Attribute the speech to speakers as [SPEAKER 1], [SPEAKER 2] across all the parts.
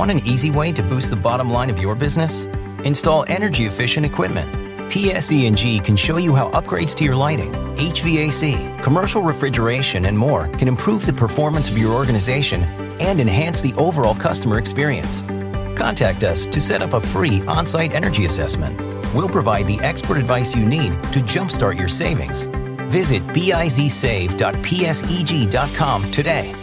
[SPEAKER 1] Want an easy way to boost the bottom line of your business? Install energy efficient equipment. PSE&G can show you how upgrades to your lighting, HVAC, commercial refrigeration, and more can improve the performance of your organization and enhance the overall customer experience. Contact us to set up a free on-site energy assessment. We'll provide the expert advice you need to jumpstart your savings. Visit bizsave.pseg.com today.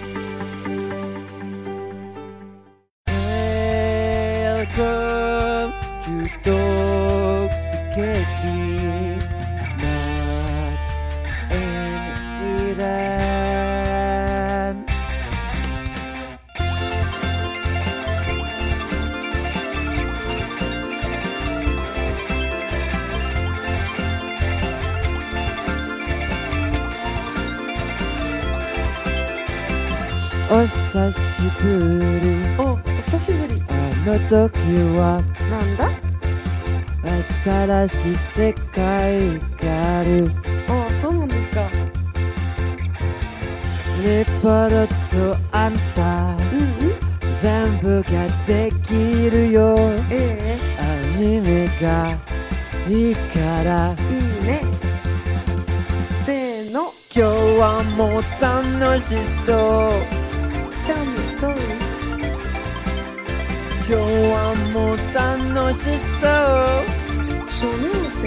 [SPEAKER 2] 新しい世界がある
[SPEAKER 3] あ、そうなんですか。
[SPEAKER 2] レポートとアンサー
[SPEAKER 3] うんうん。
[SPEAKER 2] 全部ができるよ
[SPEAKER 3] え
[SPEAKER 2] アニメがいいから
[SPEAKER 3] えいいね。せーの。
[SPEAKER 2] 今日はもう楽しそう
[SPEAKER 3] じゃあのストーリー。
[SPEAKER 2] 今日はもう楽しそう。今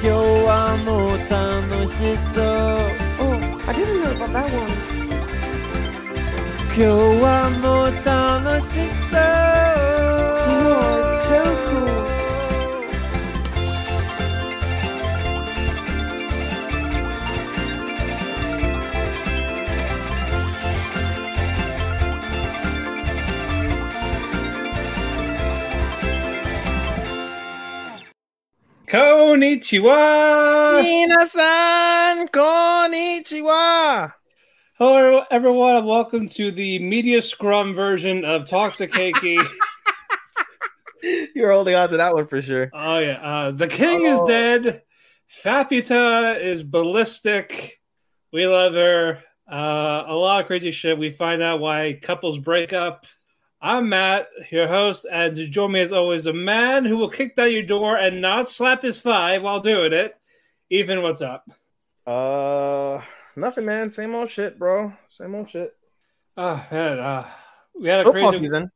[SPEAKER 2] 日はもう楽しそう
[SPEAKER 3] お、I didn't know about that one.
[SPEAKER 2] 今日はもう楽しそう
[SPEAKER 4] Konnichiwa! Minasan, konnichiwa!
[SPEAKER 5] Hello, everyone, and welcome to the media scrum version of Talk to Keiki.
[SPEAKER 4] You're holding on to that one for sure.
[SPEAKER 5] Oh, yeah. Uh, the king
[SPEAKER 4] oh.
[SPEAKER 5] is dead. Faputa is ballistic. We love her. Uh, a lot of crazy shit. We find out why couples break up. I'm Matt, your host, and to join me as always, a man who will kick down your door and not slap his thigh while doing it. Ethan, what's up?
[SPEAKER 4] Uh, nothing, man. Same old shit, bro. Same old shit.
[SPEAKER 5] Oh, man. Uh, we had a
[SPEAKER 4] Football
[SPEAKER 5] crazy
[SPEAKER 4] season.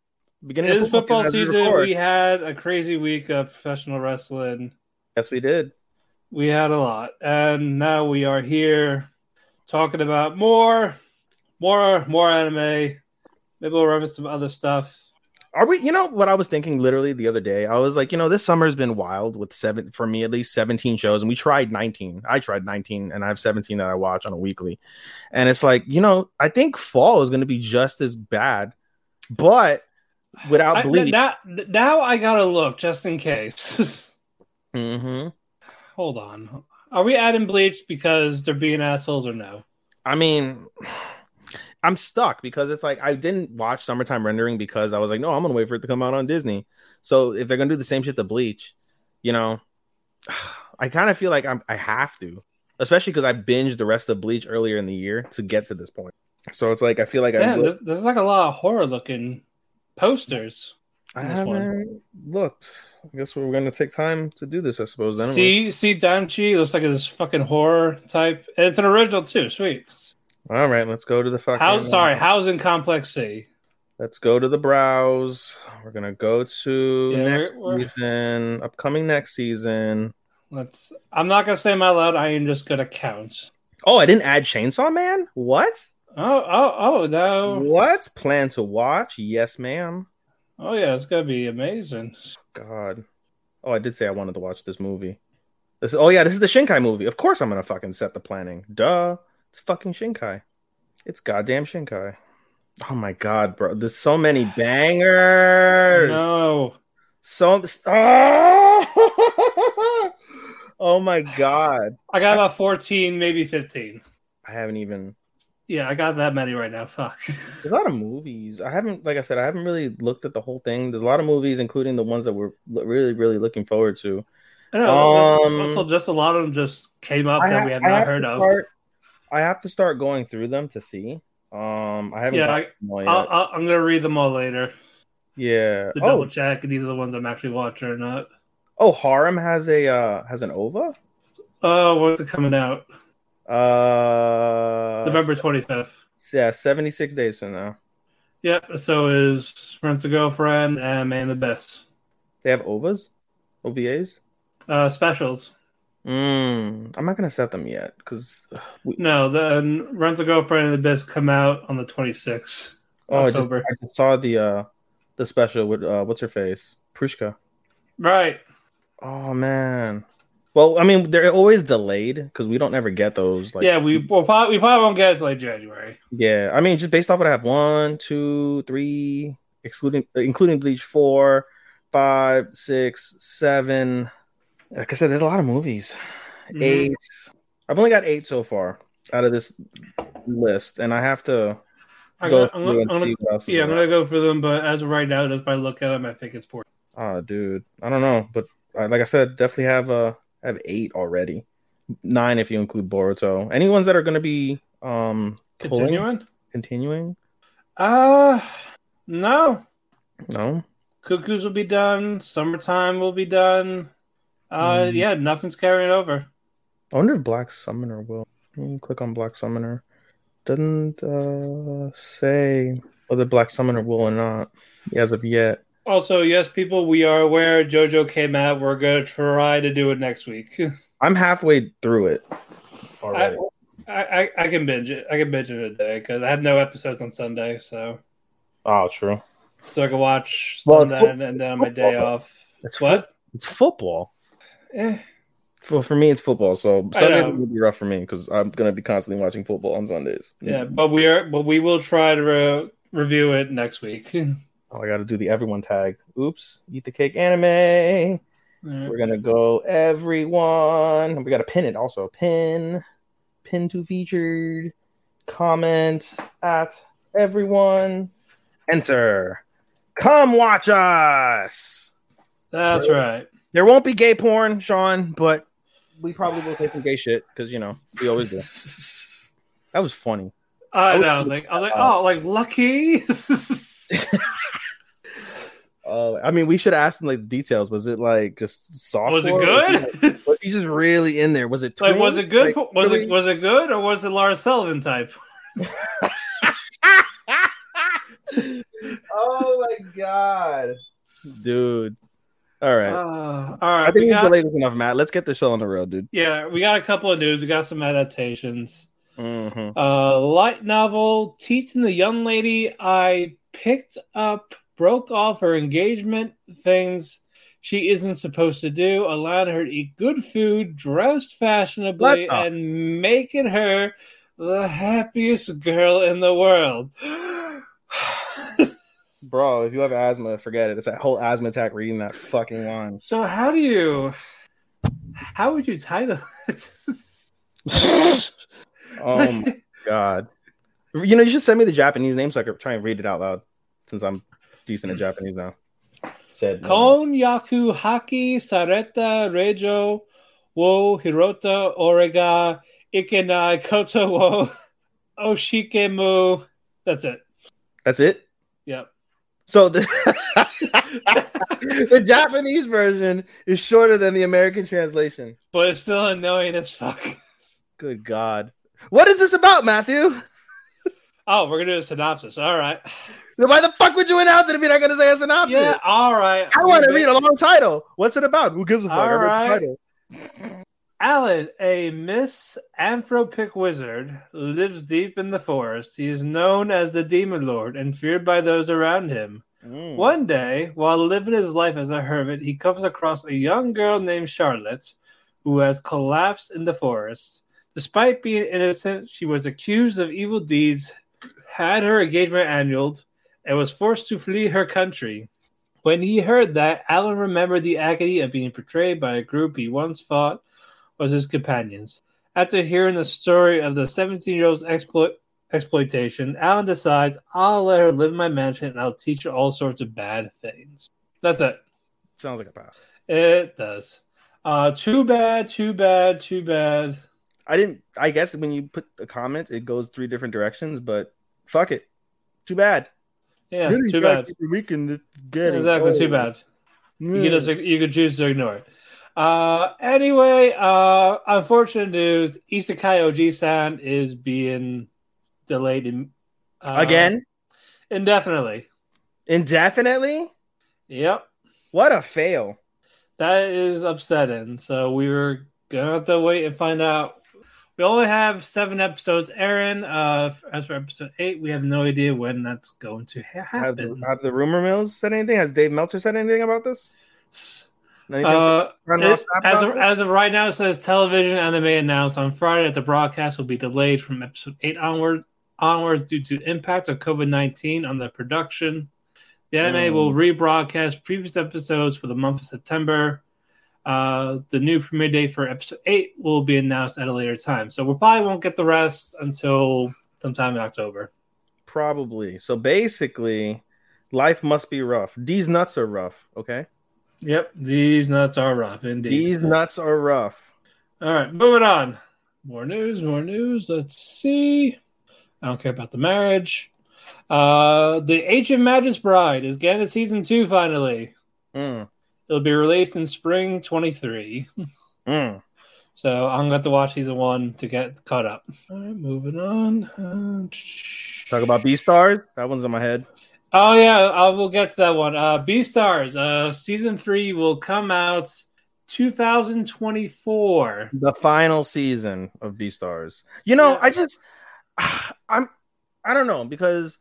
[SPEAKER 4] Beginning
[SPEAKER 5] It
[SPEAKER 4] of
[SPEAKER 5] football
[SPEAKER 4] we
[SPEAKER 5] season.
[SPEAKER 4] record.
[SPEAKER 5] We had a crazy week of professional wrestling.
[SPEAKER 4] Yes, we did.
[SPEAKER 5] We had a lot, and now we are here talking about more, more, more anime. Maybe we'll reference some other stuff.
[SPEAKER 4] Are we? You know what I was thinking literally the other day. I was like, you know, this summer's been wild with seven for me at least seventeen shows, and we tried nineteen. I tried nineteen, and I have seventeen that I watch on a weekly. And it's like, you know, I think fall is going to be just as bad, but without
[SPEAKER 5] I,
[SPEAKER 4] bleach.
[SPEAKER 5] now, now I gotta look just in case.
[SPEAKER 4] hmm
[SPEAKER 5] Hold on. Are we adding bleach because they're being assholes or no?
[SPEAKER 4] I mean, I'm stuck because it's like I didn't watch Summertime Rendering because I was like, no, I'm gonna wait for it to come out on Disney. So if they're gonna do the same shit to Bleach, you know, I kind of feel like I'm I have to, especially because I binged the rest of Bleach earlier in the year to get to this point. So it's like I feel like I,
[SPEAKER 5] Yeah, there's, there's like a lot of horror looking posters.
[SPEAKER 4] I
[SPEAKER 5] this one.
[SPEAKER 4] haven't looked. I guess we're gonna take time to do this. I suppose then.
[SPEAKER 5] See, see, Danchi looks like this fucking horror type. And it's an original too. Sweet.
[SPEAKER 4] All right, let's go to the fucking.
[SPEAKER 5] How? Uh, sorry, Housing Complex C.
[SPEAKER 4] Let's go to the browse. We're gonna go to
[SPEAKER 5] Yeah, we're-
[SPEAKER 4] next
[SPEAKER 5] we're-
[SPEAKER 4] season, upcoming next season.
[SPEAKER 5] Let's. I'm not gonna say my loud. I am just gonna count.
[SPEAKER 4] Oh, I didn't add Chainsaw Man. What?
[SPEAKER 5] Oh, oh, oh no.
[SPEAKER 4] What? Plan to watch? Yes, ma'am.
[SPEAKER 5] Oh yeah, it's gonna be amazing.
[SPEAKER 4] God. Oh, I did say I wanted to watch this movie. This. Oh yeah, this is the Shinkai movie. Of course, I'm gonna fucking set the planning. Duh. It's fucking Shinkai. It's goddamn Shinkai. Oh my god, bro! There's so many bangers.
[SPEAKER 5] No.
[SPEAKER 4] So oh! oh my god!
[SPEAKER 5] I got about 14, maybe 15.
[SPEAKER 4] I haven't even.
[SPEAKER 5] Yeah, I got that many right now. Fuck.
[SPEAKER 4] There's a lot of movies. I haven't, like I said, I haven't really looked at the whole thing. There's a lot of movies, including the ones that we're really, really looking forward to.
[SPEAKER 5] I know.
[SPEAKER 4] Um,
[SPEAKER 5] also, just a lot of them just came up
[SPEAKER 4] I
[SPEAKER 5] that
[SPEAKER 4] ha-
[SPEAKER 5] we had not heard of.
[SPEAKER 4] I have to start going through them to see. Um, I haven't.
[SPEAKER 5] Yeah, I,
[SPEAKER 4] them all yet.
[SPEAKER 5] I'll, I'll, I'm gonna read them all later
[SPEAKER 4] yeah.
[SPEAKER 5] to
[SPEAKER 4] Oh,
[SPEAKER 5] double check if these are the ones I'm actually watching or not.
[SPEAKER 4] oh, Harem has a uh has an OVA.
[SPEAKER 5] Oh, when's it coming out?
[SPEAKER 4] Uh,
[SPEAKER 5] November 25th.
[SPEAKER 4] Yeah, seventy six days from now.
[SPEAKER 5] Yep. So is Rent's a Girlfriend and Man the Best.
[SPEAKER 4] They have OVAs, OVAs.
[SPEAKER 5] Uh, specials.
[SPEAKER 4] Mm, I'm not gonna set them yet because
[SPEAKER 5] No, the Rent's a Girlfriend and the Best come out on the 26th.
[SPEAKER 4] oh, I just, I just saw the uh the special with uh what's her face Prushka.
[SPEAKER 5] Right.
[SPEAKER 4] Oh man. Well, I mean, they're always delayed because we don't ever get those. Like,
[SPEAKER 5] yeah, we we'll probably, we probably won't get it like January.
[SPEAKER 4] yeah. I mean, just based off what I have, one, two, three, excluding including Bleach, four, five, six, seven. Like I said, there's a lot of movies.
[SPEAKER 5] Mhm.
[SPEAKER 4] Eight. I've only got eight so far out of this list, and I have to
[SPEAKER 5] I'm
[SPEAKER 4] go
[SPEAKER 5] gonna, I'm gonna, I'm gonna-
[SPEAKER 4] what else. is
[SPEAKER 5] yeah, I'm gonna go for them, but as of right now, just by look at them, I think it's four.
[SPEAKER 4] Oh, dude, I don't know, but uh, like I said, definitely have uh have eight already, nine if you include Boruto. Any ones that are going to be um pulling-
[SPEAKER 5] Continuing?
[SPEAKER 4] continuing?
[SPEAKER 5] Uh, no.
[SPEAKER 4] No,
[SPEAKER 5] Cuckoos will be done. Summertime will be done. Uh,
[SPEAKER 4] Mm.
[SPEAKER 5] yeah, nothing's carrying over.
[SPEAKER 4] I wonder if Black Summoner will. Let me click on Black Summoner. Doesn't uh say whether Black Summoner will or not as of yet.
[SPEAKER 5] Also, yes, people, we are aware JoJo came out. We're gonna try to do it next week.
[SPEAKER 4] I'm halfway through it
[SPEAKER 5] I,
[SPEAKER 4] already.
[SPEAKER 5] I, I, I can binge it. I can binge it a day because I have no episodes on Sunday, so
[SPEAKER 4] oh, true.
[SPEAKER 5] so I can watch
[SPEAKER 4] Well,
[SPEAKER 5] Sunday
[SPEAKER 4] fo-
[SPEAKER 5] and then on my day off.
[SPEAKER 4] It's
[SPEAKER 5] What?
[SPEAKER 4] It's football.
[SPEAKER 5] Eh.
[SPEAKER 4] Well, for me, it's football. So Sunday will be rough for me because I'm gonna be constantly watching football on Sundays.
[SPEAKER 5] Yeah, but we are, but we will try to re- review it next week.
[SPEAKER 4] Oh, I got to do the everyone tag. Oops, eat the cake anime.
[SPEAKER 5] Yeah.
[SPEAKER 4] We're gonna go everyone. We got to pin it also. Pin, pin to featured. Comment at everyone. Enter. Come watch us.
[SPEAKER 5] That's right.
[SPEAKER 4] There won't be gay porn, Sean, but we probably will say some gay shit because you know we always do. That was funny.
[SPEAKER 5] I know. I was like, I was like, oh, like lucky.
[SPEAKER 4] Uh, I mean, we should ask them like the details. Was it like just soft?
[SPEAKER 5] was it good?
[SPEAKER 4] Was he just really in there? Was it
[SPEAKER 5] like, was it good?
[SPEAKER 4] Like,
[SPEAKER 5] was
[SPEAKER 4] really?
[SPEAKER 5] it was it good, or was it Lars Sullivan type?
[SPEAKER 4] oh my god, dude! All right,
[SPEAKER 5] Uh, all right,
[SPEAKER 4] I think
[SPEAKER 5] we
[SPEAKER 4] we
[SPEAKER 5] got,
[SPEAKER 4] delayed this enough, Matt. Let's get the show on the road, dude.
[SPEAKER 5] yeah, we got a couple of news. We got some adaptations.
[SPEAKER 4] Mhm.
[SPEAKER 5] Uh, light novel teaching the young lady I picked up broke off her engagement things she isn't supposed to do, allowing her to eat good food, dressed fashionably,
[SPEAKER 4] the-
[SPEAKER 5] and making her the happiest girl in the world.
[SPEAKER 4] Bro, if you have asthma, forget it. It's that whole asthma attack reading that fucking line.
[SPEAKER 5] so, how do you? How would you title it?
[SPEAKER 4] oh my god! You know, you should send me the Japanese name so I could try and read it out loud. Since I'm decent at Japanese now. Said no.
[SPEAKER 5] Konyaku haki sareta rejo wo hirota orega ikenai koto wo oshikemu. That's it.
[SPEAKER 4] That's it. So the, the Japanese version is shorter than the American translation.
[SPEAKER 5] But it's still annoying as fuck.
[SPEAKER 4] Good God. What is this about, Matthew?
[SPEAKER 5] Oh, we're gonna do a synopsis. All right.
[SPEAKER 4] Why the fuck would you announce it if you're not going to say a synopsis?
[SPEAKER 5] Yeah. All right.
[SPEAKER 4] I want to read a long title. What's it about? Who gives a fuck?
[SPEAKER 5] All right.
[SPEAKER 4] title.
[SPEAKER 5] Alan, a misanthropic wizard, lives deep in the forest. He is known as the Demon Lord and feared by those around him.
[SPEAKER 4] Mm.
[SPEAKER 5] One day, while living his life as a hermit, he comes across a young girl named Charlotte who has collapsed in the forest. Despite being innocent, she was accused of evil deeds had her engagement annulled and was forced to flee her country. When he heard that, Alan remembered the agony of being betrayed by a group he once thought was his companions. After hearing the story of the 17 year old's exploit, exploitation, Alan decides, I'll let her live in my mansion and I'll teach her all sorts of bad things. That's it.
[SPEAKER 4] Sounds like a path.
[SPEAKER 5] It does. Uh, too bad, too bad, too bad.
[SPEAKER 4] I didn't. I guess when you put a comment, it goes three different directions. But fuck it. Too bad.
[SPEAKER 5] Yeah, too bad.
[SPEAKER 4] We can get
[SPEAKER 5] Exactly, too bad. You could just you could choose to ignore it. Uh, anyway, uh, unfortunate news: Isekai Oji-san is being delayed in, uh,
[SPEAKER 4] again
[SPEAKER 5] indefinitely.
[SPEAKER 4] indefinitely.
[SPEAKER 5] Yep,
[SPEAKER 4] What a fail.
[SPEAKER 5] that is upsetting. So we were gonna have to wait and find out. We only have seven episodes Aaron. Uh, as for episode eight, we have no idea when that's going to ha-
[SPEAKER 4] Have the,
[SPEAKER 5] happen.
[SPEAKER 4] have the rumor mills said anything? Has Dave Meltzer said anything about this?
[SPEAKER 5] Uh, it- as, of, as of right now, it says television anime announced on Friday that the broadcast will be delayed from episode eight onward onwards due to impact of COVID nineteen on the production. The anime
[SPEAKER 4] Mm.
[SPEAKER 5] will rebroadcast previous episodes for the month of September. Uh, the new premiere date for episode eight will be announced at a later time, so we probably won't get the rest until sometime in October.
[SPEAKER 4] Probably. So basically, life must be rough. These nuts are rough. Okay.
[SPEAKER 5] Yep, these nuts are rough indeed.
[SPEAKER 4] These nuts are rough.
[SPEAKER 5] All right, moving on. More news, more news. Let's see. I don't care about the marriage. Uh, the Ancient Magus Bride is getting a season two finally.
[SPEAKER 4] Mm,
[SPEAKER 5] It'll be released in spring 23.
[SPEAKER 4] mm.
[SPEAKER 5] So I'm going to have to watch season one to get caught up. All right, moving on. Uh,
[SPEAKER 4] Talk about Beastars. That one's in my head.
[SPEAKER 5] Oh, yeah, I will get to that one. Uh, Beastars, uh, season three will come out 2024.
[SPEAKER 4] The final season of Beastars. You know,
[SPEAKER 5] Yeah.
[SPEAKER 4] I just, I'm, I don't know because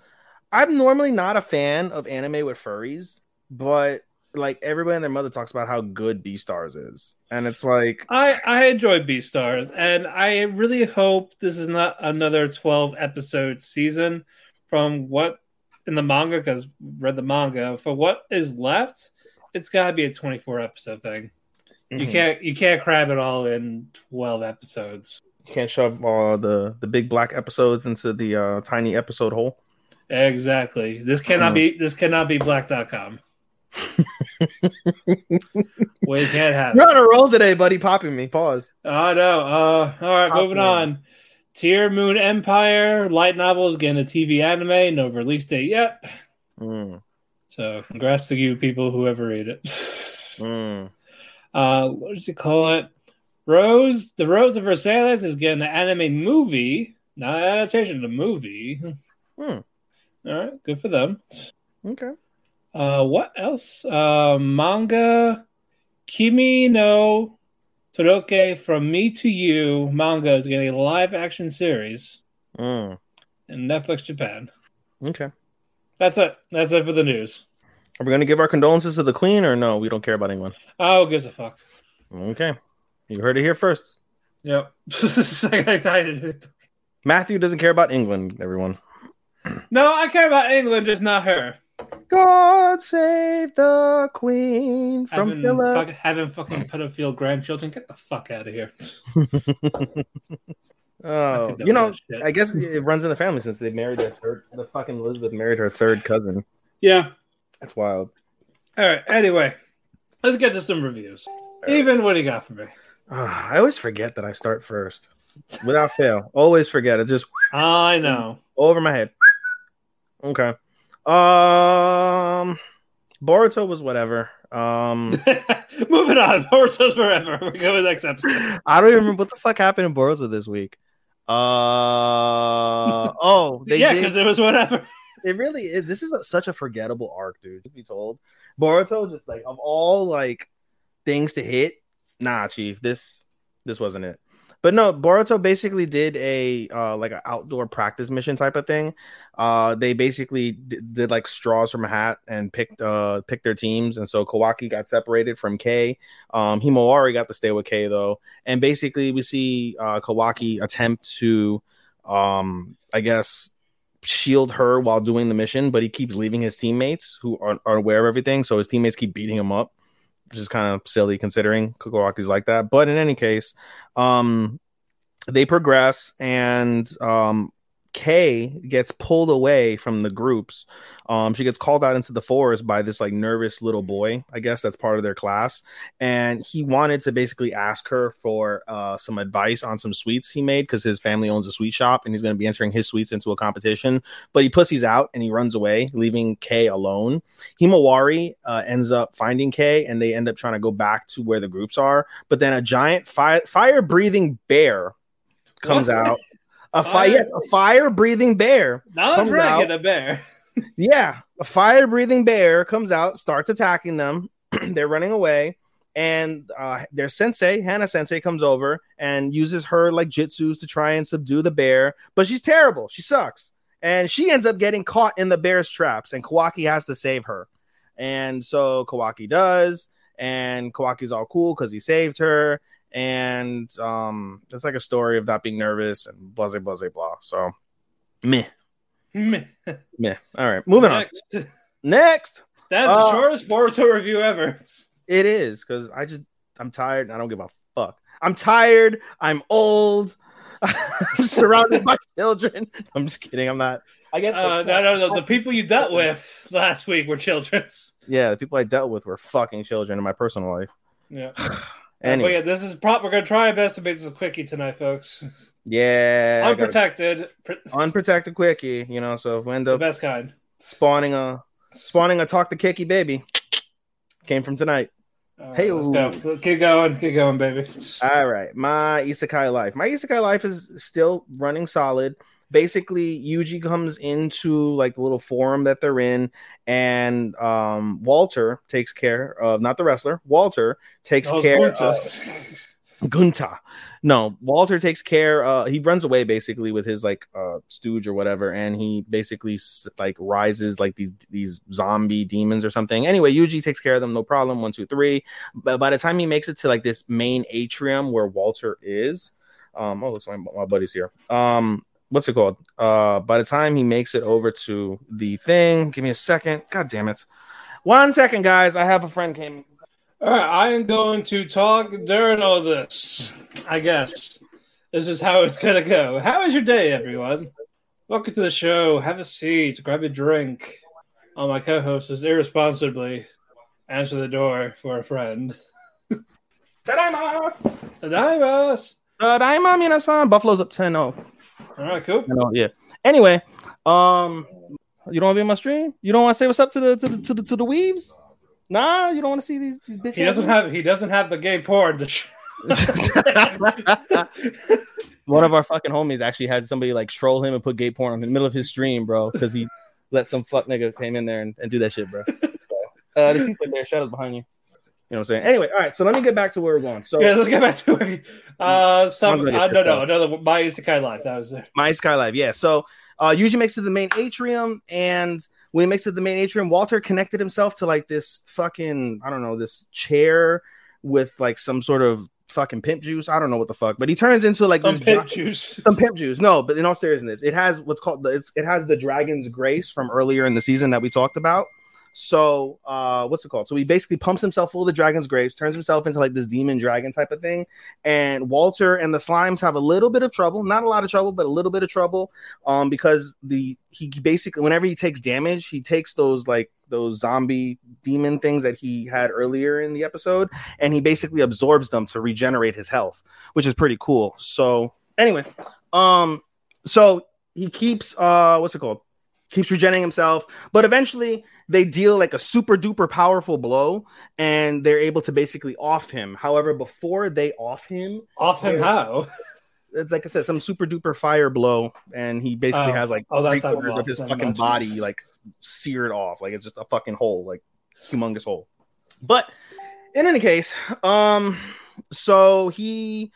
[SPEAKER 4] I'm normally not a fan of anime with furries, but like everybody and their mother talks about how good Beastars is, and it's like,
[SPEAKER 5] I I enjoy Beastars, and I really hope this is not another twelve episode season. From what in the manga, because read the manga, for what is left, it's got to be a twenty four episode thing. You
[SPEAKER 4] Mhm.
[SPEAKER 5] can't you can't cram it all in twelve episodes.
[SPEAKER 4] you can't shove all the the big black episodes into the uh, tiny episode hole.
[SPEAKER 5] Exactly. This cannot
[SPEAKER 4] Mhm.
[SPEAKER 5] be this cannot be black.com. we can't have it.
[SPEAKER 4] You're on a roll today, buddy. Popping me. Pause.
[SPEAKER 5] Oh no. Uh, all right,
[SPEAKER 4] Top
[SPEAKER 5] moving
[SPEAKER 4] one.
[SPEAKER 5] on. Tearmoon Empire light novels getting a TV anime. No release date yet.
[SPEAKER 4] Mm,
[SPEAKER 5] So congrats to you people who ever read it.
[SPEAKER 4] mm.
[SPEAKER 5] uh, what did you call it? Rose, the Rose of Versailles is getting an anime movie, not adaptation, the movie.
[SPEAKER 4] Hmm.
[SPEAKER 5] All right, good for them.
[SPEAKER 4] Okay.
[SPEAKER 5] Uh, what else? Uh, manga Kimi no Todoke from Me to You manga is getting a live action series
[SPEAKER 4] Mm.
[SPEAKER 5] in Netflix Japan.
[SPEAKER 4] Okay.
[SPEAKER 5] That's it. That's it for the news.
[SPEAKER 4] Are we going to give our condolences to the Queen or no? We don't care about England.
[SPEAKER 5] Oh, gives a fuck.
[SPEAKER 4] Okay. You heard it here first.
[SPEAKER 5] Yep. excited.
[SPEAKER 4] Matthew doesn't care about England, everyone.
[SPEAKER 5] No, I care about England, just not her.
[SPEAKER 4] God save the Queen from
[SPEAKER 5] Having,
[SPEAKER 4] Philip.
[SPEAKER 5] fuck, having fucking pedophile grandchildren. Get the fuck out of here.
[SPEAKER 4] Oh, you
[SPEAKER 5] know
[SPEAKER 4] know,
[SPEAKER 5] that shit.
[SPEAKER 4] I guess it runs in the family since they married their third. The fucking Elizabeth married her third cousin.
[SPEAKER 5] Yeah.
[SPEAKER 4] That's wild.
[SPEAKER 5] All right. Anyway, let's get to some reviews. Ethan what do you got for me?
[SPEAKER 4] Ah, I always forget that I start first, without fail. Always forget. It just
[SPEAKER 5] I know.
[SPEAKER 4] over my head. Okay. Um, Boruto was whatever. Um,
[SPEAKER 5] Moving on. Boruto's forever. We go to the next episode.
[SPEAKER 4] I don't even remember what the fuck happened in Boruto this week. Uh, oh, they
[SPEAKER 5] yeah, because it was whatever.
[SPEAKER 4] it really is. This is a, such a forgettable arc, dude. To be told, Boruto just like of all like things to hit, nah, chief. This this wasn't it. But no, Boruto basically did a uh, like an outdoor practice mission type of thing. Uh, they basically d- did like straws from a hat and picked uh picked their teams, and so Kawaki got separated from K. Um, Himawari got to stay with K though, and basically we see uh, Kawaki attempt to, um, I guess shield her while doing the mission, but he keeps leaving his teammates who are, are aware of everything. So his teammates keep beating him up, which is kind of silly considering Kawaki's like that. But in any case, um, they progress and um, Kay gets pulled away from the groups. Um, she gets called out into the forest by this like nervous little boy, I guess that's part of their class. And he wanted to basically ask her for uh, some advice on some sweets he made because his family owns a sweet shop and he's going to be entering his sweets into a competition. But he pussies out and he runs away, leaving Kay alone. Himawari uh, ends up finding Kay and they end up trying to go back to where the groups are. But then a giant fi- fire breathing bear comes
[SPEAKER 5] What?
[SPEAKER 4] out. A fire, yes, a fire breathing bear.
[SPEAKER 5] Not a dragon,
[SPEAKER 4] out.
[SPEAKER 5] a bear.
[SPEAKER 4] Yeah, a fire breathing bear comes out, starts attacking them. They're running away, and uh, their sensei, Hannah Sensei, comes over and uses her like jitsus to try and subdue the bear. But she's terrible. She sucks, and she ends up getting caught in the bear's traps. And Kawaki has to save her, and so Kawaki does. And Kawaki's all cool because he saved her. And um, it's like a story of not being nervous and blah blah blah blah. So, meh,
[SPEAKER 5] Meh.
[SPEAKER 4] meh. All right, moving on.
[SPEAKER 5] Next.
[SPEAKER 4] Next.
[SPEAKER 5] That's
[SPEAKER 4] Uh,
[SPEAKER 5] the shortest Boruto review ever.
[SPEAKER 4] It is because I just I'm tired. and I don't give a fuck. I'm tired. I'm old. I'm surrounded by children. I'm just kidding. I'm not. I guess.
[SPEAKER 5] Uh, no, no, no. The people you dealt with last week were children.
[SPEAKER 4] Yeah, the people I dealt with were fucking children in my personal life.
[SPEAKER 5] Yeah.
[SPEAKER 4] Uh, anyway,
[SPEAKER 5] But yeah, this is prop. We're gonna try our best to make this a quickie tonight, folks.
[SPEAKER 4] yeah,
[SPEAKER 5] Unprotected,
[SPEAKER 4] unprotected quickie. You know, so if we end
[SPEAKER 5] the best kind.
[SPEAKER 4] spawning a spawning a talk to kicky baby, came from tonight.
[SPEAKER 5] All right,
[SPEAKER 4] Hey,
[SPEAKER 5] let's go. Keep going, keep going, baby.
[SPEAKER 4] All right, my isekai life. My isekai life is still running solid. Basically, Yuji comes into like the little forum that they're in, and um, Walter takes care of not the wrestler. Walter takes
[SPEAKER 5] Oh,
[SPEAKER 4] care
[SPEAKER 5] gorgeous.
[SPEAKER 4] of Gunta. No, Walter takes care. Uh, he runs away basically with his like uh stooge or whatever, and he basically like rises like these these zombie demons or something. Anyway, Yuji takes care of them, no problem. One, two, three. But by the time he makes it to like this main atrium where Walter is, um, oh, looks like my, my buddy's here. Um, what's it called? Uh, by the time he makes it over to the thing, give me a second. God damn it. One second, guys. I have a friend came.
[SPEAKER 5] All right, I am going to talk during all this. I guess this is how it's gonna go. How is your day, everyone? Welcome to the show. Have a seat. Grab a drink. Oh, my co-host is irresponsibly answer the door for a friend.
[SPEAKER 4] Tadaima!
[SPEAKER 5] Adios.
[SPEAKER 4] Tadaima, minasan. Buffalo's up 10 0.
[SPEAKER 5] All right, cool.
[SPEAKER 4] Yeah. Anyway, um, you don't want to be in my stream? You don't want to say what's up to the to the to the, to the weaves? Nah, you don't want to see these, these bitches.
[SPEAKER 5] He doesn't have he doesn't have the gay porn
[SPEAKER 4] One of our fucking homies actually had somebody like troll him and put gay porn in the middle of his stream, bro, because he let some fuck nigga came in there and, and do that shit, bro. Uh, the seats right there, shadows behind you. You know what I'm saying? Anyway, all right, so let me get back to where we're going. So
[SPEAKER 5] Yeah, let's get back to where. Uh, some
[SPEAKER 4] gonna get
[SPEAKER 5] uh, no,
[SPEAKER 4] pissed
[SPEAKER 5] no, another my Sky life. That was it.
[SPEAKER 4] My Sky Live, yeah. So uh Yuji makes it to the main atrium, and when he makes it to the main atrium, Walter connected himself to like this fucking, I don't know, this chair with like some sort of fucking pimp juice. I don't know what the fuck, but he turns into like
[SPEAKER 5] Some pimp
[SPEAKER 4] gi-
[SPEAKER 5] juice.
[SPEAKER 4] some pimp juice. No, but in all seriousness, it has what's called the it's, it has the dragon's grace from earlier in the season that we talked about. So, uh, what's it called? So he basically pumps himself full of the dragon's grace, turns himself into like this demon dragon type of thing. And Walter and the slimes have a little bit of trouble, not a lot of trouble, but a little bit of trouble, um, because the he basically whenever he takes damage, he takes those like those zombie demon things that he had earlier in the episode, and he basically absorbs them to regenerate his health, which is pretty cool. So, anyway, um, so he keeps uh, what's it called? Keeps regenerating himself, but eventually they deal like a super duper powerful blow, and they're able to basically off him. However, before they off him,
[SPEAKER 5] Off him how?
[SPEAKER 4] it's like I said, some super duper fire blow, and he basically
[SPEAKER 5] Oh.
[SPEAKER 4] has like
[SPEAKER 5] Oh,
[SPEAKER 4] three quarters of his fucking body like seared off, like it's just a fucking hole, like humongous hole. But in any case, um, so he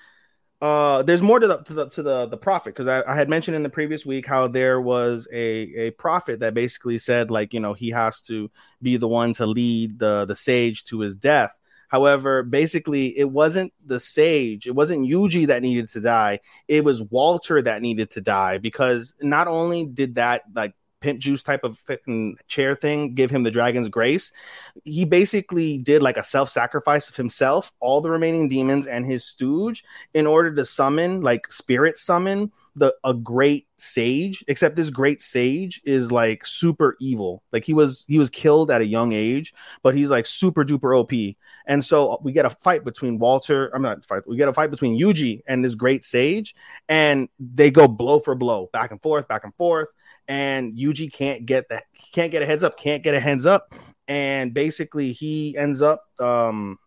[SPEAKER 4] uh there's more to the to the to the, the prophet because I, I had mentioned in the previous week how there was a a prophet that basically said like you know he has to be the one to lead the the sage to his death However, basically, it wasn't the sage, it wasn't Yuji that needed to die. It was Walter that needed to die because not only did that like pimp juice type of fucking chair thing give him the dragon's grace, he basically did like a self sacrifice of himself, all the remaining demons, and his stooge in order to summon, like spirit summon the a great sage except this great sage is like super evil. Like he was he was killed at a young age but he's like super duper op and so uh, we get a fight between walter i'm not fight we get a fight between yuji and this great sage and they go blow for blow back and forth back and forth and yuji can't get that can't get a heads up can't get a hands up. And basically he ends up um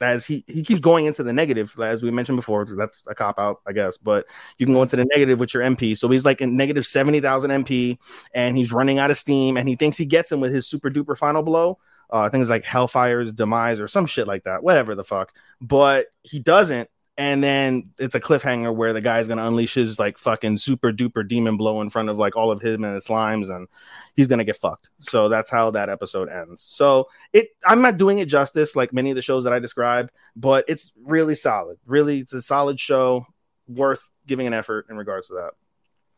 [SPEAKER 4] as he he keeps going into the negative as we mentioned before that's a cop out i guess but you can go into the negative with your mp so he's like in negative 70000 mp and he's running out of steam and he thinks he gets him with his super duper final blow uh, it's like hellfire's demise or some shit like that whatever the fuck. But he doesn't and then it's a cliffhanger where the guy's gonna unleash his like fucking super duper demon blow in front of like all of him and his slimes, and he's gonna get fucked. So that's how that episode ends. So it, I'm not doing it justice like many of the shows that I described, but it's really solid. Really, it's a solid show, worth giving an effort in regards to that.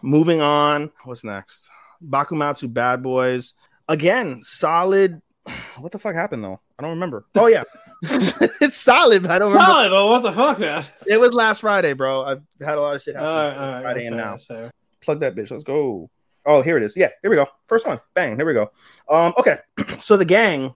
[SPEAKER 4] Moving on, what's next? Bakumatsu Bad Boys again, solid. What the fuck happened though? I don't remember. Oh yeah. it's solid, but I don't remember.
[SPEAKER 5] Solid, but what the fuck, man?
[SPEAKER 4] It was last Friday, bro. I've had a lot of shit
[SPEAKER 5] All
[SPEAKER 4] happen.
[SPEAKER 5] right, all right.
[SPEAKER 4] Friday and
[SPEAKER 5] fair,
[SPEAKER 4] now. Plug that bitch. Let's go. Oh, here it is. Yeah, here we go. First one. Bang. Here we go. Um, okay. so the gang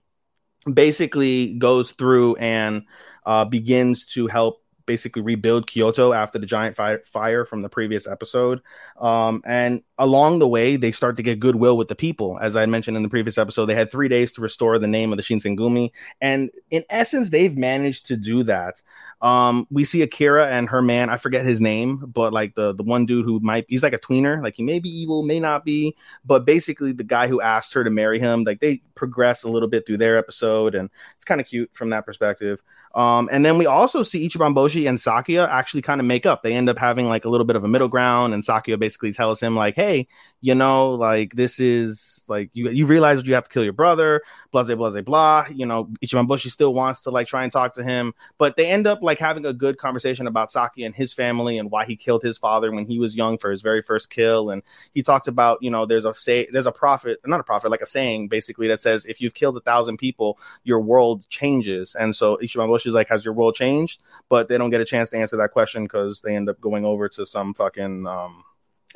[SPEAKER 4] basically goes through and uh, begins to help basically rebuild Kyoto after the giant fire, fire from the previous episode. Um, and along the way, they start to get goodwill with the people. As I mentioned in the previous episode, they had three days to restore the name of the Shinsengumi. And in essence, they've managed to do that. Um, we see Akira and her man, I forget his name, but like the, the one dude who might, he's like a tweener, like he may be evil, may not be, but basically the guy who asked her to marry him, like they progress a little bit through their episode. And it's kind of cute from that perspective. Um, and then we also see Ichiban Boshi and Sakia actually kind of make up. They end up having like a little bit of a middle ground, and Sakia basically tells him like, "Hey, you know, like this is like you you realize you have to kill your brother, blah blah blah blah." You know, Ichiban Boshi still wants to like try and talk to him, but they end up like having a good conversation about Saki and his family and why he killed his father when he was young for his very first kill. And he talked about you know there's a say there's a prophet, not a prophet, like a saying basically that says if you've killed a thousand people, your world changes. And so Ichiban Boshi is like, has your world changed? But they don't get a chance to answer that question because they end up going over to some fucking um,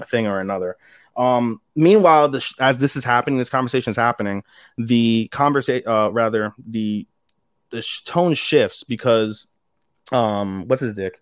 [SPEAKER 4] thing or another. Um, meanwhile, the, as this is happening, this conversation is happening. The conversation, uh, rather, the the sh- tone shifts because, um, what's his dick?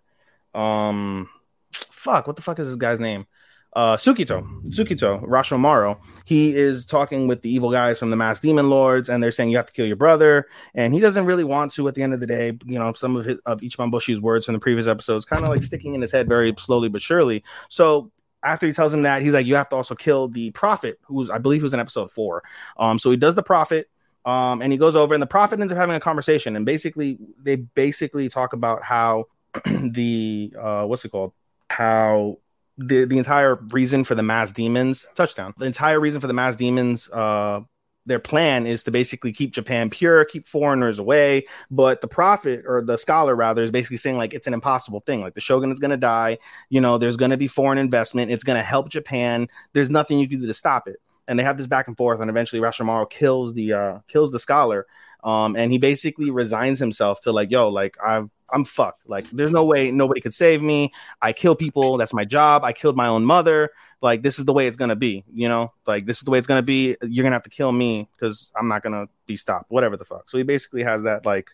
[SPEAKER 4] Um, fuck, what the fuck is this guy's name? Uh, Sukito, Sukito, Rashomaro. He is talking with the evil guys from the Mass Demon Lords, and they're saying you have to kill your brother, and he doesn't really want to. At the end of the day, you know, some of his of Ichiban Boshi's words from the previous episodes kind of like sticking in his head very slowly but surely. So after he tells him that, he's like, you have to also kill the prophet, who's I believe was in episode four. Um, so he does the prophet. Um, and he goes over, and the prophet ends up having a conversation, and basically, they basically talk about how the uh, what's it called? How the the entire reason for the mass demons touchdown the entire reason for the mass demons uh their plan is to basically keep japan pure keep foreigners away. But the prophet or the scholar rather is basically saying like it's an impossible thing. Like the shogun is going to die. You know there's going to be foreign investment. It's going to help japan. There's nothing you can do to stop it. And they have this back and forth and eventually Rashomaro kills the uh kills the scholar um and he basically resigns himself to like yo like i've I'm fucked. Like, there's no way nobody could save me. I kill people. That's my job. I killed my own mother. Like, this is the way it's gonna be. You know, like this is the way it's gonna be. You're gonna have to kill me because I'm not gonna be stopped. Whatever the fuck. So he basically has that like,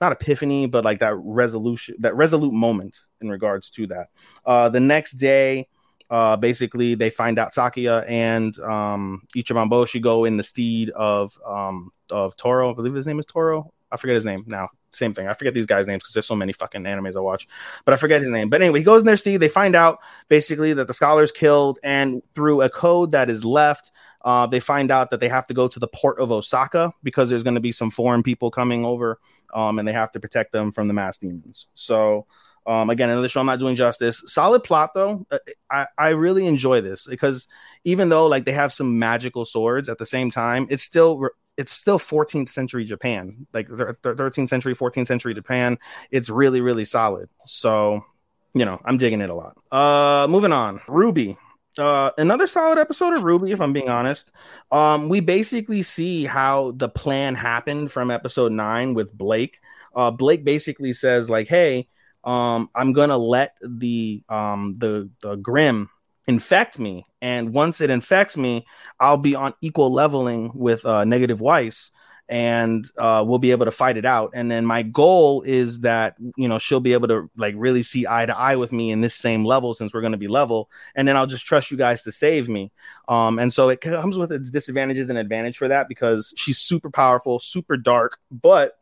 [SPEAKER 4] not epiphany, but like that resolution, that resolute moment in regards to that. Uh, the next day, uh, basically they find out Sakia and um, Ichiban Boshi go in the steed of um, of Toro. I believe his name is Toro. I forget his name now. Same thing. I forget these guys' names because there's so many fucking animes I watch, but I forget his name. But anyway, he goes in their steed. They find out basically that the scholar's killed, and through a code that is left, uh, they find out that they have to go to the port of Osaka because there's going to be some foreign people coming over, um, and they have to protect them from the mass demons. So. Um, again, another show I'm not doing justice. Solid plot though. Uh, I, I really enjoy this because even though like they have some magical swords at the same time, it's still it's still 14th century Japan, like thir- thir- 13th century, 14th century Japan. It's really, really solid. So, you know, I'm digging it a lot. Uh, moving on, RWBY. Uh, another solid episode of RWBY, if I'm being honest. Um, we basically see how the plan happened from episode nine with Blake. Uh, Blake basically says like, "Hey, um, I'm gonna let the um the the Grimm infect me, and once it infects me, I'll be on equal leveling with uh, Negative Weiss." and uh, we'll be able to fight it out. And then my goal is that you know she'll be able to like really see eye to eye with me in this same level since we're going to be level. And then I'll just trust you guys to save me. Um, and so it comes with its disadvantages and advantage for that because she's super powerful, super dark, but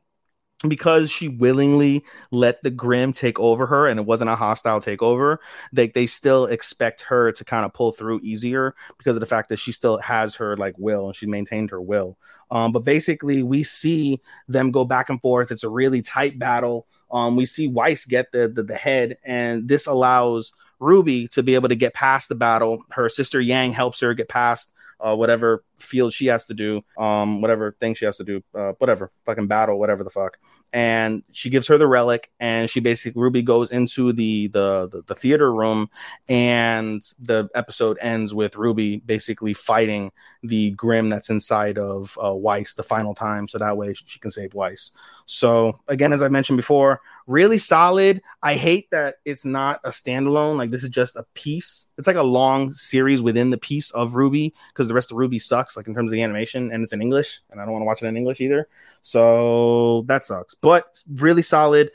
[SPEAKER 4] because she willingly let the grimm take over her and it wasn't a hostile takeover they, they still expect her to kind of pull through easier because of the fact that she still has her like will and she maintained her will. Um, but basically we see them go back and forth. It's a really tight battle. Um, we see weiss get the, the the head and this allows ruby to be able to get past the battle. Her sister yang helps her get past uh, whatever field she has to do, um, whatever thing she has to do, uh, whatever fucking battle, whatever the fuck. And she gives her the relic, and she basically Ruby goes into the the the, the theater room, and the episode ends with Ruby basically fighting the Grimm that's inside of uh, Weiss the final time, so that way she can save Weiss. So again, as I mentioned before, really solid. I hate that it's not a standalone. Like this is just a piece. It's like a long series within the piece of RWBY because the rest of RWBY sucks, like in terms of the animation, and it's in English, and I don't want to watch it in English either. So that sucks. But really solid.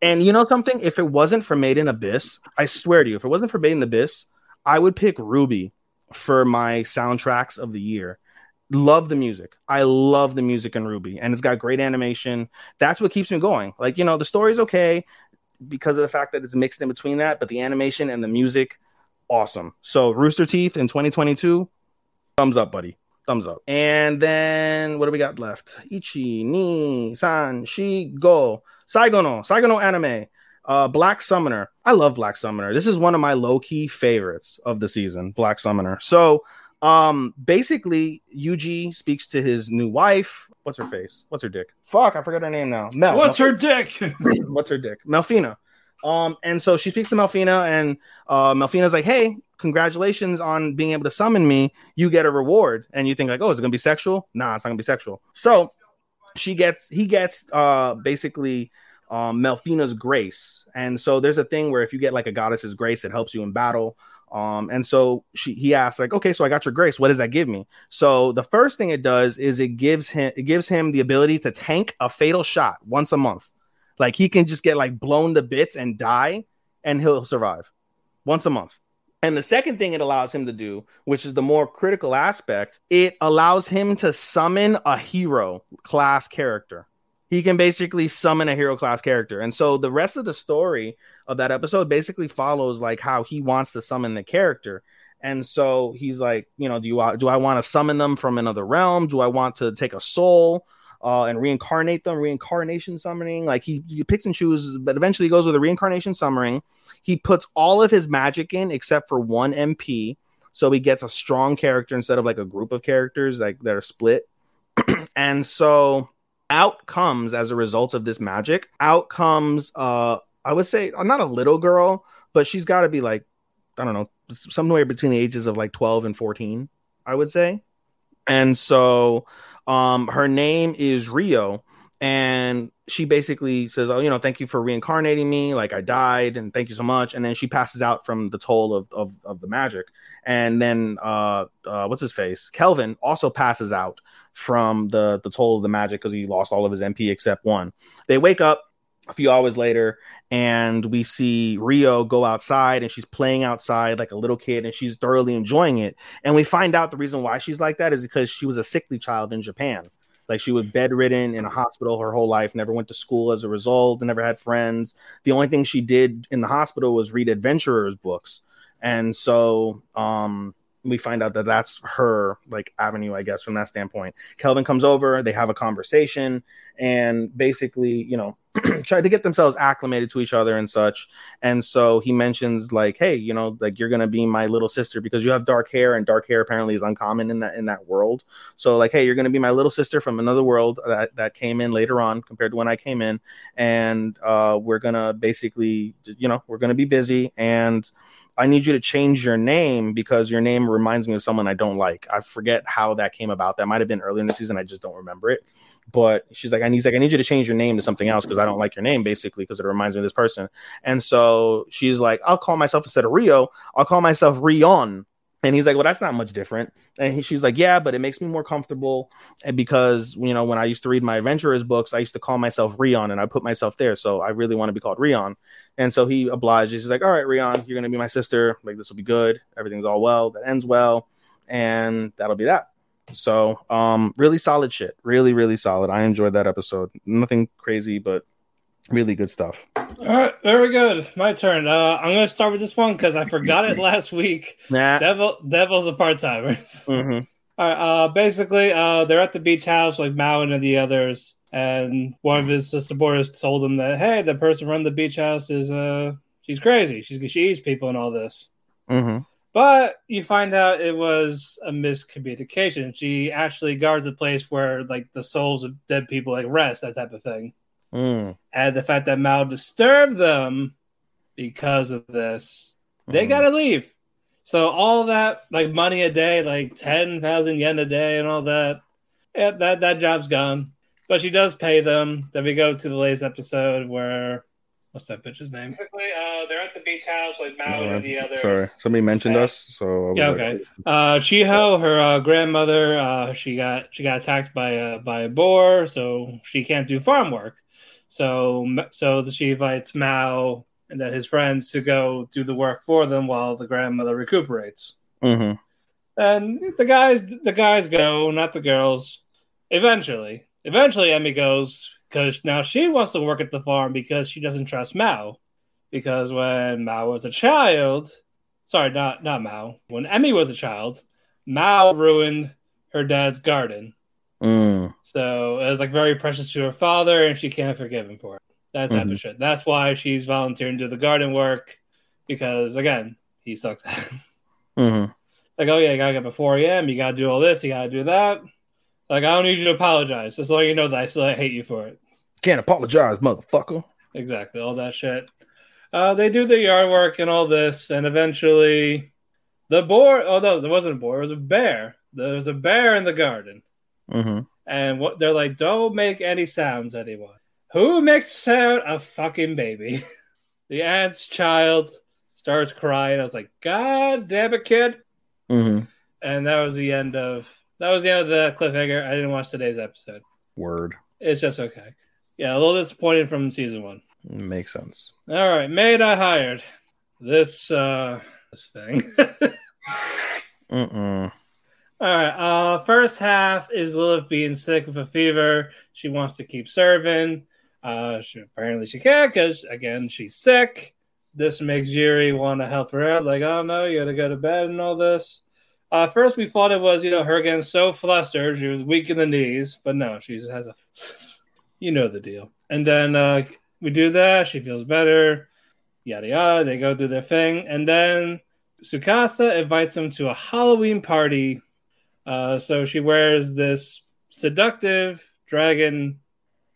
[SPEAKER 4] And you know something? If it wasn't for Made in Abyss, I swear to you, if it wasn't for Made in Abyss, I would pick RWBY for my soundtracks of the year love the music. I love the music in RWBY, and it's got great animation. That's what keeps me going. Like you know, the story's okay because of the fact that it's mixed in between that, but the animation and the music, awesome. So Rooster Teeth in 2022, thumbs up, buddy. Thumbs up. And then what do we got left? Ichi ni san shi go Saigono Saigono anime. Uh, Black Summoner. I love Black Summoner. This is one of my low key favorites of the season. Black Summoner. So um, basically, Yuji speaks to his new wife. What's her face? What's her dick? Fuck, I forgot her name now. Mel.
[SPEAKER 5] What's
[SPEAKER 4] Mel-
[SPEAKER 5] her dick?
[SPEAKER 4] What's her dick? Melfina. Um, and so she speaks to Melfina, and uh, Melfina's like, "Hey, congratulations on being able to summon me. You get a reward." And you think like, "Oh, is it gonna be sexual?" Nah, it's not gonna be sexual. So she gets, he gets, uh, basically, um, Melfina's grace. And so there's a thing where if you get like a goddess's grace, it helps you in battle. Um, and so she he asks like, okay, so I got your grace. What does that give me? So the first thing it does is it gives him it gives him the ability to tank a fatal shot once a month. Like he can just get like blown to bits and die, and he'll survive once a month. And the second thing it allows him to do, which is the more critical aspect, it allows him to summon a hero class character he can basically summon a hero class character. And so the rest of the story of that episode basically follows like how he wants to summon the character. And so he's like, you know, do you do I want to summon them from another realm? Do I want to take a soul uh, and reincarnate them? Reincarnation summoning, like he, he picks and chooses, but eventually he goes with a reincarnation summoning. He puts all of his magic in except for one MP, so he gets a strong character instead of like a group of characters like that are split. and so out comes as a result of this magic out comes uh i would say uh, not a little girl but she's got to be like i don't know somewhere between the ages of like 12 and 14 i would say and so um her name is rio and she basically says oh you know thank you for reincarnating me. Like i died and thank you so much. And then she passes out from the toll of of, of the magic. And then uh, uh what's his face? Kelvin also passes out from the the toll of the magic because he lost all of his mp except one. They wake up a few hours later and we see rio go outside and she's playing outside like a little kid and she's thoroughly enjoying it and we find out the reason why she's like that is because she was a sickly child in japan like she was bedridden in a hospital her whole life, never went to school as a result, never had friends. The only thing she did in the hospital was read adventurers books. And so um we find out that that's her like avenue, I guess, from that standpoint. Kelvin comes over, they have a conversation, and basically, you know, try to get themselves acclimated to each other and such. And so he mentions like, hey, you know, like you're gonna be my little sister because you have dark hair, and dark hair apparently is uncommon in that in that world. So like, hey, you're gonna be my little sister from another world that that came in later on compared to when I came in, and uh, we're gonna basically, you know, we're gonna be busy and I need you to change your name because your name reminds me of someone I don't like. I forget how that came about. That might have been earlier in the season. I just don't remember it. But she's like, I need like, I need you to change your name to something else because I don't like your name, basically, because it reminds me of this person. And so she's like, I'll call myself instead of Rio, I'll call myself Rion. And he's like, well, that's not much different. And he, she's like, yeah, but it makes me more comfortable. And because, you know, when I used to read my adventurers books, I used to call myself Rion and I put myself there. So I really want to be called Rion. And so he obliges. He's like, all right, Rion, you're going to be my sister. Like, this will be good. Everything's all well. That ends well. And that'll be that. So, um, really solid shit. Really, really solid. I enjoyed that episode. Nothing crazy, but really good stuff.
[SPEAKER 5] All right, very good. My turn. Uh, I'm going to start with this one because I forgot it last week.
[SPEAKER 4] Nah.
[SPEAKER 5] Devil, Devil's a part timers.
[SPEAKER 4] Mhm.
[SPEAKER 5] All right. Uh, basically, uh, they're at the beach house, like Mao and the others, and one of his sister boys told him that, hey, the person running the beach house is uh, she's crazy. She's she eats people and all this.
[SPEAKER 4] Mhm.
[SPEAKER 5] But you find out it was a miscommunication. She actually guards a place where like the souls of dead people like rest, that type of thing.
[SPEAKER 4] Mm.
[SPEAKER 5] And the fact that Mao disturbed them because of this, they
[SPEAKER 4] Mhm.
[SPEAKER 5] gotta leave. So all that like money a day, like ten thousand yen a day, and all that, yeah, that that job's gone. But she does pay them. Then we go to the latest episode where what's that bitch's name? Basically, uh, they're at the beach house, with Mao and the others.
[SPEAKER 4] Sorry, somebody mentioned us, so I was
[SPEAKER 5] Yeah,
[SPEAKER 4] like,
[SPEAKER 5] okay. Uh, Chiho, her uh, grandmother, uh, she got she got attacked by a by a boar, so she can't do farm work. So so she invites Mao and then his friends to go do the work for them while the grandmother recuperates.
[SPEAKER 4] Mhm.
[SPEAKER 5] And the guys the guys go, not the girls. Eventually, eventually Emi goes because now she wants to work at the farm because she doesn't trust Mao. Because when Mao was a child, sorry, not not Mao. When Emi was a child, Mao ruined her dad's garden.
[SPEAKER 4] Mm.
[SPEAKER 5] So it was like very precious to her father, and she can't forgive him for it. That type
[SPEAKER 4] Mhm.
[SPEAKER 5] of shit. That's why she's volunteering to do the garden work because again, he sucks.
[SPEAKER 4] Mhm.
[SPEAKER 5] like, oh yeah, you gotta get up at 4 a.m. You gotta do all this. You gotta do that. Like, I don't need you to apologize. Just let you know that I still hate you for it.
[SPEAKER 4] Can't apologize, motherfucker.
[SPEAKER 5] Exactly, all that shit. Uh, they do the yard work and all this, and eventually, the boar. Oh no, there wasn't a boar. It was a bear. There was a bear in the garden.
[SPEAKER 4] Mm-hmm.
[SPEAKER 5] And what they're like, don't make any sounds, anyone. Who makes a sound? A fucking baby. the aunt's child starts crying. I was like, God damn it, kid.
[SPEAKER 4] Mm-hmm.
[SPEAKER 5] And that was the end of that was the end of the cliffhanger. I didn't watch today's episode.
[SPEAKER 4] Word
[SPEAKER 5] It's just okay. Yeah, a little disappointed from season one.
[SPEAKER 4] makes sense.
[SPEAKER 5] All right, maid I hired. This uh this thing.
[SPEAKER 4] Mm-mm.
[SPEAKER 5] All right. Uh, first half is Lilith being sick with a fever. She wants to keep serving. Uh, she, apparently she can't because again she's sick. This makes Yuri want to help her out. Like, oh no, you gotta go to bed and all this. Uh, first we thought it was you know her getting so flustered she was weak in the knees, but no, she has a, you know the deal. And then uh, we do that. She feels better. Yada yada. They go do their thing, and then Tsukasa invites them to a Halloween party uh, so she wears this seductive dragon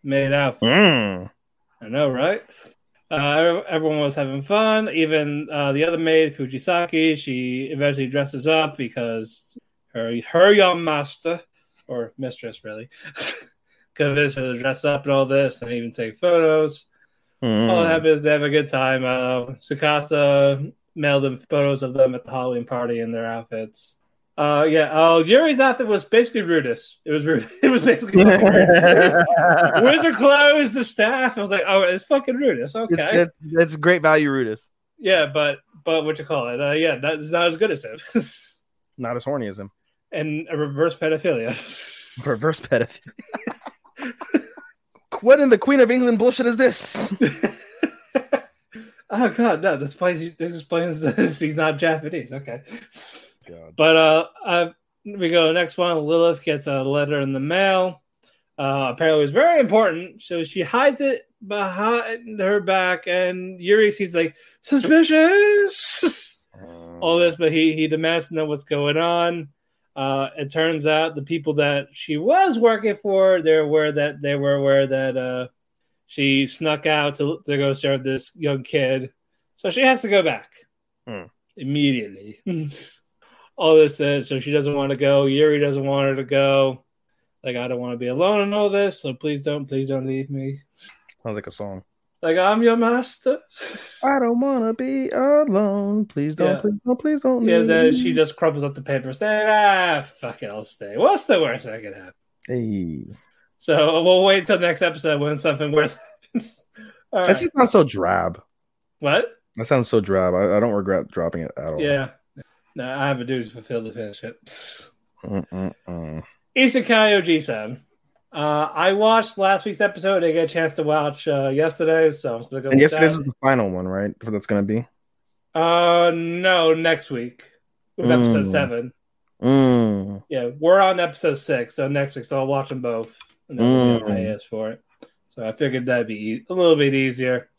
[SPEAKER 5] made outfit.
[SPEAKER 4] Mm.
[SPEAKER 5] I know, right? Uh, everyone was having fun. Even uh, the other maid, Fujisaki, she eventually dresses up because her her young master or mistress really convinced her to dress up and all this and even take photos.
[SPEAKER 4] Mm.
[SPEAKER 5] All that happens, they have a good time. Uh, Tsukasa mailed them photos of them at the Halloween party in their outfits. Uh, yeah. Oh, Yuri's outfit was basically Rudeus. It was rude. It was basically Rudeus. Wizard clothes, the staff. I was like, oh, it's fucking Rudeus. Okay.
[SPEAKER 4] It's, it's, it's great value, Rudeus.
[SPEAKER 5] yeah, but but what you call it? Uh, yeah, that's not as good as him.
[SPEAKER 4] Not as horny as him.
[SPEAKER 5] and a reverse pedophilia.
[SPEAKER 4] Reverse pedophilia. what in the Queen of England bullshit is this?
[SPEAKER 5] oh god, no! This plays. This explains this. He's not Japanese. Okay.
[SPEAKER 4] God.
[SPEAKER 5] But uh, uh, we go next one. Lilith gets a letter in the mail. Uh, apparently, it's very important, so she hides it behind her back, and Yuri sees like suspicious. All this, but he he demands to know what's going on. Uh, it turns out the people that she was working for, they're aware that they were aware that uh, she snuck out to to go serve this young kid, so she has to go back
[SPEAKER 4] Hmm.
[SPEAKER 5] immediately. all this is so she doesn't want to go. Yuri doesn't want her to go. Like I don't want to be alone in all this, so please don't, please don't leave me.
[SPEAKER 4] Sounds like a song.
[SPEAKER 5] Like I'm your master.
[SPEAKER 4] I don't wanna be alone. Please don't,
[SPEAKER 5] Yeah.
[SPEAKER 4] please don't, please don't.
[SPEAKER 5] yeah, then she just crumbles up the paper, saying, "Ah, fuck it, I'll stay." What's the worst that could happen?
[SPEAKER 4] Hey.
[SPEAKER 5] So we'll wait until next episode when something worse happens. All
[SPEAKER 4] That
[SPEAKER 5] right.
[SPEAKER 4] just sounds so drab.
[SPEAKER 5] What?
[SPEAKER 4] That sounds so drab. I, I don't regret dropping it at all.
[SPEAKER 5] Yeah. No, I have a duty to fulfill the finish.
[SPEAKER 4] Mm-mm-mm.
[SPEAKER 5] Isekai Oji-san. Uh, I watched last week's episode. I didn't get a chance to watch uh, yesterday, so I'm going
[SPEAKER 4] And
[SPEAKER 5] to
[SPEAKER 4] yes, this is the final one, right? That's gonna be.
[SPEAKER 5] Uh, no, next week with episode
[SPEAKER 4] Mm.
[SPEAKER 5] seven.
[SPEAKER 4] Mm.
[SPEAKER 5] Yeah, we're on episode six, so next week, so I'll watch them both. And then we'll get
[SPEAKER 4] Mm.
[SPEAKER 5] my ass for it. So I figured that'd be e- a little bit easier.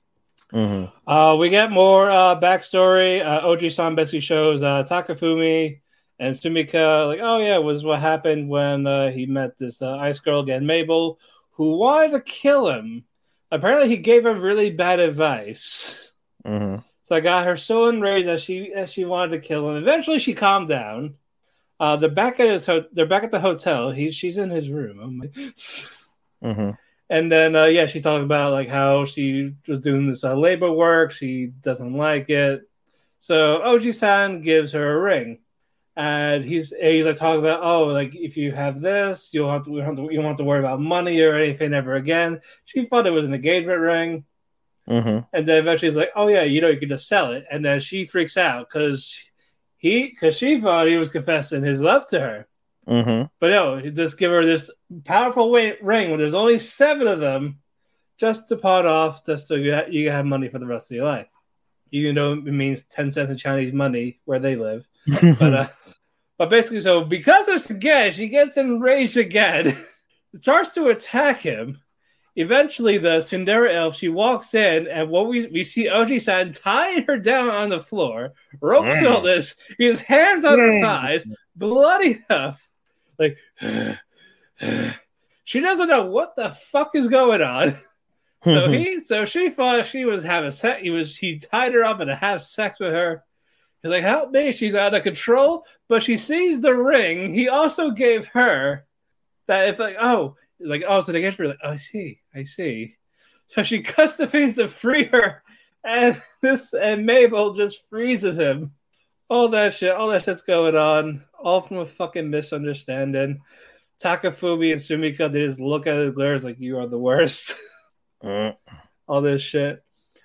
[SPEAKER 4] Hmm
[SPEAKER 5] Uh, we get more uh, backstory. Uh, Oji-san basically shows uh, Takafumi and Sumika, like, oh yeah, was what happened when uh, he met this uh, ice girl again, Mabel, who wanted to kill him. Apparently, he gave her really bad advice.
[SPEAKER 4] hmm
[SPEAKER 5] So I got her so enraged that she that she wanted to kill him. Eventually, she calmed down. Uh, they're back at his ho- they're back at the hotel. He's she's in his room. Oh my.
[SPEAKER 4] hmm
[SPEAKER 5] And then uh, yeah, she's talking about like how she was doing this uh, labor work. She doesn't like it. So Oji-san gives her a ring, and he's he's like talking about oh like if you have this, you'll have to, you don't have to have to worry about money or anything ever again. She thought it was an engagement ring.
[SPEAKER 4] hmm
[SPEAKER 5] And then eventually he's like, "Oh yeah, you know, you can just sell it." And then she freaks out because he, because she thought he was confessing his love to her,
[SPEAKER 4] hmm
[SPEAKER 5] but no, he just give her this powerful wa- ring when there's only seven of them, just to pot off, just so you ha- you have money for the rest of your life. Even though it means ten cents in Chinese money where they live, but uh, but basically, so because it's again, she gets enraged again, starts to attack him. Eventually, the tsundere elf she walks in, and what we we see Oji-san tying her down on the floor, ropes
[SPEAKER 4] Mm.
[SPEAKER 5] all this, his hands on her
[SPEAKER 4] Mm.
[SPEAKER 5] thighs, bloody up, like she doesn't know what the fuck is going on. So he, so she thought she was having sex. He was he tied her up and to have sex with her. He's like, "Help me! She's out of control." But she sees the ring. He also gave her that. If like, oh, like, oh, so they get her. Like, oh, I see, I see. So she cuts the things to free her, and this and Mabel just freezes him. All that shit, all that shit's going on, all from a fucking misunderstanding. Takafumi and Sumika, they just look at it, glares like you are the worst.
[SPEAKER 4] Mm.
[SPEAKER 5] all this shit.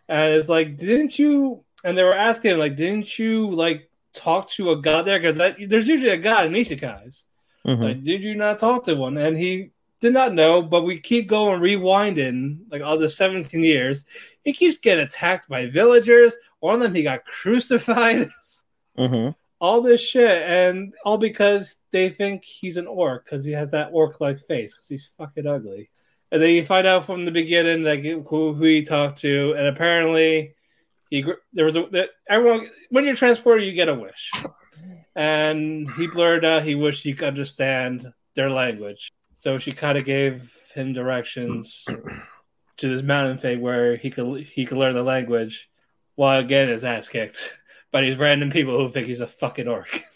[SPEAKER 5] And it's like, didn't you? And they were asking, like, didn't you like talk to a god there? Because there's usually a god in isekais.
[SPEAKER 4] Mhm.
[SPEAKER 5] Like, did you not talk to one? And he did not know. But we keep going rewinding, like all the 17 years. He keeps getting attacked by villagers. One of them, he got crucified.
[SPEAKER 4] Mhm.
[SPEAKER 5] All this shit, and all because they think he's an orc because he has that orc-like face because he's fucking ugly. And then you find out from the beginning like who, who he talked to, and apparently he there was a that everyone when you're transported you get a wish, and he blurred out he wished he could understand their language, so she kind of gave him directions to this mountain thing where he could he could learn the language, while again his ass kicked by these random people who think he's a fucking orc.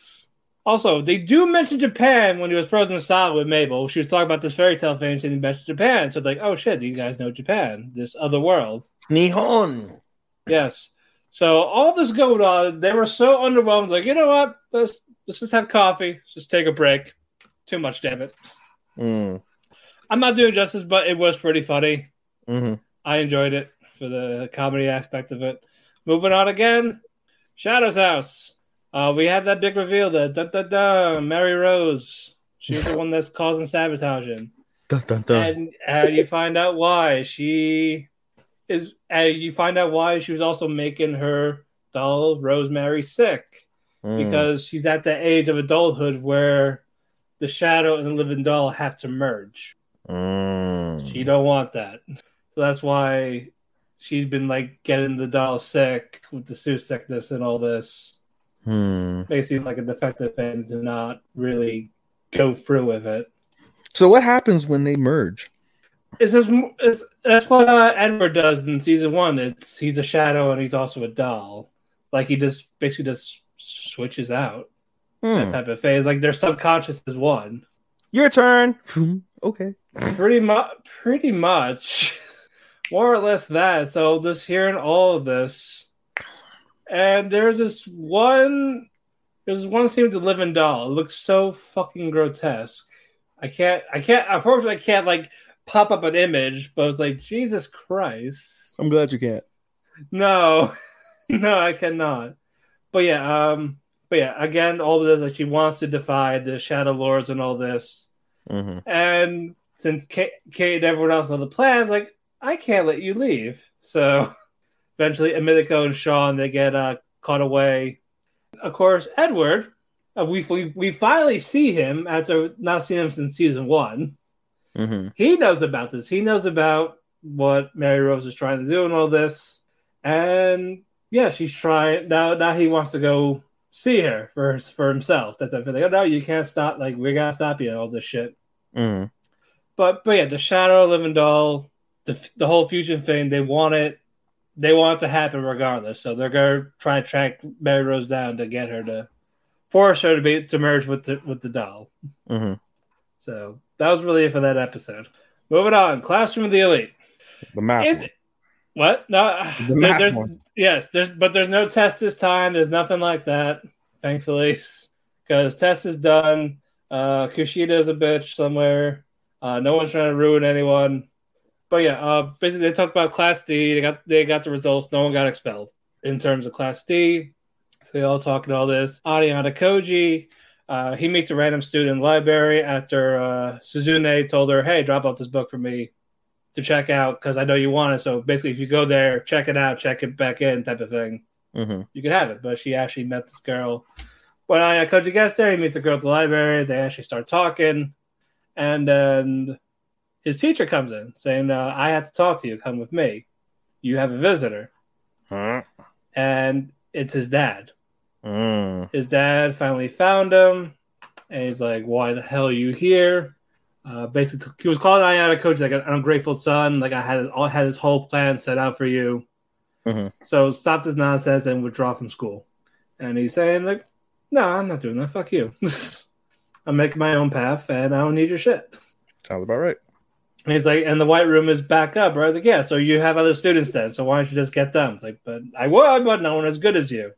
[SPEAKER 5] Also, they do mention Japan when he was frozen solid with Mabel. She was talking about this fairy tale thing, and mentioned Japan. So, like, oh shit, these guys know Japan, this other world.
[SPEAKER 4] Nihon.
[SPEAKER 5] Yes. So all this going on, they were so underwhelmed. Like, you know what? Let's let's just have coffee. Let's just take a break. Too much, damn it.
[SPEAKER 4] Mm.
[SPEAKER 5] I'm not doing justice, but it was pretty funny.
[SPEAKER 4] hmm
[SPEAKER 5] I enjoyed it for the comedy aspect of it. Moving on again, Shadow's House. Uh, we had that big reveal that da da da Mary Rose. She's the one that's causing sabotaging,
[SPEAKER 4] Dun, dun, dun.
[SPEAKER 5] and uh, you find out why she is. Uh, you find out why she was also making her doll Rosemary sick
[SPEAKER 4] Mm.
[SPEAKER 5] because she's at the age of adulthood where the shadow and the living doll have to merge.
[SPEAKER 4] Mm.
[SPEAKER 5] She don't want that. So that's why she's been like getting the doll sick with the suit sickness and all this.
[SPEAKER 4] Hmm.
[SPEAKER 5] Basically like a defective fan to not really go through with it.
[SPEAKER 4] So what happens when they merge?
[SPEAKER 5] It's just it's, that's what uh, Edward does in season one. It's he's a shadow and he's also a doll. Like he just basically just switches out
[SPEAKER 4] Hmm.
[SPEAKER 5] that type of phase. Like their subconscious is one.
[SPEAKER 4] Your turn. okay.
[SPEAKER 5] pretty much pretty much more or less that. So just hearing all of this. And there's this one there's one scene with the living doll. It looks so fucking grotesque. I can't i can't unfortunately i can't like pop up an image but it's like jesus christ.
[SPEAKER 4] I'm glad you can't.
[SPEAKER 5] no no i cannot. But yeah um but yeah again all of this like she wants to defy the shadow lords and all this.
[SPEAKER 4] Mm-hmm.
[SPEAKER 5] and since Kate, Kate and everyone else on the plans, like, I can't let you leave. So eventually, Emilico and Shaun they get uh, caught away. Of course, Edward, uh, we, we we finally see him after not seeing him since season one.
[SPEAKER 4] Mm-hmm.
[SPEAKER 5] He knows about this. He knows about what Mary Rose is trying to do and all this. And yeah, she's trying now. Now he wants to go see her for for himself. That type of thing. Oh no, you can't stop. Like we gotta stop you. and All this shit
[SPEAKER 4] Mm-hmm.
[SPEAKER 5] but but yeah, the Shadow Living Doll, the the whole fusion thing, they want it, they want it to happen regardless. So they're gonna try and track Mary Rose down to get her to force her to be to merge with the with the doll.
[SPEAKER 4] Mm-hmm.
[SPEAKER 5] So that was really it for that episode. Moving on, Classroom of the Elite.
[SPEAKER 4] The math.
[SPEAKER 5] What? No,
[SPEAKER 4] The
[SPEAKER 5] there-
[SPEAKER 4] math
[SPEAKER 5] there's
[SPEAKER 4] one.
[SPEAKER 5] yes, there's but there's no test this time. There's nothing like that, thankfully, because test is done. Uh, Kushida's a bitch somewhere. Uh, no one's trying to ruin anyone. But yeah, uh, basically they talked about Class D. They got they got the results. No one got expelled in terms of Class D. So they all talking all this. Ayanokoji. Uh, he meets a random student in the library after uh, Suzune told her, "Hey, drop off this book for me to check out because I know you want it. So basically, if you go there, check it out, check it back in, type of thing,
[SPEAKER 4] Mm-hmm.
[SPEAKER 5] you can have it." But she actually met this girl. When I Koji gets there, he meets a girl at the library. They actually start talking, and then his teacher comes in saying, uh, "I have to talk to you. Come with me. You have a visitor."
[SPEAKER 4] Huh?
[SPEAKER 5] And it's his dad.
[SPEAKER 4] Mm.
[SPEAKER 5] his dad finally found him and he's like why the hell are you here uh, basically he was calling Ayanokoji like an ungrateful son like i had I had this whole plan set out for you
[SPEAKER 4] Mhm.
[SPEAKER 5] so stop this nonsense and withdraw from school and he's saying like no i'm not doing that fuck you i'm making my own path and i don't need your shit
[SPEAKER 4] Sounds about right.
[SPEAKER 5] And he's like, and the white room is back up, right? Like, yeah, so you have other students then, so why don't you just get them? It's like, but I would, but no one as good as you.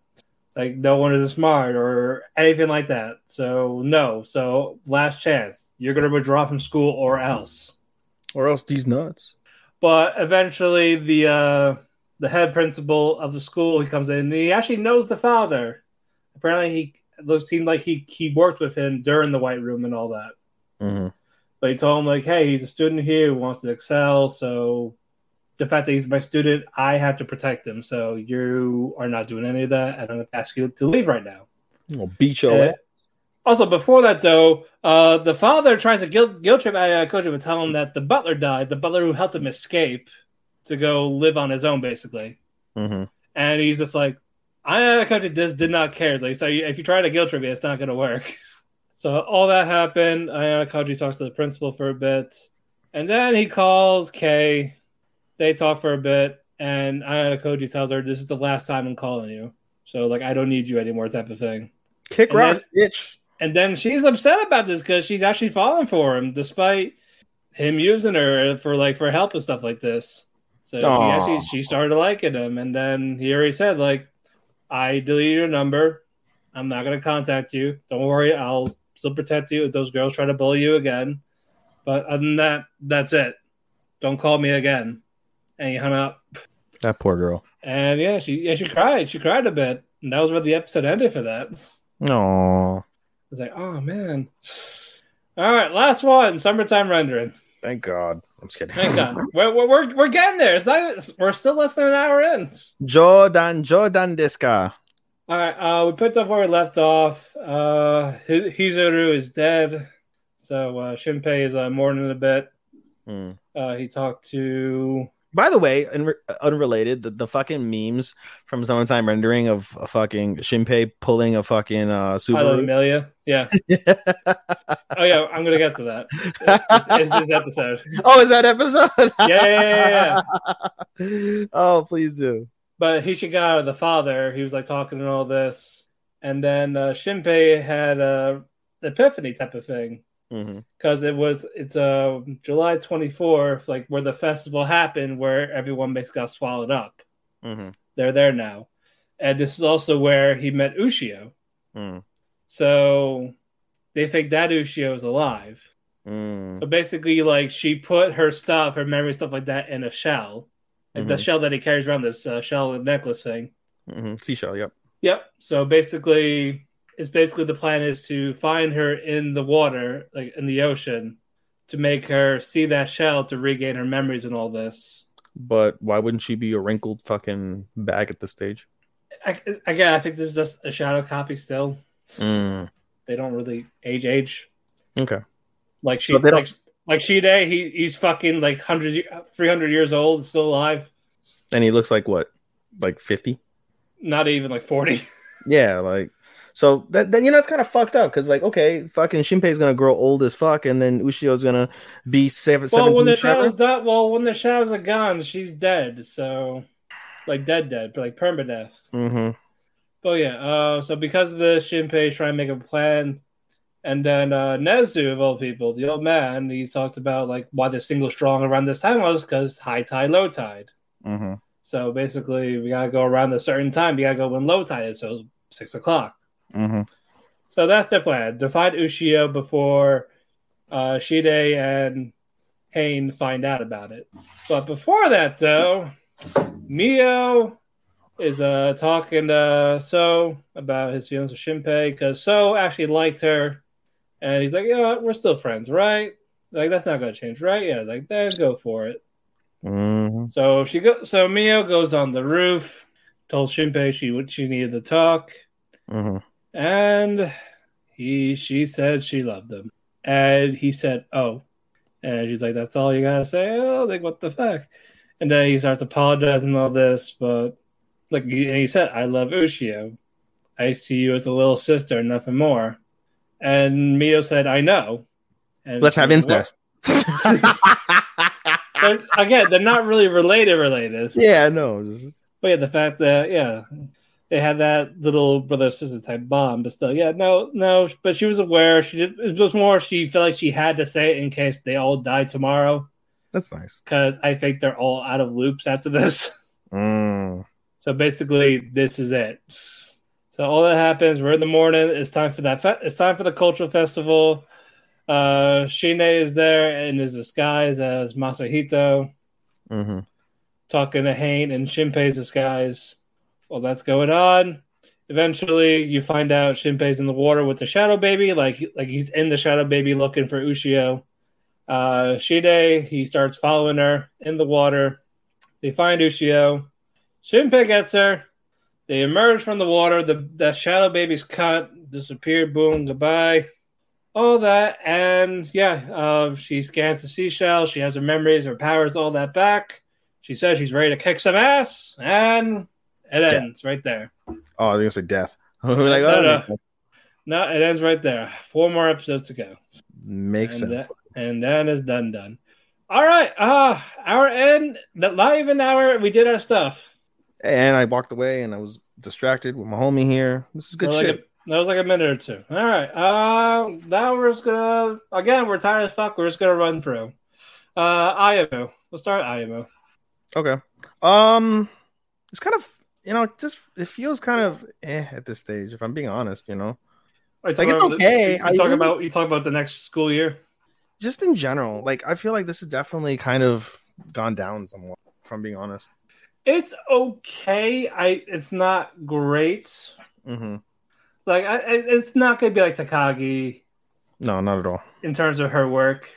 [SPEAKER 5] Like, no one is as smart or anything like that. So no. So last chance, you're gonna withdraw from school or else.
[SPEAKER 4] Or else these nuts.
[SPEAKER 5] But eventually, the uh, the head principal of the school he comes in. And he actually knows the father. Apparently, he it seemed like he he worked with him during the white room and all that.
[SPEAKER 4] Mm-hmm.
[SPEAKER 5] But he told him like, hey, he's a student here who wants to excel. So the fact that he's my student, I have to protect him. So you are not doing any of that, and I'm going to ask you to leave right now.
[SPEAKER 4] I'll beat your
[SPEAKER 5] Uh, also, before that though, uh, the father tries to guilt, guilt trip uh, Koji would tell him that the butler died, the butler who helped him escape to go live on his own, basically.
[SPEAKER 4] Mm-hmm.
[SPEAKER 5] And he's just like, I Koji just did not care. It's like, so if you try to guilt trip me, it's not going to work. So all that happened. Ayanokoji talks to the principal for a bit, and then he calls Kay. They talk for a bit, and Ayanokoji tells her, "This is the last time I'm calling you. So like, I don't need you anymore." Type of thing.
[SPEAKER 4] Kick
[SPEAKER 5] And
[SPEAKER 4] rocks, bitch.
[SPEAKER 5] And then she's upset about this because she's actually falling for him, despite him using her for like for help and stuff like this. So she actually she started liking him, and then he already said like, "I deleted your number. I'm not gonna contact you. Don't worry, I'll still protect you if those girls try to bully you again. But other than that, that's it. Don't call me again." And he hung up.
[SPEAKER 4] That poor girl.
[SPEAKER 5] And yeah, she yeah she cried. She cried a bit, and that was where the episode ended for that.
[SPEAKER 4] No.
[SPEAKER 5] I was like, oh man. All right, last one. Summertime rendering.
[SPEAKER 4] Thank God. I'm just kidding.
[SPEAKER 5] Thank God. we're, we're, we're, we're getting there. It's not. We're still less than an hour in.
[SPEAKER 4] Jordan, Jordan Disca.
[SPEAKER 5] All right, uh, we picked up where we left off. Uh, Hi- Hizuru is dead, so uh, Shinpei is uh, mourning a bit.
[SPEAKER 4] Hmm.
[SPEAKER 5] Uh, he talked to
[SPEAKER 4] By the way, unre- unrelated, the, the fucking memes from Summertime Rendering of a fucking Shinpei pulling a fucking uh,
[SPEAKER 5] I love Amelia. Yeah. oh yeah, I'm gonna get to that. It's, it's this episode.
[SPEAKER 4] oh, is that episode?
[SPEAKER 5] Yeah, yeah, yeah, yeah.
[SPEAKER 4] oh, please do.
[SPEAKER 5] But Hishigawa, the father, he was like talking and all this, and then uh, Shinpei had a epiphany type of thing because it was it's uh July 24th, like where the festival happened, where everyone basically got swallowed up.
[SPEAKER 4] hmm
[SPEAKER 5] They're there now, and this is also where he met Ushio.
[SPEAKER 4] Mm.
[SPEAKER 5] So they think that Ushio is alive.
[SPEAKER 4] Mm.
[SPEAKER 5] So basically, like she put her stuff, her memory stuff like that, in a shell, like the shell that he carries around this uh, shell necklace thing.
[SPEAKER 4] hmm Seashell, yep.
[SPEAKER 5] Yep. So basically, it's basically the plan is to find her in the water, like in the ocean, to make her see that shell to regain her memories and all this.
[SPEAKER 4] But why wouldn't she be a wrinkled fucking bag at this stage?
[SPEAKER 5] I, again, I think this is just a shadow copy. Still,
[SPEAKER 4] Mm.
[SPEAKER 5] they don't really age age
[SPEAKER 4] Okay.
[SPEAKER 5] like she
[SPEAKER 4] So they don't-
[SPEAKER 5] like Shide. He he's fucking like 100, 300 years old, still alive.
[SPEAKER 4] And he looks like what? Like 50?
[SPEAKER 5] Not even like forty.
[SPEAKER 4] Yeah, like so that then you know it's kind of fucked up because like okay, fucking Shinpei's gonna grow old as fuck, and then Ushio's gonna be seven.
[SPEAKER 5] Well, when the
[SPEAKER 4] 17
[SPEAKER 5] shadow's done, well, when the shadows are gone, she's dead. So, like dead, dead, but like permadeath.
[SPEAKER 4] Mhm.
[SPEAKER 5] But yeah, uh, so because of this, Shinpei's trying to make a plan, and then uh, Nezu of all people, the old man, he talked about like why the single strong around this time was because high tide, low tide.
[SPEAKER 4] Mhm.
[SPEAKER 5] So basically, we gotta go around a certain time. You gotta go when low tide is, so six o'clock.
[SPEAKER 4] Mhm.
[SPEAKER 5] So that's their plan: to find Ushio before uh, Shide and Hain find out about it. But before that, though, Mio is uh, talking to So about his feelings with Shinpei because So actually liked her, and he's like, "You know what? We're still friends, right? Like that's not gonna change, right? Yeah, like then go for it."
[SPEAKER 4] Mhm.
[SPEAKER 5] So she go. So Mio goes on the roof, told Shinpei she would she needed to talk.
[SPEAKER 4] Mhm.
[SPEAKER 5] And he she said she loved him. And he said, Oh. And she's like, That's all you gotta say? Oh, like what the fuck? And then he starts apologizing all this, but like he, and he said, I love Ushio. I see you as a little sister, nothing more. And Mio said, I know. And
[SPEAKER 4] Let's have incest.
[SPEAKER 5] They're- again, they're not really related related.
[SPEAKER 4] yeah, no.
[SPEAKER 5] But yeah, the fact that yeah, they had that little brother sister type bond, but still, yeah, no, no. But she was aware. She did. It was more. She felt like she had to say it in case they all die tomorrow,
[SPEAKER 4] That's nice.
[SPEAKER 5] because I think they're all out of loops after this.
[SPEAKER 4] Mm.
[SPEAKER 5] So basically, this is it. So all that happens. We're in the morning. It's time for that. Fe- it's time for the cultural festival. Uh, Shine is there in his disguise as Masahito.
[SPEAKER 4] hmm
[SPEAKER 5] talking to Hain and Shinpei's disguise. Well, that's going on. Eventually, you find out Shinpei's in the water with the Shadow Baby, like like he's in the Shadow Baby looking for Ushio. Uh, Shide, he starts following her in the water. They find Ushio. Shinpei gets her. They emerge from the water. The the Shadow Baby's cut, disappeared. Boom, goodbye. All that, and yeah, uh, she scans the seashell. She has her memories, her powers, all that back. She says she's ready to kick some ass, and it
[SPEAKER 4] Yeah.
[SPEAKER 5] ends right there.
[SPEAKER 4] Oh, I think it's like death. Like,
[SPEAKER 5] No,
[SPEAKER 4] oh,
[SPEAKER 5] no. No, it ends right there. Four more episodes to go,
[SPEAKER 4] makes
[SPEAKER 5] and
[SPEAKER 4] sense.
[SPEAKER 5] that, and that is done. Done. All right, uh, our end. That live even hour. We did our stuff.
[SPEAKER 4] And I walked away, and I was distracted with my homie here. This is good
[SPEAKER 5] That
[SPEAKER 4] shit.
[SPEAKER 5] Like a, that was like a minute or two. All right. Uh, now we're just gonna again. We're tired as fuck. We're just gonna run through. Uh, IMO. Let's start IMO.
[SPEAKER 4] Okay. Um, it's kind of you know just it feels kind of eh at this stage. If I'm being honest, you know, Like, it's
[SPEAKER 5] about the-
[SPEAKER 4] okay.
[SPEAKER 5] You,
[SPEAKER 4] I
[SPEAKER 5] talk
[SPEAKER 4] really-
[SPEAKER 5] about you talk about the next school year.
[SPEAKER 4] just in general, like I feel like this is definitely kind of gone down somewhat. If I'm being honest.
[SPEAKER 5] It's okay. I. It's not great.
[SPEAKER 4] Mm-hmm.
[SPEAKER 5] Like I, I- it's not gonna be like Takagi
[SPEAKER 4] No, not at all.
[SPEAKER 5] in terms of her work.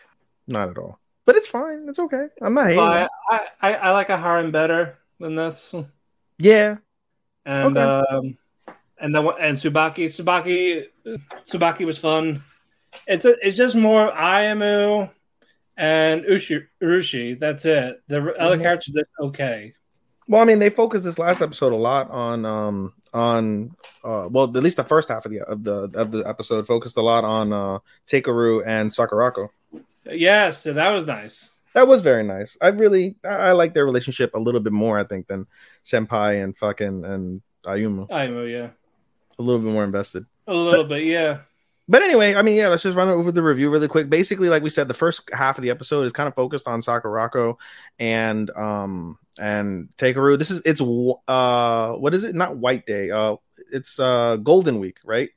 [SPEAKER 4] Not at all. But it's fine. It's okay. I'm not hating.
[SPEAKER 5] But. I, I, I like a Harem better than this.
[SPEAKER 4] Yeah.
[SPEAKER 5] And
[SPEAKER 4] Okay.
[SPEAKER 5] um, and then and Tsubaki, Tsubaki, Tsubaki was fun. It's a, it's just more Ayumu and Ushi, Urushi. That's it. The other
[SPEAKER 4] Mhm.
[SPEAKER 5] characters did okay.
[SPEAKER 4] Well, I mean, they focused this last episode a lot on um on uh well at least the first half of the of the of the episode focused a lot on uh Takeru and Sakurako.
[SPEAKER 5] Yes, so that was nice.
[SPEAKER 4] That was very nice. I really I, I like their relationship a little bit more, I think, than Senpai and fucking and Ayumu.
[SPEAKER 5] Ayumu, yeah,
[SPEAKER 4] A little bit more invested.
[SPEAKER 5] a little bit, yeah.
[SPEAKER 4] But anyway, I mean, yeah, let's just run over the review really quick. Basically, like we said, the first half of the episode is kind of focused on Sakurako and um and Takeru. This is it's uh what is it? Not White Day. Uh it's uh Golden Week, right?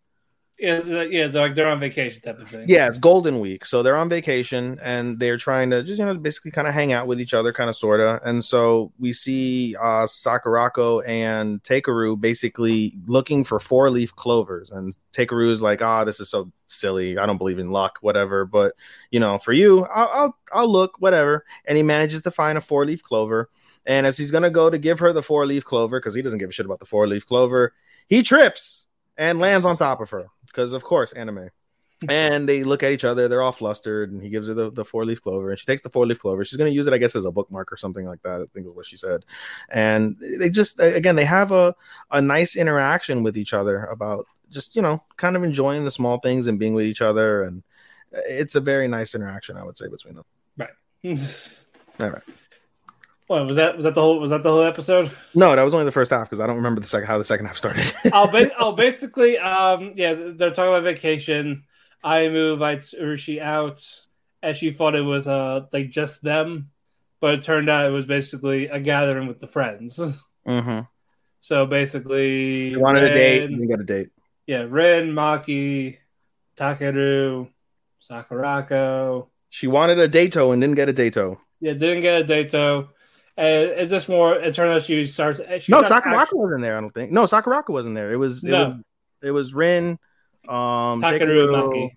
[SPEAKER 5] Uh, yeah, they're like they're on vacation type of thing.
[SPEAKER 4] Yeah, it's Golden Week. So they're on vacation and they're trying to just, you know, basically kind of hang out with each other, kind of sort of. And so we see uh, Sakurako and Takeru basically looking for four leaf clovers. And Takeru is like, ah, this is so silly. I don't believe in luck, whatever. But, you know, for you, I'll, I'll, I'll look, whatever. And he manages to find a four leaf clover. And as he's to go to give her the four leaf clover, because he doesn't give a shit about the four leaf clover, he trips and lands on top of her. Because, of course, anime and they look at each other. They're all flustered, and he gives her the, the four leaf clover, and she takes the four leaf clover. She's going to use it, I guess, as a bookmark or something like that. I think is what she said. And they just, again, they have a a nice interaction with each other about just you know, kind of enjoying the small things and being with each other, and it's a very nice interaction, I would say, between them. Right. all right.
[SPEAKER 5] What was that? Was that the whole? Was that the whole episode?
[SPEAKER 4] No, that was only the first half because I don't remember the second how the second half started.
[SPEAKER 5] I'll, ba- I'll basically, um, yeah, they're talking about vacation. Ayumu invites Urushi out, as she thought it was uh like just them, but it turned out it was basically a gathering with the friends.
[SPEAKER 4] mm-hmm.
[SPEAKER 5] So basically,
[SPEAKER 4] He wanted a date, he got a date.
[SPEAKER 5] Yeah, Rin, Maki, Takeru, Sakurako.
[SPEAKER 4] She wanted a dato and didn't get a dato.
[SPEAKER 5] Yeah, didn't get a dato. And it's just more. It turned out she starts. She
[SPEAKER 4] no,
[SPEAKER 5] starts
[SPEAKER 4] Sakurako
[SPEAKER 5] act-
[SPEAKER 4] wasn't there. I don't think. No, Sakurako wasn't there. It was. It
[SPEAKER 5] No.
[SPEAKER 4] was. It was Rin. Um,
[SPEAKER 5] Takeru and Maki.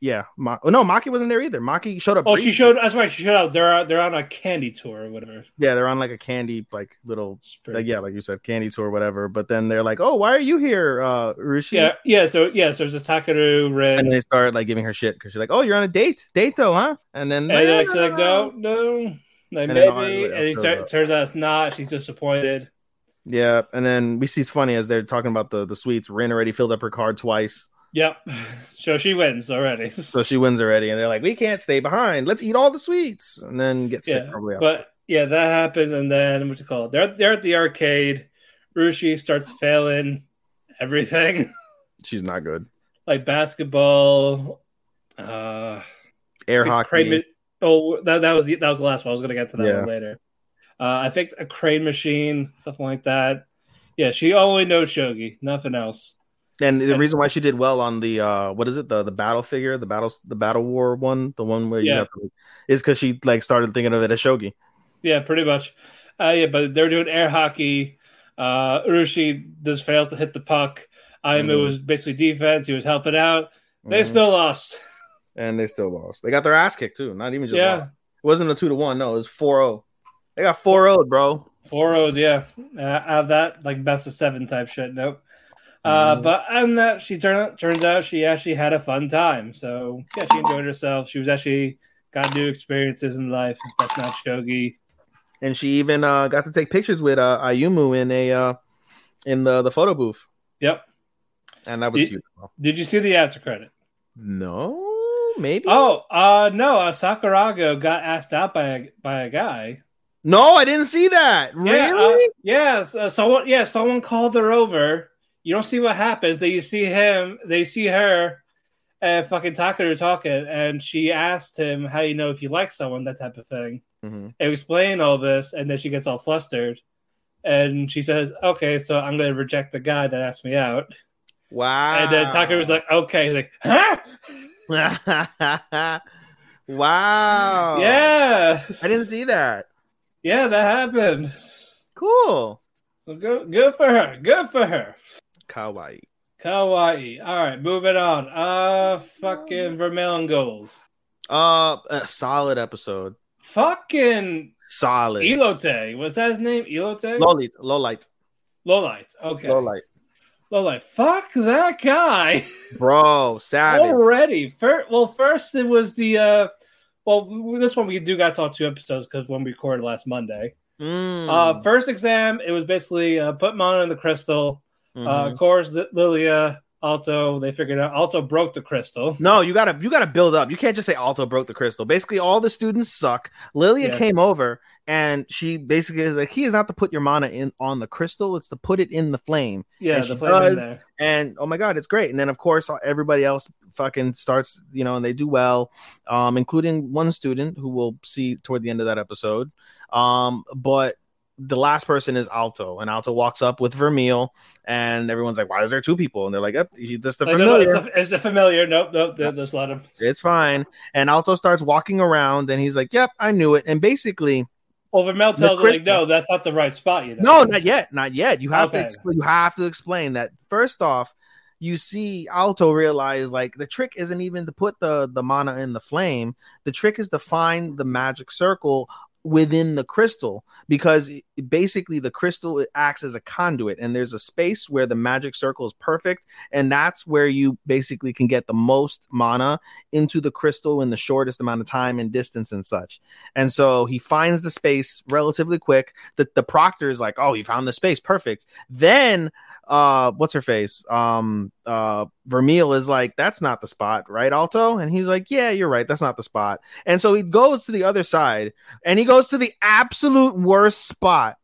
[SPEAKER 4] Yeah. Ma- oh, no, Maki wasn't there either. Maki showed up.
[SPEAKER 5] Oh,
[SPEAKER 4] briefly.
[SPEAKER 5] she showed. That's why she showed up. They're they're on a candy tour or whatever.
[SPEAKER 4] Yeah, they're on like a candy, like little, like, yeah, like you said, candy tour, or whatever. But then they're like, "Oh, why are you here, uh, Urushi?"
[SPEAKER 5] Yeah, yeah. So yeah, so it's just Takeru, Rin,
[SPEAKER 4] And
[SPEAKER 5] and,
[SPEAKER 4] they start like giving her shit because she's like, "Oh, you're on a date, date though, huh?" And then
[SPEAKER 5] they're like, she's like, no, no, like
[SPEAKER 4] And
[SPEAKER 5] maybe, and it tur- turns out it's not. She's disappointed.
[SPEAKER 4] yeah. And then we see it's funny as they're talking about the the sweets. Rin already filled up her card twice.
[SPEAKER 5] Yep. So she wins already.
[SPEAKER 4] So she wins already, and they're like, "We can't stay behind. Let's eat all the sweets," and then get sick.
[SPEAKER 5] yeah,
[SPEAKER 4] probably after.
[SPEAKER 5] but yeah, that happens, and then what you call it? They're they're at the arcade. Rushi starts failing everything,
[SPEAKER 4] she's not good.
[SPEAKER 5] like basketball, uh,
[SPEAKER 4] Air hockey.
[SPEAKER 5] Oh, that, that was the, that was the last one. I was gonna get to that
[SPEAKER 4] Yeah.
[SPEAKER 5] one later. Uh, I think a crane machine, something like that. Yeah, she only knows shogi, nothing else.
[SPEAKER 4] and the
[SPEAKER 5] and-
[SPEAKER 4] reason why she did well on the uh, what is it the the battle figure, the battles, the battle war one, the one where you
[SPEAKER 5] Yeah.
[SPEAKER 4] have to, is because she like started thinking of it as shogi.
[SPEAKER 5] Yeah, pretty much. Uh, yeah, but they're doing air hockey. Uh, Urushi just fails to hit the puck. Ayame
[SPEAKER 4] Mhm.
[SPEAKER 5] was basically defense. He was helping out. They
[SPEAKER 4] Mhm.
[SPEAKER 5] still lost.
[SPEAKER 4] and they still lost. They got their ass kicked too. Not even just
[SPEAKER 5] Yeah.
[SPEAKER 4] lost. It wasn't a two to one. No, it was 4-0. They got 4-0, bro.
[SPEAKER 5] 4 0, yeah. Uh, out of that, like best of seven type shit. Nope. Uh,
[SPEAKER 4] Mhm.
[SPEAKER 5] but and that she turn, turns out she actually had a fun time. So yeah, she enjoyed herself. She was actually got new experiences in life. That's not shogi.
[SPEAKER 4] And she even uh, got to take pictures with uh, Ayumu in a uh, in the the photo booth,
[SPEAKER 5] Yep.
[SPEAKER 4] and that was
[SPEAKER 5] Did-
[SPEAKER 4] cute.
[SPEAKER 5] Did you see the after credit?
[SPEAKER 4] No, maybe.
[SPEAKER 5] Oh, uh, no. Uh, Sakurako got asked out by a, by a guy.
[SPEAKER 4] no, I didn't see that.
[SPEAKER 5] Yeah, uh,
[SPEAKER 4] Really?
[SPEAKER 5] yes. Uh, someone, yeah, someone called her over. You don't see what happens. Then you see him. They see her, and fucking Takeru talking, and she asked him, "How you know if you like someone?" That type of thing.
[SPEAKER 4] Mhm.
[SPEAKER 5] And explain all this, and then she gets all flustered, and she says, "Okay, so I'm going to reject the guy that asked me out."
[SPEAKER 4] Wow.
[SPEAKER 5] And then Takeru's like, "Okay." He's like, "Huh?"
[SPEAKER 4] wow.
[SPEAKER 5] yeah,
[SPEAKER 4] I didn't see that.
[SPEAKER 5] Yeah, that happened.
[SPEAKER 4] Cool.
[SPEAKER 5] So good, good for her. Good for her.
[SPEAKER 4] Kawaii.
[SPEAKER 5] Kawaii. All right, moving on. Uh, fucking Vermeil in Gold.
[SPEAKER 4] Uh, a solid episode.
[SPEAKER 5] Fucking
[SPEAKER 4] Solid.
[SPEAKER 5] Elote. Was that his name? Elote?
[SPEAKER 4] Low light. Low light.
[SPEAKER 5] Lowlight. Okay.
[SPEAKER 4] Low light.
[SPEAKER 5] Well, like fuck that guy
[SPEAKER 4] bro. Savage.
[SPEAKER 5] already. First, well, first it was the uh, well, this one we do got to talk two episodes because when we recorded last Monday.
[SPEAKER 4] Mm.
[SPEAKER 5] Uh, first exam, it was basically uh, put Mana in the crystal. Uh,
[SPEAKER 4] Mhm.
[SPEAKER 5] of course, Li- Lilia, Alto, they figured out Alto broke the crystal.
[SPEAKER 4] No, you gotta you gotta build up. You can't just say Alto broke the crystal. Basically, all the students suck. Lilia
[SPEAKER 5] Yeah.
[SPEAKER 4] came over and she basically is like he is not to put your mana in on the crystal, it's to put it in the flame.
[SPEAKER 5] Yeah,
[SPEAKER 4] And
[SPEAKER 5] the flame
[SPEAKER 4] does.
[SPEAKER 5] in there.
[SPEAKER 4] And oh my god, it's great. And then of course everybody else fucking starts, you know, and they do well, um, including one student who we'll see toward the end of that episode. Um, but the last person is Alto, and Alto walks up with Vermeil, and everyone's like, "Why is there two people?" And they're like, "Yep, he- this the
[SPEAKER 5] Like, no,
[SPEAKER 4] familiar."
[SPEAKER 5] it's, a familiar. Nope, nope. they- Just let him.
[SPEAKER 4] It's fine. And Alto starts walking around and he's like, Yep, I knew it. And basically,
[SPEAKER 5] Well, Vermeil
[SPEAKER 4] The
[SPEAKER 5] tells him like, no, that's not the right spot. You know.
[SPEAKER 4] no, not yet, not yet. You have
[SPEAKER 5] Okay.
[SPEAKER 4] to explain you have to explain that first off, you see Alto realize like the trick isn't even to put the the mana in the flame. The trick is to find the magic circle within the crystal because basically the crystal acts as a conduit and there's a space where the magic circle is perfect and that's where you basically can get the most mana into the crystal in the shortest amount of time and distance and such. And so he finds the space relatively quick. The, the proctor is like oh he found the space. Perfect. Then uh what's her face? Um uh vermeil is like that's not the spot right alto? And he's like yeah you're right. That's not the spot. And so he goes to the other side and he goes to the absolute worst spot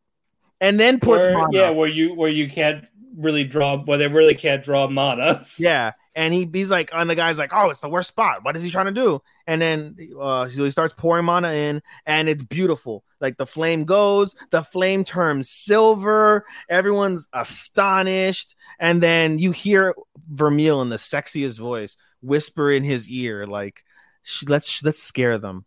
[SPEAKER 4] and then puts
[SPEAKER 5] Where-
[SPEAKER 4] mana.
[SPEAKER 5] yeah, where you where you can't really draw, where they really can't draw mana.
[SPEAKER 4] Yeah. And he, he's like, and the guy's like, oh, it's the worst spot. What is he trying to do? And then uh, so he starts pouring mana in, and it's beautiful. Like the flame goes, the flame turns silver. Everyone's astonished. And then you hear Vermeil in the sexiest voice whisper in his ear, like, let's let's scare them.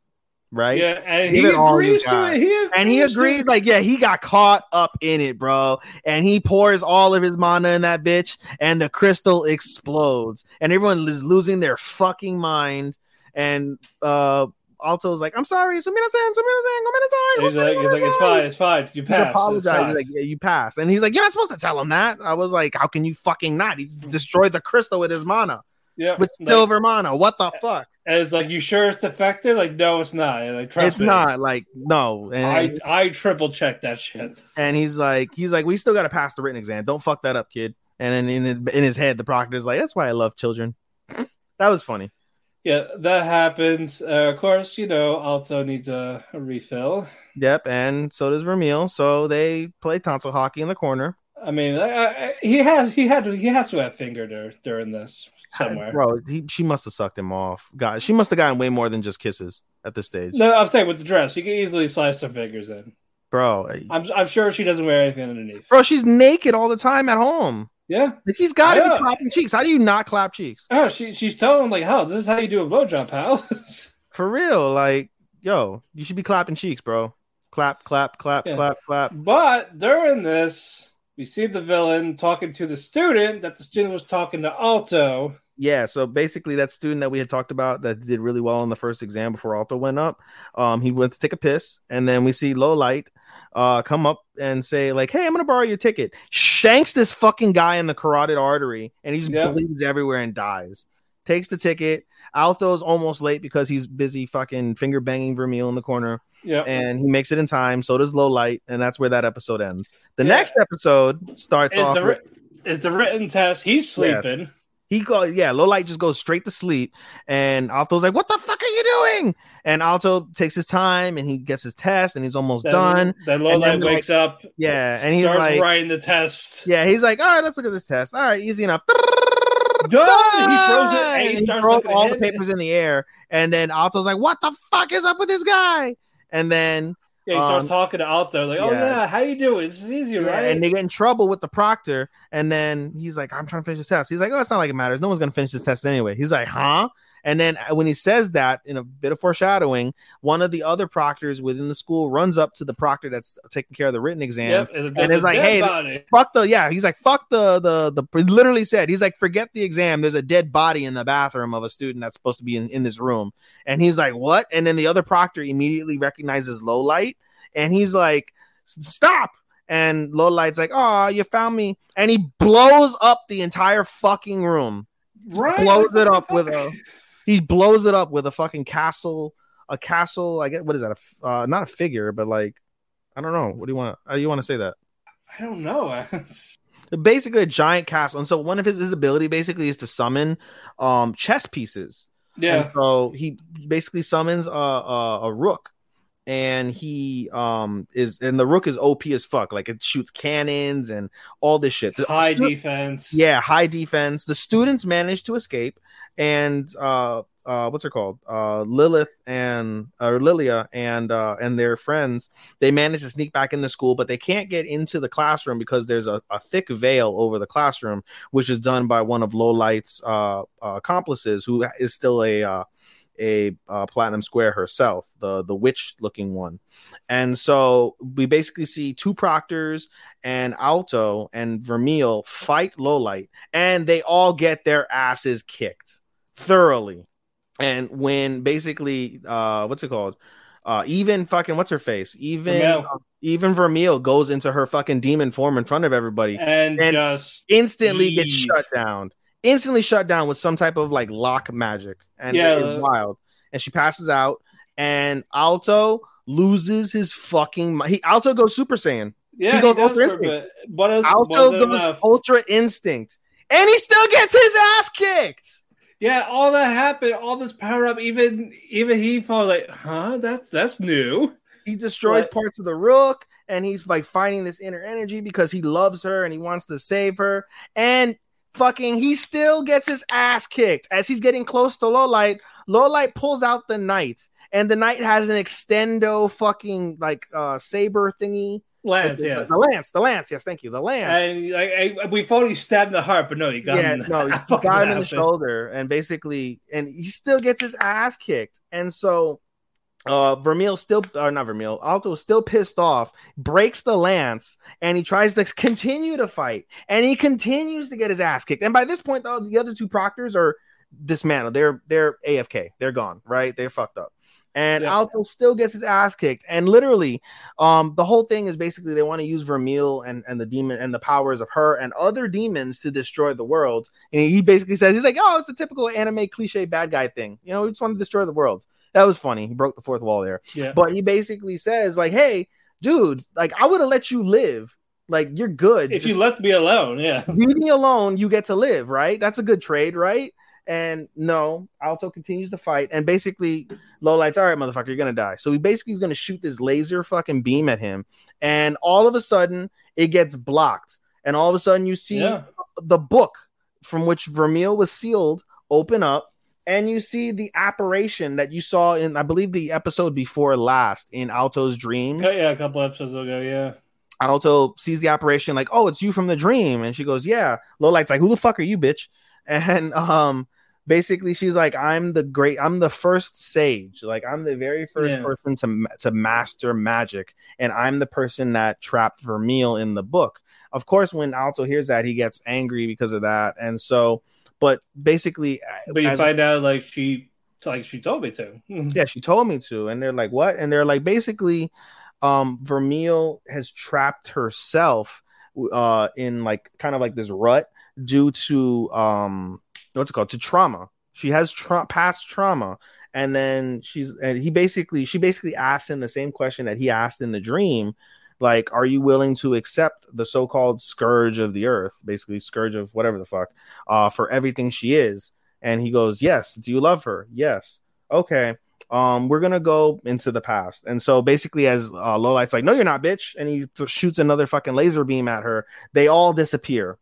[SPEAKER 4] Right?
[SPEAKER 5] Yeah, and he
[SPEAKER 4] Even all
[SPEAKER 5] agrees to it. He
[SPEAKER 4] and he agreed, like, yeah, he got caught up in it, bro. And he pours all of his mana in that bitch, and the crystal explodes, and everyone is losing their fucking mind. And uh Alto's like, I'm sorry, Sumina-san, Sumina-san, Sumina-san.
[SPEAKER 5] He's like, he's like, it's fine, it's fine. You
[SPEAKER 4] He's
[SPEAKER 5] passed. It's
[SPEAKER 4] apologized. He's like, yeah, you passed. And he's like, You're not supposed to tell him that. I was like, How can you fucking not? He destroyed the crystal with his mana,
[SPEAKER 5] yeah,
[SPEAKER 4] with
[SPEAKER 5] like-
[SPEAKER 4] silver mana. What the fuck?
[SPEAKER 5] And it's like, you sure it's defective? Like, no, it's not. And like, trust
[SPEAKER 4] It's
[SPEAKER 5] me,
[SPEAKER 4] not like no. And
[SPEAKER 5] I I triple checked that shit.
[SPEAKER 4] and he's like, he's like, we still got to pass the written exam. Don't fuck that up, kid. And then in in his head, the proctor's like, that's why I love children. that was funny.
[SPEAKER 5] yeah, that happens. Uh, of course, you know, Alto needs a, a refill.
[SPEAKER 4] Yep, and so does Vermeil. So they play tonsil hockey in the corner.
[SPEAKER 5] I mean, I, I, he has he had to he has to have fingered her during this somewhere.
[SPEAKER 4] Bro, he, she must have sucked him off. God, she must have gotten way more than just kisses at this stage.
[SPEAKER 5] No, I'm saying with the dress, you can easily slice her fingers in.
[SPEAKER 4] Bro,
[SPEAKER 5] I'm I'm sure she doesn't wear anything underneath.
[SPEAKER 4] bro, she's naked all the time at home.
[SPEAKER 5] Yeah.
[SPEAKER 4] Like he's got to be clapping cheeks. How do you not clap cheeks?
[SPEAKER 5] Oh, she she's telling him like, "How this is how you do a blowjob, pal."
[SPEAKER 4] For real, like, yo, you should be clapping cheeks, bro. Clap, clap, clap,
[SPEAKER 5] Yeah.
[SPEAKER 4] clap, clap.
[SPEAKER 5] but during this, we see the villain talking to the student that the student was talking to Alto.
[SPEAKER 4] Yeah, so basically that student that we had talked about that did really well on the first exam before Alto went up, um, he went to take a piss, and then we see Low Light uh come up and say, like, hey, I'm gonna borrow your ticket. Shanks this fucking guy in the carotid artery, and he just
[SPEAKER 5] Yeah.
[SPEAKER 4] bleeds everywhere and dies. Takes the ticket. Alto's almost late because he's busy fucking finger banging Vermeil in the corner,
[SPEAKER 5] Yeah.
[SPEAKER 4] and he makes it in time. So does Low Light, and that's where that episode ends. The
[SPEAKER 5] Yeah.
[SPEAKER 4] next episode starts
[SPEAKER 5] Is
[SPEAKER 4] off.
[SPEAKER 5] the
[SPEAKER 4] with-
[SPEAKER 5] is the written test? He's sleeping.
[SPEAKER 4] he go yeah, low light just goes straight to sleep, and Alto's like, "What the fuck are you doing?" And Alto takes his time and he gets his test and he's almost
[SPEAKER 5] Then,
[SPEAKER 4] done.
[SPEAKER 5] Then
[SPEAKER 4] And
[SPEAKER 5] Lowlight
[SPEAKER 4] then, like,
[SPEAKER 5] wakes up.
[SPEAKER 4] Yeah, and he's
[SPEAKER 5] starts
[SPEAKER 4] like,
[SPEAKER 5] writing the test.
[SPEAKER 4] yeah, he's like, all right, let's look at this test. All right, easy enough.
[SPEAKER 5] Done! He throws it and he
[SPEAKER 4] And he
[SPEAKER 5] starts
[SPEAKER 4] throws all the papers in the air, and then Alto's like, "What the fuck is up with this guy?" And then
[SPEAKER 5] Yeah, he starts
[SPEAKER 4] Um,
[SPEAKER 5] talking to Alto like, "Oh
[SPEAKER 4] yeah.
[SPEAKER 5] yeah, how you doing? This is easier,
[SPEAKER 4] Yeah,
[SPEAKER 5] right?"
[SPEAKER 4] and they get in trouble with the proctor, and then he's like, "I'm trying to finish this test." He's like, "Oh, it's not like it matters. No one's gonna finish this test anyway." He's like, "Huh?" And then uh, when he says that, in a bit of foreshadowing, one of the other proctors within the school runs up to the proctor that's taking care of the written exam.
[SPEAKER 5] Yep, and,
[SPEAKER 4] and
[SPEAKER 5] there's
[SPEAKER 4] it's
[SPEAKER 5] a
[SPEAKER 4] like, hey. Fuck the yeah. He's like, fuck the the the. Literally said, he's like, forget the exam. There's a dead body in the bathroom of a student that's supposed to be in, in this room. And he's like, what? And then the other proctor immediately recognizes low light, and he's like, stop. And Lowlight's like, "Oh, you found me," and he blows up the entire fucking room.
[SPEAKER 5] Right.
[SPEAKER 4] Blows it up with a- He blows it up with a fucking castle, a castle. I get what is that? A uh, not a figure, but like I don't know. What do you want? How do you want to say that?
[SPEAKER 5] I don't know.
[SPEAKER 4] Basically, a giant castle. And so one of his, his ability basically is to summon um chess pieces.
[SPEAKER 5] yeah.
[SPEAKER 4] And so he basically summons a, a, a rook, and he um is and the rook is OP as fuck. Like it shoots cannons and all this shit. The
[SPEAKER 5] High
[SPEAKER 4] stu-
[SPEAKER 5] defense.
[SPEAKER 4] yeah, high defense. The students manage to escape, and uh, uh, what's her called? Uh, Lilith and or Lilia and uh, and their friends. They manage to sneak back into school, but they can't get into the classroom because there's a, a thick veil over the classroom, which is done by one of Lowlight's uh, uh, accomplices, who is still a uh, a uh, platinum square herself, the the witch looking one. And so we basically see two proctors and Alto and Vermeil fight Lowlight, and they all get their asses kicked thoroughly. And when basically, uh, what's it called? Uh, even fucking what's her face? Even
[SPEAKER 5] Vermeil.
[SPEAKER 4] even Vermeil goes into her fucking demon form in front of everybody,
[SPEAKER 5] And,
[SPEAKER 4] And-
[SPEAKER 5] just
[SPEAKER 4] instantly gets shut down. Instantly shut down with some type of like lock magic, and
[SPEAKER 5] Yeah.
[SPEAKER 4] it's wild. And she passes out, and Alto loses his fucking. He Alto goes Super Saiyan.
[SPEAKER 5] yeah,
[SPEAKER 4] He goes
[SPEAKER 5] does
[SPEAKER 4] Ultra Instinct.
[SPEAKER 5] is
[SPEAKER 4] Alto goes
[SPEAKER 5] enough?
[SPEAKER 4] Ultra Instinct, and he still gets his ass kicked.
[SPEAKER 5] Yeah, all that happened, all this power up, even even he felt like, huh? That's that's new.
[SPEAKER 4] He destroys
[SPEAKER 5] What?
[SPEAKER 4] parts of the Rook, and he's like finding this inner energy because he loves her and he wants to save her. And fucking, he still gets his ass kicked as he's getting close to low light. Low light pulls out the knight, and the knight has an extendo fucking like uh saber thingy.
[SPEAKER 5] Lance,
[SPEAKER 4] the,
[SPEAKER 5] yeah.
[SPEAKER 4] the lance, the lance. Yes, thank you, the lance.
[SPEAKER 5] And like I, we thought he stabbed in the heart, but no, he got
[SPEAKER 4] yeah,
[SPEAKER 5] him. in the-
[SPEAKER 4] no,
[SPEAKER 5] fucking
[SPEAKER 4] got him in the shoulder, and basically, and he still gets his ass kicked. And so, uh, Vermeil still, or not Vermeil, Alto is still pissed off, breaks the lance, and he tries to continue to fight, and he continues to get his ass kicked. And by this point, though, the other two proctors are dismantled. They're they're AFK. They're gone. Right? They're fucked up. And
[SPEAKER 5] Yeah.
[SPEAKER 4] Alto still gets his ass kicked. And literally, um, the whole thing is basically they want to use Vermeil and, and the demon and the powers of her and other demons to destroy the world. And he basically says, he's like, oh, it's a typical anime cliche bad guy thing. You know, we just want to destroy the world. That was funny. He broke the fourth wall there.
[SPEAKER 5] Yeah.
[SPEAKER 4] But he basically says, like, hey, dude, like, I would have let you live. Like, you're good.
[SPEAKER 5] if
[SPEAKER 4] Just
[SPEAKER 5] you left me alone, yeah.
[SPEAKER 4] leave me alone, you get to live, right? That's a good trade, right? And no, Alto continues to fight, and basically, Lowlight's all right, motherfucker, you're gonna die. So he basically is gonna shoot this laser fucking beam at him, and all of a sudden, it gets blocked, and all of a sudden, you see
[SPEAKER 5] Yeah.
[SPEAKER 4] the book from which Vermeil was sealed open up, and you see the apparition that you saw in, I believe, the episode before last in Alto's dreams.
[SPEAKER 5] Yeah, a couple episodes ago, yeah.
[SPEAKER 4] Alto sees the operation like, "Oh, it's you from the dream," and she goes, "Yeah." Lowlight's like, "Who the fuck are you, bitch?" And um, basically, she's like, "I'm the great. I'm the first sage. Like, I'm the very first
[SPEAKER 5] Yeah.
[SPEAKER 4] person to to master magic, and I'm the person that trapped Vermeil in the book." Of course, when Alto hears that, he gets angry because of that, and so. But basically,
[SPEAKER 5] But you find out like she like she told me to.
[SPEAKER 4] yeah, she told me to. And they're like, what? And they're like, basically, um, Vermeil has trapped herself uh in like kind of like this rut due to um what's it called to trauma. She has tra- past trauma. And then she's and he basically she basically asked him the same question that he asked in the dream. Like, are you willing to accept the so-called scourge of the earth, basically scourge of whatever the fuck, uh, for everything she is? And he goes, Yes. Do you love her? Yes okay um we're gonna go into the past and so basically as uh lowlight's like no you're not bitch and he th- shoots another fucking laser beam at her they all disappear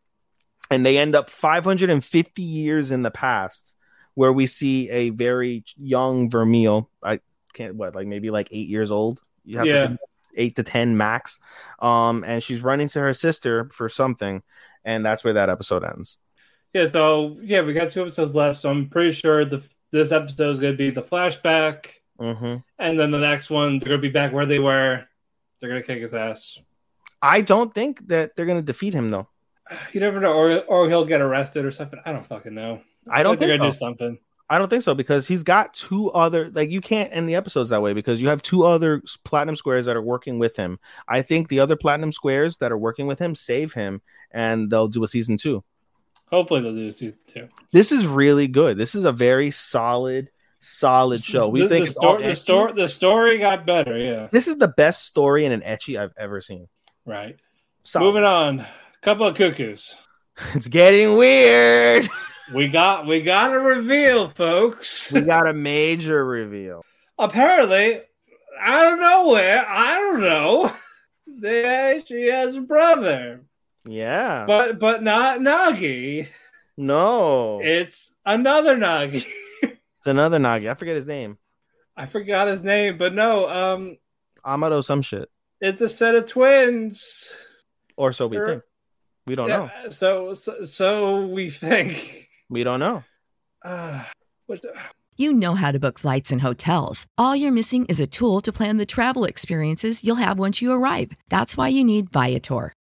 [SPEAKER 4] and they end up 550 years in the past where we see a very young vermeil. I can't what like maybe like eight years old? You have
[SPEAKER 5] Yeah.
[SPEAKER 4] to eight to ten max. Um and she's running to her sister for something and that's where that episode ends.
[SPEAKER 5] Yeah, so yeah, we got two episodes left, so I'm pretty sure the this episode is going to be the flashback,
[SPEAKER 4] hmm
[SPEAKER 5] and then the next one they're going to be back where they were. They're going to kick his ass.
[SPEAKER 4] i don't think that they're gonna defeat him though
[SPEAKER 5] You never know, or or he'll get arrested or something. I don't fucking know.
[SPEAKER 4] I don't
[SPEAKER 5] they're
[SPEAKER 4] think
[SPEAKER 5] to
[SPEAKER 4] so.
[SPEAKER 5] do something.
[SPEAKER 4] I don't think so because he's got two other like you can't end the episodes that way because you have two other platinum squares that are working with him. I think the other platinum squares that are working with him save him and they'll do a season 2.
[SPEAKER 5] Hopefully they'll do a season two.
[SPEAKER 4] This is really good. This is a very solid solid show. We
[SPEAKER 5] the,
[SPEAKER 4] think
[SPEAKER 5] the, story, the the story got better. Yeah,
[SPEAKER 4] This is the best story in an ecchi I've ever seen.
[SPEAKER 5] right.
[SPEAKER 4] Solid.
[SPEAKER 5] Moving on. Couple of cuckoos.
[SPEAKER 4] It's getting weird.
[SPEAKER 5] We got we got a reveal, folks.
[SPEAKER 4] we got a major reveal.
[SPEAKER 5] Apparently, out of nowhere, I don't know. They she has a brother,
[SPEAKER 4] Yeah.
[SPEAKER 5] but but not Nagi.
[SPEAKER 4] no.
[SPEAKER 5] It's another Nagi.
[SPEAKER 4] It's another Nagi. I forget his name.
[SPEAKER 5] I forgot his name, but no, um,
[SPEAKER 4] Amado some shit.
[SPEAKER 5] it's a set of twins.
[SPEAKER 4] Or so we
[SPEAKER 5] Sure.
[SPEAKER 4] think. We don't know.
[SPEAKER 5] So, so so we think.
[SPEAKER 4] We don't know.
[SPEAKER 5] Uh, what the,
[SPEAKER 6] You know how to book flights and hotels. All you're missing is a tool to plan the travel experiences you'll have once you arrive. That's why you need Viator.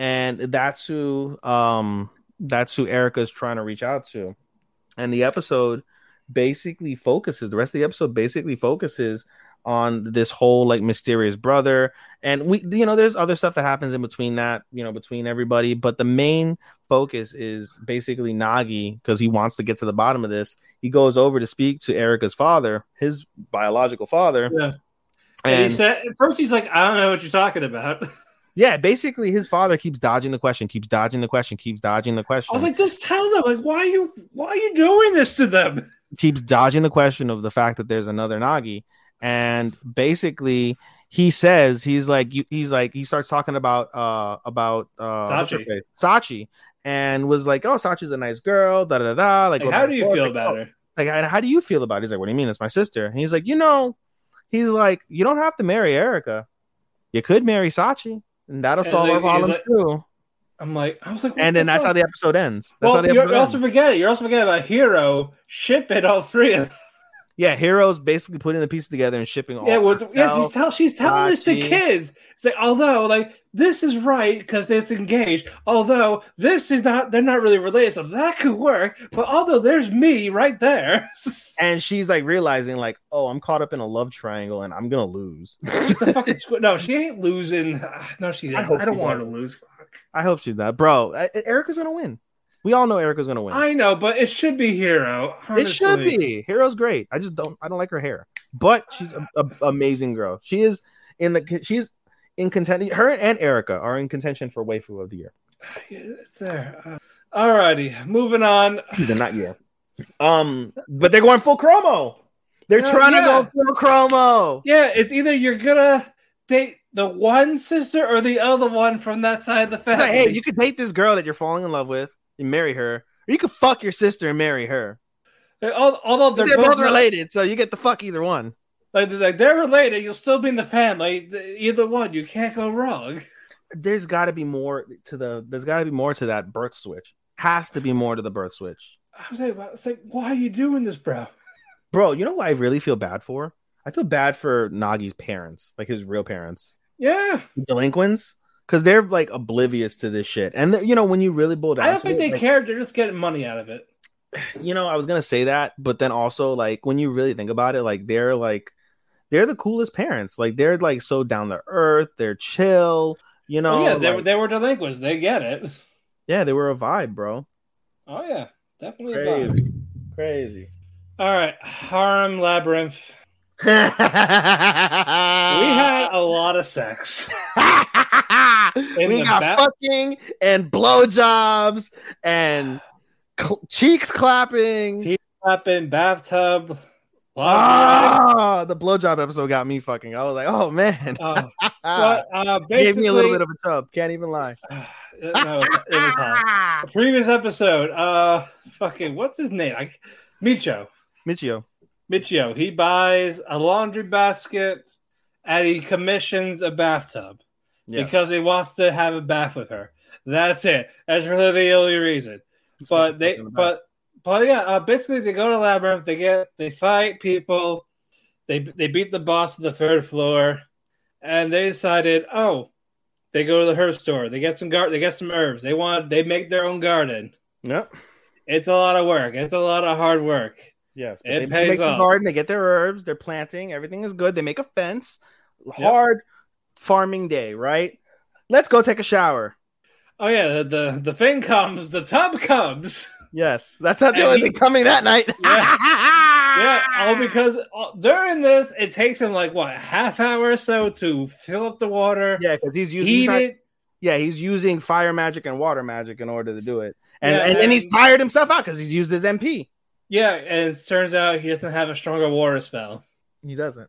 [SPEAKER 4] and that's who um that's who Erica's trying to reach out to. And the episode basically focuses the rest of the episode basically focuses on this whole like mysterious brother and we you know there's other stuff that happens in between that you know between everybody but the main focus is basically Nagi because he wants to get to the bottom of this he goes over to speak to Erica's father his biological father
[SPEAKER 5] yeah. And, he said at first he's like, I don't know what you're talking about.
[SPEAKER 4] Yeah, basically his father keeps dodging the question, keeps dodging the question, keeps dodging the question.
[SPEAKER 5] I was like, just tell them, like, why are you why are you doing this to them?
[SPEAKER 4] keeps dodging the question of the fact that there's another Nagi. And basically he says he's like he's like he starts talking about uh about uh
[SPEAKER 5] Sachi.
[SPEAKER 4] Sachi and was like, Oh, Sachi's a nice girl, da da da. Like,
[SPEAKER 5] Like, how do you feel about her?
[SPEAKER 4] Like, "And how do you feel about it? He's like, What do you mean? It's my sister. And he's like, you know, he's like, you don't have to marry Erica. You could marry Sachi, and that'll
[SPEAKER 5] And
[SPEAKER 4] solve
[SPEAKER 5] like-
[SPEAKER 4] our problems
[SPEAKER 5] like-
[SPEAKER 4] too.
[SPEAKER 5] I'm like, I was like,
[SPEAKER 4] And then
[SPEAKER 5] the
[SPEAKER 4] that's how the episode ends. That's how
[SPEAKER 5] well,
[SPEAKER 4] the
[SPEAKER 5] you're
[SPEAKER 4] episode
[SPEAKER 5] also
[SPEAKER 4] ends.
[SPEAKER 5] forgetting. You're also forgetting about Hiro Ship, shipping all three of them.
[SPEAKER 4] Yeah, Hiro's basically putting the pieces together and shipping all.
[SPEAKER 5] Yeah, with, yeah, she's, tell, she's telling this to kids. It's like, although, like, this is right because it's engaged. Although this is not, they're not really related, so that could work. But although there's me right there,
[SPEAKER 4] and she's like realizing, like, oh, I'm caught up in a love triangle and I'm gonna lose.
[SPEAKER 5] the fucking squ- no, she ain't losing. No, she.
[SPEAKER 4] I
[SPEAKER 5] I, don't want her to lose. Fuck.
[SPEAKER 4] I hope she's not, bro. I- Erica's gonna win. We all know Erica's gonna win.
[SPEAKER 5] I know, but it should be Hiro.
[SPEAKER 4] it should be. Hiro's great. I just don't. I don't like her hair, but she's a, a- amazing girl. She is in the. She's in contention. Her and Erica are in contention for waifu of the year.
[SPEAKER 5] Yeah, It's there. Uh, alrighty, moving on.
[SPEAKER 4] Season, not year. Um, but they're going full chromo. They're
[SPEAKER 5] Yeah,
[SPEAKER 4] trying
[SPEAKER 5] yeah.
[SPEAKER 4] to go full chromo.
[SPEAKER 5] Yeah, it's either you're gonna date the one sister or the other one from that side of the family.
[SPEAKER 4] like, hey, you could date this girl that you're falling in love with and marry her, or you could fuck your sister and marry her.
[SPEAKER 5] Although they're,
[SPEAKER 4] They're, both,
[SPEAKER 5] not-
[SPEAKER 4] related, so you get the fuck either one.
[SPEAKER 5] Like, they're- like they're related, you'll still be in the family. Either one, you can't go wrong.
[SPEAKER 4] There's got to be more to the. There's got to be more to that birth switch. Has to be more to the birth switch,
[SPEAKER 5] I was like, it's like, why are you doing this, bro?
[SPEAKER 4] bro. You know what I really feel bad for? I feel bad for Nagi's parents, like his real parents,
[SPEAKER 5] Yeah,
[SPEAKER 4] delinquents, because they're like oblivious to this shit. And you know when you really bull down,
[SPEAKER 5] I don't think
[SPEAKER 4] it,
[SPEAKER 5] they
[SPEAKER 4] like-
[SPEAKER 5] care. They're just getting money out of it.
[SPEAKER 4] you know, I was gonna say that, but then also like when you really think about it, like they're like they're the coolest parents. Like they're like so down to earth, they're chill, you know.
[SPEAKER 5] Oh, yeah, they, were
[SPEAKER 4] like-
[SPEAKER 5] they were delinquents. They get it.
[SPEAKER 4] yeah, they were a vibe, bro.
[SPEAKER 5] Oh yeah, definitely. a vibe.
[SPEAKER 4] Crazy. Crazy.
[SPEAKER 5] All right, Harem Labyrinth. We had a lot of sex.
[SPEAKER 4] We got fucking and blowjobs and cl- cheeks clapping.
[SPEAKER 5] Cheeks clapping, bathtub.
[SPEAKER 4] Ah, the blowjob episode got me fucking. I was like, oh man,
[SPEAKER 5] Uh, but uh,
[SPEAKER 4] gave me a little bit of a tub. Can't even lie.
[SPEAKER 5] It, no, it was- hot. The previous episode, uh, fucking, what's his name? Like, Micho.
[SPEAKER 4] Michio.
[SPEAKER 5] Michio. He buys a laundry basket and he commissions a bathtub
[SPEAKER 4] Yes.
[SPEAKER 5] because he wants to have a bath with her. That's it. That's really the only reason. But they, but, but yeah, uh, basically they go to labyrinth. They get, they fight people. They they beat the boss of the third floor, and they decided, oh, they go to the herb store. They get some gar- They get some herbs. They want. They make their own garden.
[SPEAKER 4] Yep.
[SPEAKER 5] It's a lot of work. It's a lot of hard work.
[SPEAKER 4] Yes,
[SPEAKER 5] It
[SPEAKER 4] they
[SPEAKER 5] pays
[SPEAKER 4] make the garden. They get their herbs. They're planting. Everything is good. They make a fence. Hard farming day, right? Let's go take a shower.
[SPEAKER 5] Oh yeah, the the, thing comes. The tub comes.
[SPEAKER 4] Yes, that's not the only thing coming that night.
[SPEAKER 5] Yeah, all because uh, during this it takes him like what a half hour or so to fill up the water.
[SPEAKER 4] Yeah, because he's using.
[SPEAKER 5] heat
[SPEAKER 4] He's not,
[SPEAKER 5] it.
[SPEAKER 4] yeah, he's using fire magic and water magic in order to do it, and
[SPEAKER 5] Yeah,
[SPEAKER 4] and, and he's tired himself out because he's used his MP.
[SPEAKER 5] Yeah, and it turns out he doesn't have a stronger water spell.
[SPEAKER 4] He doesn't.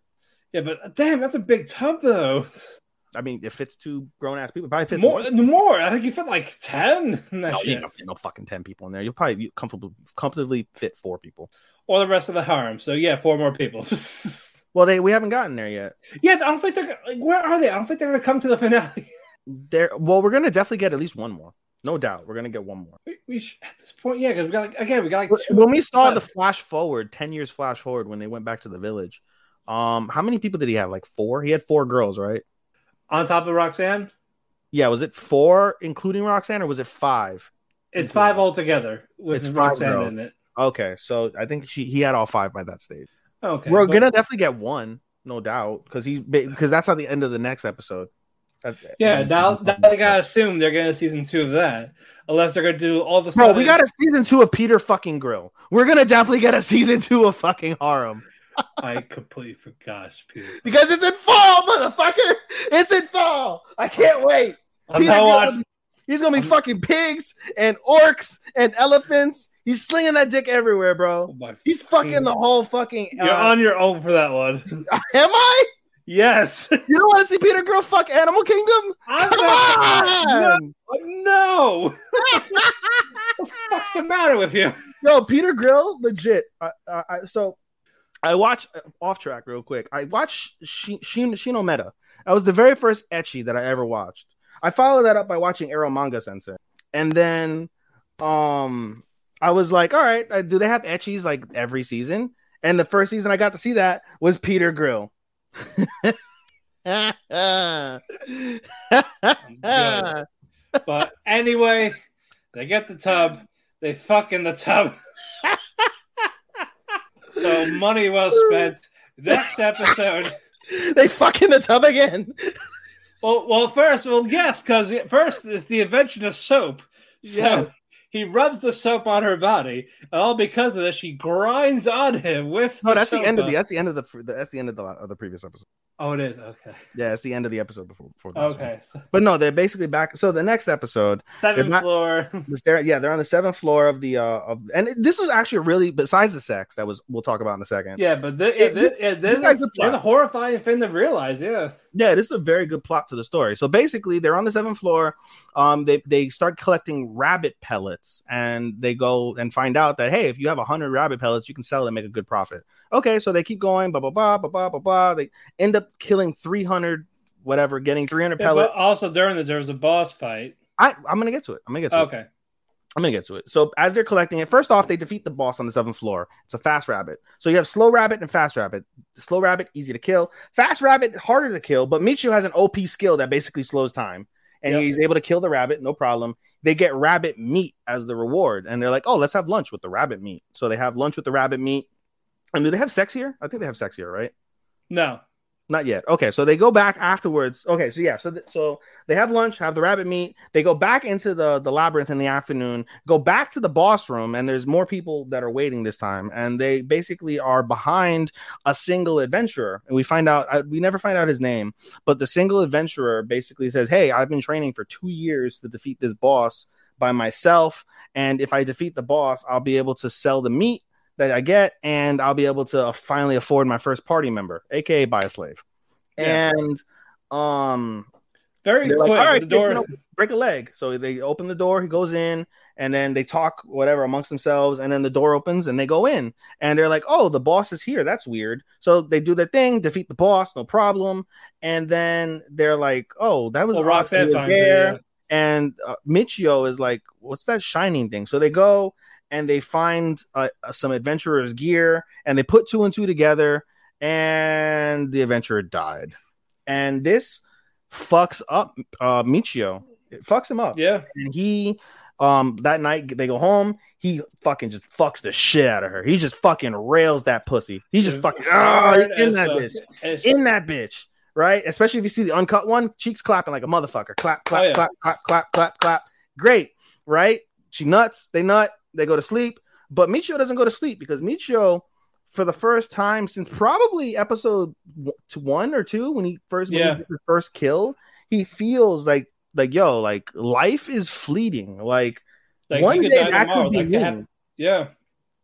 [SPEAKER 5] Yeah, but damn, that's a big tub though.
[SPEAKER 4] I mean, it fits two grown ass people. Probably fits
[SPEAKER 5] More, more. I think you fit like ten. in that
[SPEAKER 4] No, you don't fit no fucking ten people in there. You'll probably you comfortably comfortably fit four people.
[SPEAKER 5] or the rest of the harem. So yeah, four more people.
[SPEAKER 4] Well, they we haven't gotten there yet.
[SPEAKER 5] yeah, I don't think they're like, where are they? I don't think they're gonna come to the finale.
[SPEAKER 4] There. Well, we're gonna definitely get at least one more. No doubt, we're gonna get one more.
[SPEAKER 5] We, we sh- at this point, yeah, because we got like again, we got like two.
[SPEAKER 4] When we saw the flash forward, ten years flash forward, when they went back to the village, um, how many people did he have? Like four. He had four girls, right?
[SPEAKER 5] on top of Roxanne,
[SPEAKER 4] Yeah. Was it four, including Roxanne, or was it five?
[SPEAKER 5] it's five altogether with
[SPEAKER 4] It's
[SPEAKER 5] Roxanne in it.
[SPEAKER 4] Okay, so I think she he had all five by that stage.
[SPEAKER 5] Okay,
[SPEAKER 4] we're
[SPEAKER 5] but-
[SPEAKER 4] gonna definitely get one, no doubt, because he's because that's at the end of the next episode. That's-
[SPEAKER 5] Yeah, now, now they gotta assume they're gonna season two of that, unless they're gonna do all the.
[SPEAKER 4] Bro, we got a season two of Peter fucking Grill. We're gonna definitely get a season two of fucking Harem
[SPEAKER 5] I completely forgot. Peter.
[SPEAKER 4] because it's in fall, motherfucker. It's in fall. I can't wait.
[SPEAKER 5] I'm
[SPEAKER 4] Peter
[SPEAKER 5] not watching.
[SPEAKER 4] He's gonna be fucking pigs and orcs and elephants. He's slinging that dick everywhere, bro. He's fucking the whole fucking.
[SPEAKER 5] You're
[SPEAKER 4] uh,
[SPEAKER 5] on your own for that one.
[SPEAKER 4] Am I?
[SPEAKER 5] Yes.
[SPEAKER 4] You don't want to see Peter Grill fuck Animal Kingdom?
[SPEAKER 5] I'm
[SPEAKER 4] Come
[SPEAKER 5] not-
[SPEAKER 4] on!
[SPEAKER 5] No. what the fuck's the matter with you?
[SPEAKER 4] No, Peter Grill, legit. I, I, I, so I watch off track real quick. I watched Shin, Shin, Shimoneta. That was the very first ecchi that I ever watched. I followed that up by watching Eromanga Sensei, and then um I was like, all right, uh, do they have ecchis like every season? And the first season I got to see that was Peter Grill.
[SPEAKER 5] But anyway, they get the tub. They fuck in the tub. so money well spent. Next episode.
[SPEAKER 4] they fuck in the tub again.
[SPEAKER 5] Well, well, first, well, yes, because first is the invention of soap. So
[SPEAKER 4] Yeah.
[SPEAKER 5] He rubs the soap on her body, and all because of this, she grinds on him with.
[SPEAKER 4] No, that's the end of the that's the end of the that's the end of the, of the previous episode.
[SPEAKER 5] Oh, it is okay.
[SPEAKER 4] Yeah, it's the end of the episode before before this
[SPEAKER 5] Okay, so
[SPEAKER 4] But no, they're basically back. So the next episode,
[SPEAKER 5] seventh
[SPEAKER 4] not-
[SPEAKER 5] floor.
[SPEAKER 4] they're, yeah, they're on the seventh floor of the uh of, and it- this was actually really besides the sex that was we'll talk about in a second.
[SPEAKER 5] Yeah, but th- yeah,
[SPEAKER 4] It-
[SPEAKER 5] yeah,
[SPEAKER 4] this
[SPEAKER 5] there's,
[SPEAKER 4] guy's
[SPEAKER 5] a,
[SPEAKER 4] a
[SPEAKER 5] there's a
[SPEAKER 4] plot.
[SPEAKER 5] horrifying thing to realize. Yeah,
[SPEAKER 4] yeah, this is a very good plot to the story. So basically, they're on the seventh floor. Um, they they start collecting rabbit pellets, and they go and find out that hey, if you have hundred rabbit pellets, you can sell and make a good profit. Okay, so they keep going, blah blah blah blah blah blah blah. They end up killing three hundred, whatever, getting three hundred
[SPEAKER 5] Yeah,
[SPEAKER 4] pellets.
[SPEAKER 5] but also during this, there was a boss fight.
[SPEAKER 4] I I'm gonna get to it. I'm gonna get to it.
[SPEAKER 5] Okay,
[SPEAKER 4] I'm gonna get to it. So as they're collecting it, first off, they defeat the boss on the seventh floor. It's a fast rabbit. So you have slow rabbit and fast rabbit. Slow rabbit easy to kill. Fast rabbit harder to kill. But Michio has an OP skill that basically slows time, and
[SPEAKER 5] Yep.
[SPEAKER 4] he's able to kill the rabbit, no problem. They get rabbit meat as the reward, and they're like, "Oh, let's have lunch with the rabbit meat." So they have lunch with the rabbit meat. And do they have sex here? I think they have sex here, right?
[SPEAKER 5] no,
[SPEAKER 4] Not yet. Okay, so they go back afterwards. Okay, so yeah, so th- so they have lunch, have the rabbit meat. They go back into the the labyrinth in the afternoon. Go back to the boss room, and there's more people that are waiting this time, and they basically are behind a single adventurer. And we find out uh, we never find out his name, but the single adventurer basically says, "Hey, I've been training for two years to defeat this boss by myself, and if I defeat the boss, I'll be able to sell the meat." That I get, and I'll be able to finally afford my first party member, aka buy a slave.
[SPEAKER 5] Yeah.
[SPEAKER 4] And um,
[SPEAKER 5] Very quick.
[SPEAKER 4] like, all right,
[SPEAKER 5] the door.
[SPEAKER 4] know, break a leg. So they open the door, he goes in, and then they talk whatever amongst themselves, and then the door opens and they go in, and they're like, "Oh, the boss is here. That's weird." So they do their thing, defeat the boss, no problem, and then they're like, "Oh, that was
[SPEAKER 5] Well, Roxanne it,
[SPEAKER 4] there."
[SPEAKER 5] yeah.
[SPEAKER 4] And uh, Michio is like, "What's that shining thing?" So they go and they find uh, uh, some adventurer's gear, and they put two and two together, and the adventurer died. And this fucks up uh, Michio. It fucks him up.
[SPEAKER 5] Yeah.
[SPEAKER 4] And he, um, that night they go home. He fucking just fucks the shit out of her. He just fucking rails that pussy. He just fucking oh, in that bitch, in that bitch, right? Especially if you see the uncut one, cheeks clapping like a motherfucker. Clap, clap,
[SPEAKER 5] Oh, yeah.
[SPEAKER 4] clap, clap, clap, clap, clap. Great, right? She nuts. They nut. They go to sleep. But Michio doesn't go to sleep because Michio, for the first time since probably episode one or two, when he first he
[SPEAKER 5] Yeah.
[SPEAKER 4] his first kill, he feels like like yo, like life is fleeting. Like,
[SPEAKER 5] Like,
[SPEAKER 4] one
[SPEAKER 5] he could
[SPEAKER 4] day that
[SPEAKER 5] tomorrow.
[SPEAKER 4] could be
[SPEAKER 5] That could
[SPEAKER 4] me.
[SPEAKER 5] happen. Yeah.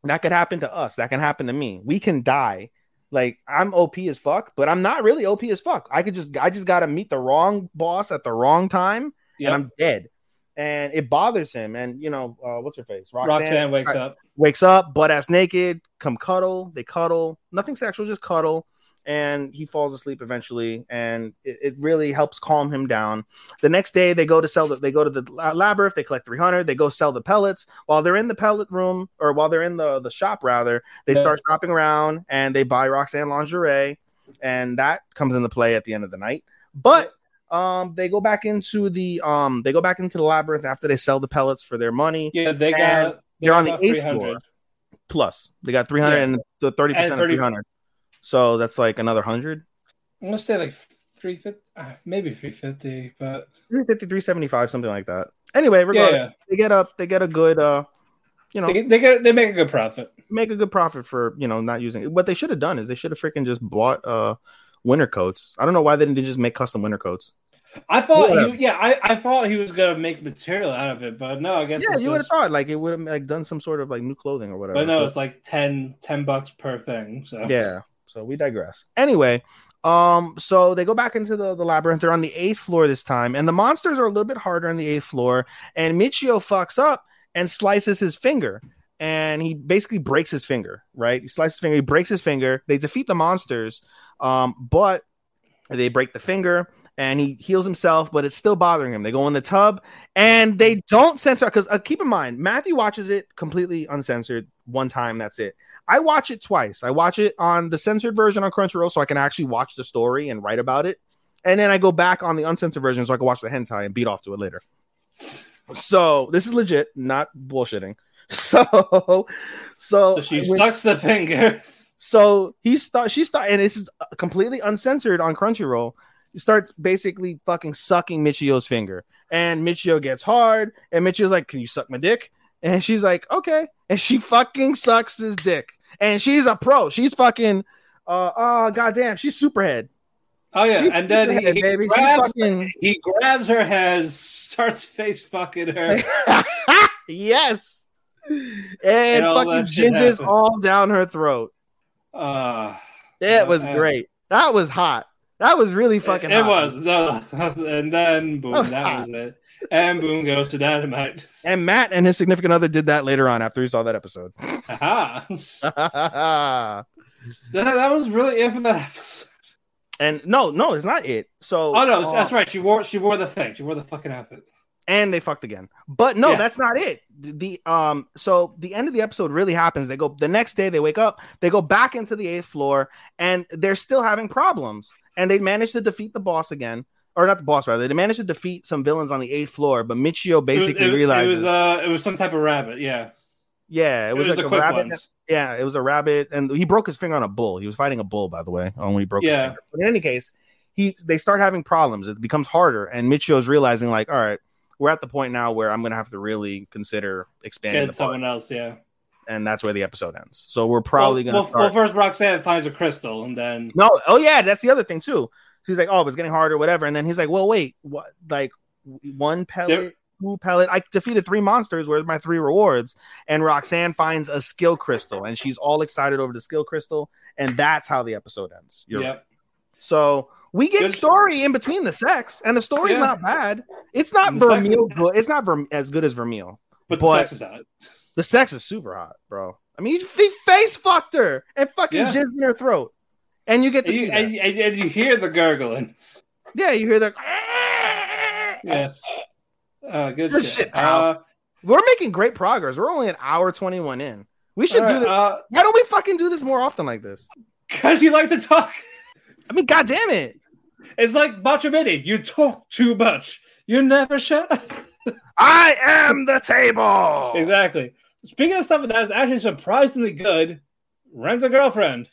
[SPEAKER 4] That could happen to us. That can happen to me. We can die. Like I'm OP as fuck, but I'm not really OP as fuck. I could just I just gotta meet the wrong boss at the wrong time,
[SPEAKER 5] Yeah.
[SPEAKER 4] and I'm dead. And it bothers him. And you know, uh, what's her face?
[SPEAKER 5] Roxanne, wakes up.
[SPEAKER 4] wakes up, butt ass naked, come cuddle. They cuddle, nothing sexual, just cuddle. And he falls asleep eventually, and it, it really helps calm him down. The next day, they go to sell the, they go to the la- labyrinth, they collect 300, they go sell the pellets. While they're in the pellet room, or while they're in the, the shop, rather, they
[SPEAKER 5] Yeah.
[SPEAKER 4] start shopping around and they buy Roxanne lingerie, and that comes into play at the end of the night. But um, they go back into the um, they go back into the labyrinth after they sell the pellets for their money
[SPEAKER 5] Yeah, they got. they
[SPEAKER 4] they're
[SPEAKER 5] got
[SPEAKER 4] on the eighth
[SPEAKER 5] 300.
[SPEAKER 4] floor plus. They got 300
[SPEAKER 5] Yeah.
[SPEAKER 4] and the 30% of 300. So that's like another 100.
[SPEAKER 5] I'm gonna say like three fifty, uh, maybe three fifty, but
[SPEAKER 4] 350, 375, something like that. Anyway, regardless,
[SPEAKER 5] yeah,
[SPEAKER 4] they get up, they get a good, uh, you know,
[SPEAKER 5] they, they get they make a good profit.
[SPEAKER 4] make a good profit for, you know, not using it. What they should have done is they should have freaking just bought, uh, winter coats. I don't know why they didn't just make custom winter coats.
[SPEAKER 5] I thought,
[SPEAKER 4] Whatever.
[SPEAKER 5] he, yeah, I, I thought he was gonna make material out of it, but no, I guess
[SPEAKER 4] Yeah, you would have thought like it would have like done some sort of like new clothing or whatever.
[SPEAKER 5] But no, it's like 10, 10 bucks per thing. So
[SPEAKER 4] yeah so we digress anyway um so they go back into the, the labyrinth they're on the eighth floor this time and the monsters are a little bit harder on the eighth floor and michio fucks up and slices his finger and he basically breaks his finger right he slices his finger he breaks his finger they defeat the monsters um but they break the finger and he heals himself, but it's still bothering him. They go in the tub and they don't censor because uh, keep in mind, Matthew watches it completely uncensored one time. That's it. I watch it twice. I watch it on the censored version on Crunchyroll so I can actually watch the story and write about it. And then I go back on the uncensored version so I can watch the hentai and beat off to it later. So this is legit, not bullshitting. So, so,
[SPEAKER 5] So she
[SPEAKER 4] when-
[SPEAKER 5] sucks the fingers.
[SPEAKER 4] so he start she start and this is completely uncensored on Crunchyroll. He starts basically fucking sucking Michio's finger. And Michio gets hard, and Michio's like, Can you suck my dick? And she's like, Okay. And she fucking sucks his dick. And she's a pro. She's fucking uh oh goddamn, she's superhead.
[SPEAKER 5] Oh yeah,
[SPEAKER 4] She's
[SPEAKER 5] and then he, he. Grabs,
[SPEAKER 4] fucking
[SPEAKER 5] he grabs her head, starts face fucking her.
[SPEAKER 4] yes. And,
[SPEAKER 5] And
[SPEAKER 4] fucking jizzes all down her throat.
[SPEAKER 5] Uh,
[SPEAKER 4] It was
[SPEAKER 5] Uh,
[SPEAKER 4] great. That was hot. That was really fucking
[SPEAKER 5] it
[SPEAKER 4] hot.
[SPEAKER 5] was no, and then boom,
[SPEAKER 4] That was
[SPEAKER 5] that was it. And boom goes to dynamite.
[SPEAKER 4] And Matt and his significant other did that later on after he saw that episode.
[SPEAKER 5] Aha. that, that was really it for that episode.
[SPEAKER 4] and no, no, it's not it. So
[SPEAKER 5] Oh no,
[SPEAKER 4] uh,
[SPEAKER 5] that's right. She wore she wore the thing. She wore the fucking outfit.
[SPEAKER 4] And they fucked again. But no,
[SPEAKER 5] Yeah.
[SPEAKER 4] that's not it. The um, so the end of the episode really happens. They go the next day. They wake up. They go back into the eighth floor, and they're still having problems. And they manage to defeat the boss again, or not the boss rather. They managed to defeat some villains on the eighth floor. But Michio basically
[SPEAKER 5] it was, it,
[SPEAKER 4] realized,
[SPEAKER 5] it was uh it was some type of rabbit. Yeah,
[SPEAKER 4] yeah, it was, like a rabbit.
[SPEAKER 5] ones.
[SPEAKER 4] Yeah, it was a rabbit, and he broke his finger on a bull. He was fighting a bull, by the way, when he broke his
[SPEAKER 5] Yeah.
[SPEAKER 4] finger. But in any case, he they start having problems. It becomes harder, and Michio's realizing, like, all right, we're at the point now where I'm gonna have to really consider expanding
[SPEAKER 5] Get
[SPEAKER 4] the
[SPEAKER 5] someone
[SPEAKER 4] park,
[SPEAKER 5] else, yeah.
[SPEAKER 4] and that's where the episode ends. So we're probably
[SPEAKER 5] well,
[SPEAKER 4] gonna
[SPEAKER 5] well, well, first Roxanne finds a crystal, and then
[SPEAKER 4] No, oh yeah, that's the other thing too. She's like, oh, it's getting harder, whatever. And then he's like, well, wait, what? Like one pellet, two pellet. I defeated three monsters. Where's my three rewards? And Roxanne finds a skill crystal, and she's all excited over the skill crystal, and that's how the episode ends. You're right.
[SPEAKER 5] yep.
[SPEAKER 4] So we get
[SPEAKER 5] Good-
[SPEAKER 4] story in between the sex, and the story's
[SPEAKER 5] Yeah.
[SPEAKER 4] not bad. It's not
[SPEAKER 5] And the sex-
[SPEAKER 4] Vermeil good. It's not Verm- as good as Vermeil.
[SPEAKER 5] But,
[SPEAKER 4] But-
[SPEAKER 5] the sex is out.
[SPEAKER 4] The sex is super hot, bro. I mean, he face fucked her and fucking
[SPEAKER 5] Yeah.
[SPEAKER 4] jizzed in her throat, and you get to
[SPEAKER 5] And
[SPEAKER 4] see
[SPEAKER 5] you, and, and, and you hear the gurglings.
[SPEAKER 4] yeah, you hear the.
[SPEAKER 5] Yes. Uh, good,
[SPEAKER 4] Good
[SPEAKER 5] shit.
[SPEAKER 4] shit, pal.
[SPEAKER 5] Uh,
[SPEAKER 4] We're making great progress. We're only an hour 21 in. We should do
[SPEAKER 5] right,
[SPEAKER 4] this.
[SPEAKER 5] uh,
[SPEAKER 4] Why don't we fucking do this more often like this?
[SPEAKER 5] Cause you like to talk.
[SPEAKER 4] I mean, god damn it.
[SPEAKER 5] It's like Macho Mini. You talk too much. You never shut up.
[SPEAKER 4] I am the table.
[SPEAKER 5] Exactly. Speaking of stuff that is actually surprisingly good, rent a girlfriend.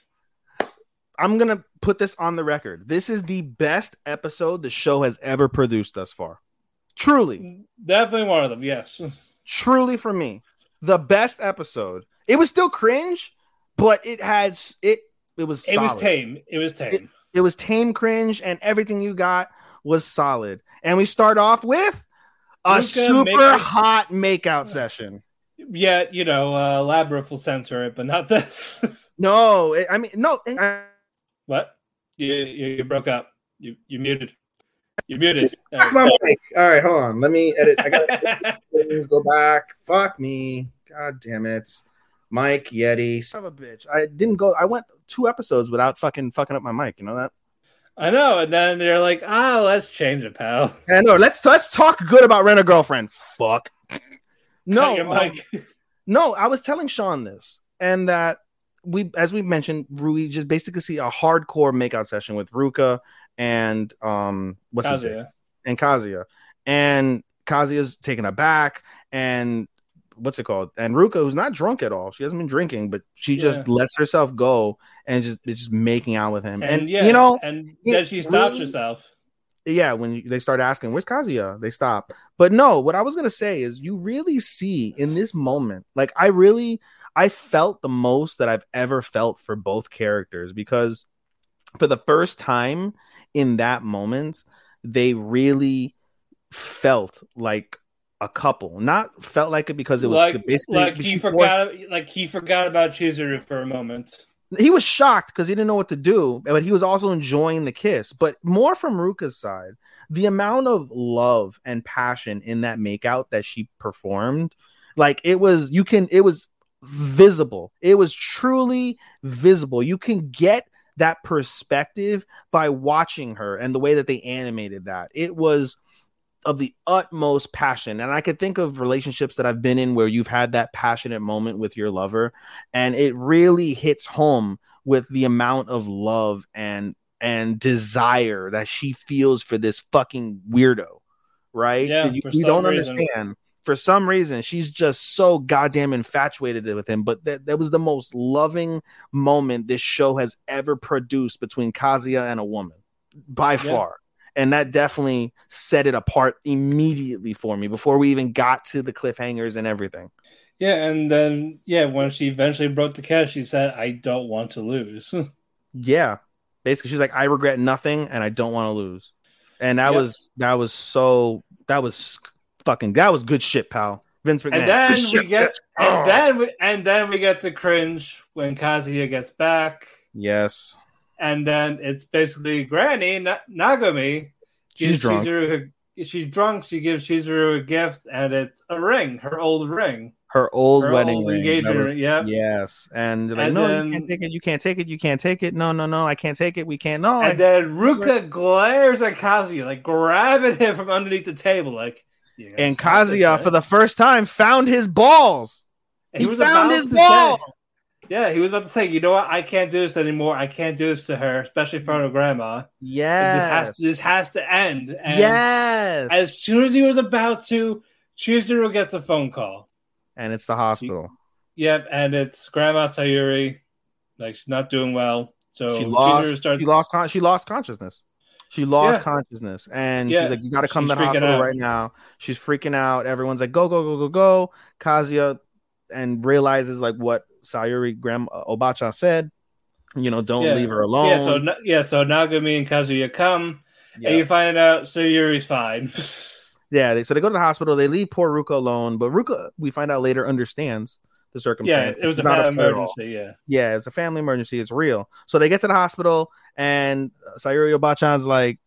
[SPEAKER 4] I'm going to put this on the record. This is the best episode the show has ever produced thus far. Truly,
[SPEAKER 5] Definitely one of them. Yes.
[SPEAKER 4] truly for me, the best episode. It was still cringe, but it had it it was
[SPEAKER 5] It was tame. It was tame.
[SPEAKER 4] It was tame cringe, and everything you got was solid. And we start off with a
[SPEAKER 5] Ruka
[SPEAKER 4] super
[SPEAKER 5] make-
[SPEAKER 4] hot makeout session.
[SPEAKER 5] Yeah, you know, uh, Labyrinth will censor it, but not this.
[SPEAKER 4] No, it- I mean, no. I-
[SPEAKER 5] what? You, you you broke up. You you muted. You muted. Uh,
[SPEAKER 4] my mic. All right, hold on. Let me edit. I got things go back. Fuck me. God damn it. Mike Yeti, son of a bitch. I didn't go. I went two episodes without fucking fucking up my mic. You know that?
[SPEAKER 5] I know, and then they're like, "Ah, let's change it, pal."
[SPEAKER 4] I know. Let's let's talk good about Rent a Girlfriend. Fuck. No, um. No, I was telling Shaun this, and that we, as we mentioned, we just basically see a hardcore makeout session with Ruka and um, what's his name? And Kazuya, and Kazuya's taken aback, and what's it called? And Ruka, who's not drunk at all, she hasn't been drinking, but she just lets herself go and just is just making out with him,
[SPEAKER 5] And,
[SPEAKER 4] and,
[SPEAKER 5] yeah,
[SPEAKER 4] you know,
[SPEAKER 5] and then she stops
[SPEAKER 4] really-
[SPEAKER 5] herself.
[SPEAKER 4] yeah, when you- they start asking, "Where's Kazuya?" They stop. But no, what I was gonna say is, you really see in this moment, like I really, I felt the most that I've ever felt for both characters because for the first time in that moment, they really felt like a couple. Not felt like it because it was
[SPEAKER 5] like,
[SPEAKER 4] basically
[SPEAKER 5] like he
[SPEAKER 4] forced-
[SPEAKER 5] forgot, like he forgot about Chizuru for a moment.
[SPEAKER 4] he was shocked because he didn't know what to do, but he was also enjoying the kiss. But more from Ruka's side, the amount of love and passion in that makeout that she performed, like it was, you can, it was visible. It was truly visible. You can get that perspective by watching her and the way that they animated that. It was of the utmost passion. And I could think of relationships that I've been in where you've had that passionate moment with your lover and it really hits home with the amount of love and and desire that she feels for this fucking weirdo, right?
[SPEAKER 5] Yeah,
[SPEAKER 4] you, you don't
[SPEAKER 5] reason.
[SPEAKER 4] understand. For some reason, she's just so goddamn infatuated with him. But that, that was the most loving moment this show has ever produced between Kazuya and a woman by far. And that definitely set it apart immediately for me before we even got to the cliffhangers and everything.
[SPEAKER 5] Yeah, and then yeah, when she eventually broke the catch, she said, "I don't want to lose."
[SPEAKER 4] Yeah. Basically, she's like, I regret nothing and I don't want to lose. And that
[SPEAKER 5] Yep.
[SPEAKER 4] was that was so that was fucking that was good shit, pal. Vince McMahon.
[SPEAKER 5] and then
[SPEAKER 4] shit,
[SPEAKER 5] we get, and
[SPEAKER 4] Oh.
[SPEAKER 5] then we, and then we get to cringe when Kazuya gets back,
[SPEAKER 4] yes,
[SPEAKER 5] and then it's basically Granny Na- Nagomi.
[SPEAKER 4] she's drunk.
[SPEAKER 5] Chizuru a- she's drunk. She gives Chizuru a gift, and it's a ring, her old ring.
[SPEAKER 4] Her old
[SPEAKER 5] her
[SPEAKER 4] wedding
[SPEAKER 5] old
[SPEAKER 4] ring. was-
[SPEAKER 5] ring, yep.
[SPEAKER 4] Yes, and like,
[SPEAKER 5] And
[SPEAKER 4] no,
[SPEAKER 5] then-
[SPEAKER 4] you can't take it. You can't take it. You can't take it. No, no, no. I can't take it. We can't. No. I-
[SPEAKER 5] And then Ruka glares at Kazuya, like grabbing him from underneath the table, like.
[SPEAKER 4] And
[SPEAKER 5] this,
[SPEAKER 4] Kazuya,
[SPEAKER 5] right?"
[SPEAKER 4] for eh? the first time, found his balls.
[SPEAKER 5] And
[SPEAKER 4] He,
[SPEAKER 5] was
[SPEAKER 4] found his balls.
[SPEAKER 5] say- yeah, he was about to say, you know what? I can't do this anymore. I can't do this to her, especially in front of grandma.
[SPEAKER 4] Yes.
[SPEAKER 5] This has this has to end. And
[SPEAKER 4] yes.
[SPEAKER 5] As soon as he was about to, Chizuru gets a phone call.
[SPEAKER 4] and it's the hospital.
[SPEAKER 5] Yep, and it's Grandma Sayuri. Like she's not doing well. So
[SPEAKER 4] she lost.
[SPEAKER 5] starts-
[SPEAKER 4] She lost. Con- she lost consciousness. She lost
[SPEAKER 5] Yeah.
[SPEAKER 4] consciousness, and
[SPEAKER 5] Yeah.
[SPEAKER 4] she's like, "You got to come
[SPEAKER 5] She's
[SPEAKER 4] to the hospital
[SPEAKER 5] out.
[SPEAKER 4] right now." She's freaking out. Everyone's like, "Go, go, go, go, go!" Kazuya and realizes like what Sayuri Grandma uh, Obacha said. You know, don't
[SPEAKER 5] Yeah.
[SPEAKER 4] leave her alone.
[SPEAKER 5] Yeah, so yeah, so Nagomi and Kazuya come,
[SPEAKER 4] Yeah.
[SPEAKER 5] and you find out Sayuri's fine.
[SPEAKER 4] Yeah, they, so they go to the hospital. They leave poor Ruka alone, but Ruka, we find out later, understands the circumstance.
[SPEAKER 5] yeah, it was a
[SPEAKER 4] not
[SPEAKER 5] bad
[SPEAKER 4] upset at all.
[SPEAKER 5] emergency. Yeah,
[SPEAKER 4] Yeah, it's a family emergency. It's real. So they get to the hospital, and Sayuri Obachan's like,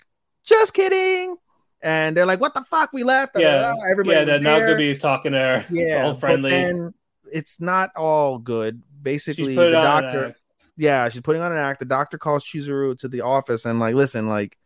[SPEAKER 4] "Just kidding," and they're like, "What the fuck? We left."
[SPEAKER 5] yeah,
[SPEAKER 4] everybody.
[SPEAKER 5] yeah. That. Nagomi is talking to her,
[SPEAKER 4] yeah,
[SPEAKER 5] all
[SPEAKER 4] but
[SPEAKER 5] friendly.
[SPEAKER 4] then it's not all good. Basically, the doctor. Yeah, she's putting on an act. The doctor calls Chizuru to the office and like, listen, like,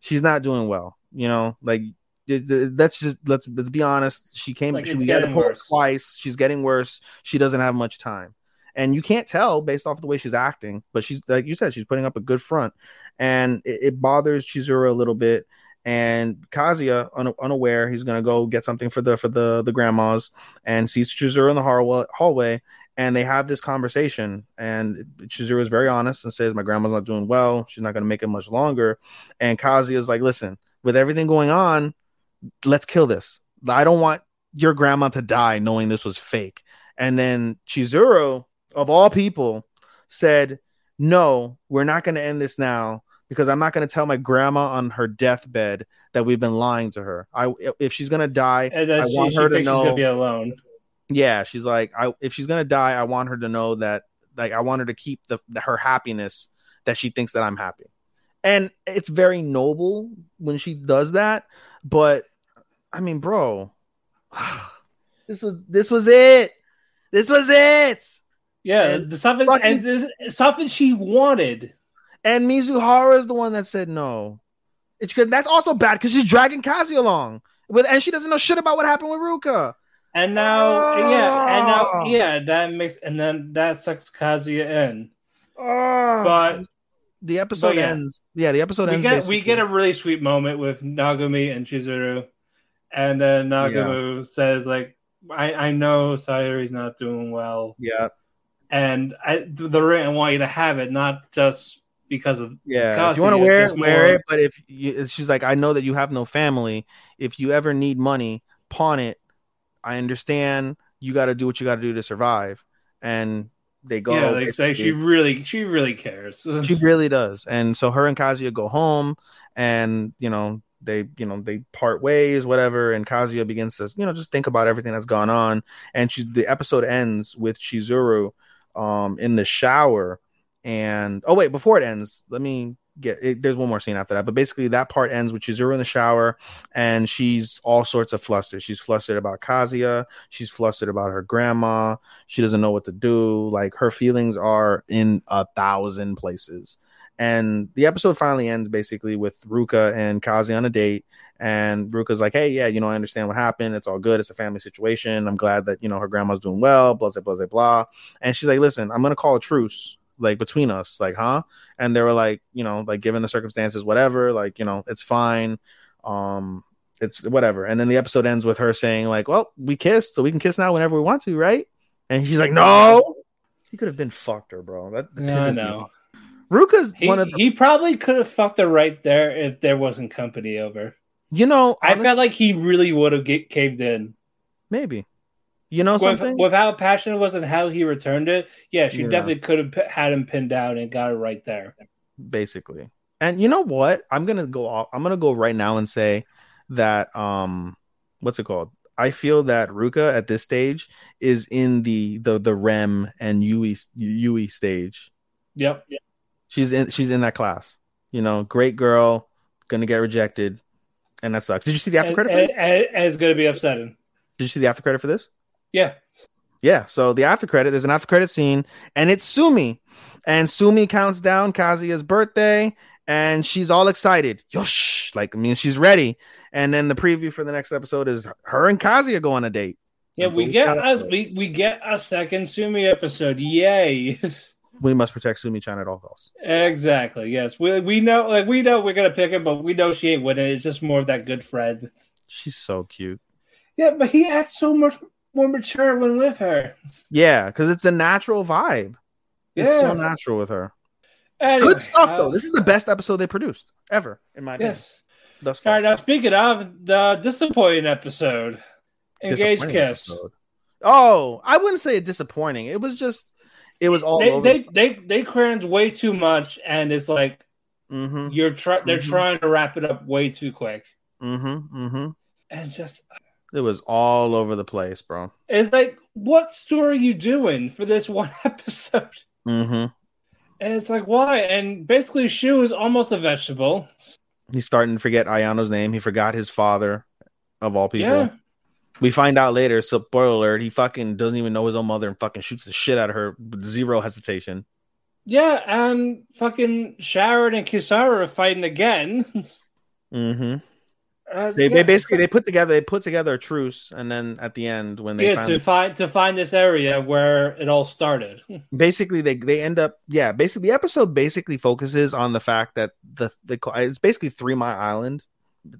[SPEAKER 4] she's not doing well. You know, like, let's just let's let's be honest. She came.
[SPEAKER 5] Like,
[SPEAKER 4] she,
[SPEAKER 5] it's
[SPEAKER 4] we had to
[SPEAKER 5] getting
[SPEAKER 4] pull
[SPEAKER 5] worse.
[SPEAKER 4] twice. She's getting worse. She doesn't have much time, and you can't tell based off the way she's acting. But she's like you said, she's putting up a good front, and it, it bothers Chizuru a little bit. And Kazuya, un- unaware, he's gonna go get something for the for the the grandmas, and sees Chizuru in the hallway, hallway and they have this conversation. And Chizuru is very honest and says my grandma's not doing well. She's not to make it much longer. And Kazuya is like listen with everything going on let's kill this. I don't want your grandma to die knowing this was fake. And then Chizuru of all people said no we're not to end this now because I'm not going to tell my grandma on her deathbed that we've been lying to her I if she's going to die I
[SPEAKER 5] she,
[SPEAKER 4] want her to
[SPEAKER 5] thinks she's be alone.
[SPEAKER 4] yeah she's like i if she's gonna die i want her to know that like i want her to keep the, the her happiness that she thinks that i'm happy and it's very noble when she does that but i mean bro this was this was it this was it
[SPEAKER 5] Yeah,
[SPEAKER 4] And
[SPEAKER 5] the something
[SPEAKER 4] fucking-
[SPEAKER 5] and this something she wanted.
[SPEAKER 4] And mizuhara is the one that said no it's good that's also bad because she's dragging kazi along with and she doesn't know shit about what happened with ruka
[SPEAKER 5] And now, yeah, and now,
[SPEAKER 4] Oh.
[SPEAKER 5] yeah, that makes, and then that sucks Kazuya in.
[SPEAKER 4] Oh.
[SPEAKER 5] But
[SPEAKER 4] the episode
[SPEAKER 5] but yeah.
[SPEAKER 4] ends yeah the episode
[SPEAKER 5] we
[SPEAKER 4] ends
[SPEAKER 5] get we get a really sweet moment with Nagomi and Chizuru, and then Nagomi says like, "I I know Sayuri's not doing well,
[SPEAKER 4] yeah
[SPEAKER 5] and I the the ring I want you to have it, not just because of
[SPEAKER 4] Yeah, if you want to wear it, wear
[SPEAKER 5] more-
[SPEAKER 4] it. But if you, she's like, I know that you have no family. If you ever need money, pawn it. I understand. You got to do what you got to do to survive. And they go.
[SPEAKER 5] yeah, like, like she really she really cares.
[SPEAKER 4] she really does. And so her and Kazuya go home, and you know they you know they part ways, whatever. And Kazuya begins to you know just think about everything that's gone on. And she the episode ends with Chizuru um in the shower. And oh wait, before it ends, let me get it, there's one more scene after that. But basically that part ends which with Chizuru in the shower and she's all sorts of flustered. She's flustered about Kazuya, she's flustered about her grandma, she doesn't know what to do. Like her feelings are in a thousand places. And the episode finally ends basically with Ruka and Kazi on a date. And Ruka's like, Hey, yeah, you know, I understand what happened. It's all good. It's a family situation. I'm glad that, you know, her grandma's doing well, blah, blah, blah, blah, blah. And she's like, Listen, I'm going to call a truce, like between us. Like, huh? And they were like, you know, like given the circumstances, whatever, like, you know, it's fine. Um, it's whatever. And then the episode ends with her saying, like, well, we kissed, so we can kiss now whenever we want to, right? And she's like, no. He could have been fucked her, bro. That, that
[SPEAKER 5] Yeah, I
[SPEAKER 4] pisses me
[SPEAKER 5] know.
[SPEAKER 4] Ruka's
[SPEAKER 5] He,
[SPEAKER 4] one of the,
[SPEAKER 5] he probably could have fucked her right there if there wasn't company over.
[SPEAKER 4] you know,
[SPEAKER 5] I felt like he really would have get caved in.
[SPEAKER 4] maybe. You know
[SPEAKER 5] With,
[SPEAKER 4] something?
[SPEAKER 5] with how passionate it was and how he returned it, yeah, she
[SPEAKER 4] Yeah.
[SPEAKER 5] definitely could have p- had him pinned down and got it right there.
[SPEAKER 4] basically. And you know what? I'm gonna go off. I'm gonna go right now and say that um, what's it called? I feel that Ruka at this stage is in the the the Rem and Yui Yui stage.
[SPEAKER 5] Yep.
[SPEAKER 4] She's in she's in that class. You know, great girl, gonna get rejected, and that sucks. Did you see the after credit for
[SPEAKER 5] and, and- and it's going to be upsetting.
[SPEAKER 4] Did you see the after credit for this?
[SPEAKER 5] Yeah.
[SPEAKER 4] Yeah, so the after credit, there's an after credit scene, and it's Sumi. And Sumi counts down Kazuya's birthday, and she's all excited. Yosh! Like, I mean, she's ready. And then the preview for the next episode is her and Kazuya go on a date.
[SPEAKER 5] Yeah,
[SPEAKER 4] so
[SPEAKER 5] we get us we, we get a second Sumi episode. Yay.
[SPEAKER 4] We must protect Sumi Chan at all costs.
[SPEAKER 5] exactly. Yes. We we know like we know we're gonna pick her, but we know she ain't winning. It's just more of that good friend.
[SPEAKER 4] She's so cute.
[SPEAKER 5] Yeah, but he acts so much more mature when with her.
[SPEAKER 4] Yeah, because it's a natural vibe. It's so natural with her.
[SPEAKER 5] Anyway,
[SPEAKER 4] Good stuff
[SPEAKER 5] uh,
[SPEAKER 4] though. This is the best episode they produced ever, in my opinion.
[SPEAKER 5] Yes.
[SPEAKER 4] Thus far.
[SPEAKER 5] right, now speaking of the disappointing episode,
[SPEAKER 4] Disappointing
[SPEAKER 5] Kiss.
[SPEAKER 4] episode. Oh, I wouldn't say it disappointing. It was just, it was all
[SPEAKER 5] They,
[SPEAKER 4] over.
[SPEAKER 5] they they they crammed way too much, and it's like
[SPEAKER 4] mm-hmm,
[SPEAKER 5] you're try- they're
[SPEAKER 4] Mhm.
[SPEAKER 5] trying to wrap it up way too quick,
[SPEAKER 4] mm-hmm, mm-hmm.
[SPEAKER 5] and just
[SPEAKER 4] It was all over the place, bro.
[SPEAKER 5] it's like, what story are you doing for this one episode?
[SPEAKER 4] Mm-hmm.
[SPEAKER 5] And it's like, why? And basically, Shu is almost a vegetable.
[SPEAKER 4] He's starting to forget Ayano's name. He forgot his father, of all people.
[SPEAKER 5] Yeah.
[SPEAKER 4] We find out later. So, spoiler alert: he fucking doesn't even know his own mother and fucking shoots the shit out of her with zero hesitation.
[SPEAKER 5] Yeah, and fucking Sharon and Kisara are fighting again.
[SPEAKER 4] Mm-hmm.
[SPEAKER 5] Uh,
[SPEAKER 4] They,
[SPEAKER 5] yeah,
[SPEAKER 4] they basically they put together they put together a truce, and then at the end when they
[SPEAKER 5] yeah,
[SPEAKER 4] finally
[SPEAKER 5] to find to find this area where it all started.
[SPEAKER 4] basically they they end up yeah basically the episode basically focuses on the fact that the the it's basically Three Mile Island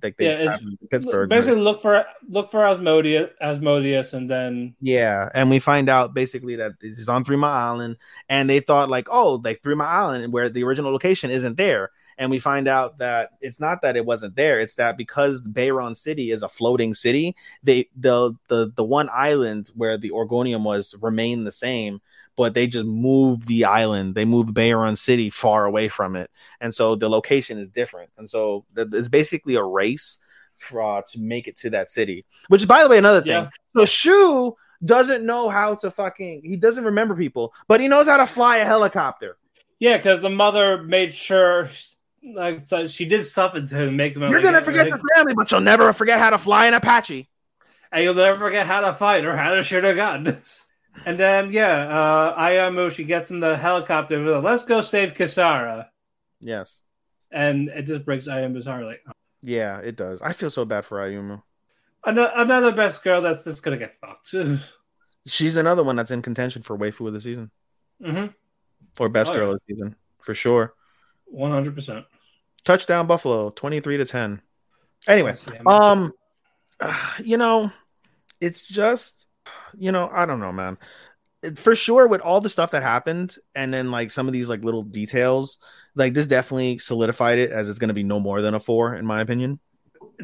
[SPEAKER 4] like they
[SPEAKER 5] Yeah, it's-
[SPEAKER 4] have in Pittsburgh
[SPEAKER 5] Basically, look for look for Asmodeus, Asmodeus, and then
[SPEAKER 4] yeah and we find out basically that it's on Three Mile Island and they thought like oh like Three Mile Island where the original location isn't there and we find out that it's not that it wasn't there it's that because Bayron City is a floating city they the the the one island where the Orgonium was remained the same but they just moved the island they moved Bayron City far away from it. And so the location is different. And so th- it's basically a race for, uh, to make it to that city which is by the way another thing
[SPEAKER 5] Yeah.
[SPEAKER 4] so Shu doesn't know how to fucking he doesn't remember people but he knows how to fly a helicopter.
[SPEAKER 5] Yeah, because the mother made sure, like, so she did something to make him.
[SPEAKER 4] you're
[SPEAKER 5] like,
[SPEAKER 4] gonna forget
[SPEAKER 5] like,
[SPEAKER 4] your family but you'll never forget how to fly an Apache
[SPEAKER 5] and you'll never forget how to fight or how to shoot a gun. And then, yeah, uh, Ayumu, she gets in the helicopter. with, Let's go save Kisara.
[SPEAKER 4] yes
[SPEAKER 5] And it just breaks Ayumu's heart. Like,
[SPEAKER 4] yeah it does I feel so bad for Ayumu
[SPEAKER 5] another, another best girl that's just gonna get fucked.
[SPEAKER 4] she's another one that's in contention for waifu of the season or best
[SPEAKER 5] Oh,
[SPEAKER 4] girl
[SPEAKER 5] yeah.
[SPEAKER 4] of the season for sure
[SPEAKER 5] One hundred percent.
[SPEAKER 4] touchdown Buffalo 23 to 10 anyway um you know it's just you know i don't know man It- for sure with all the stuff that happened and then like some of these like little details like this definitely solidified it as it's going to be no more than a four in my opinion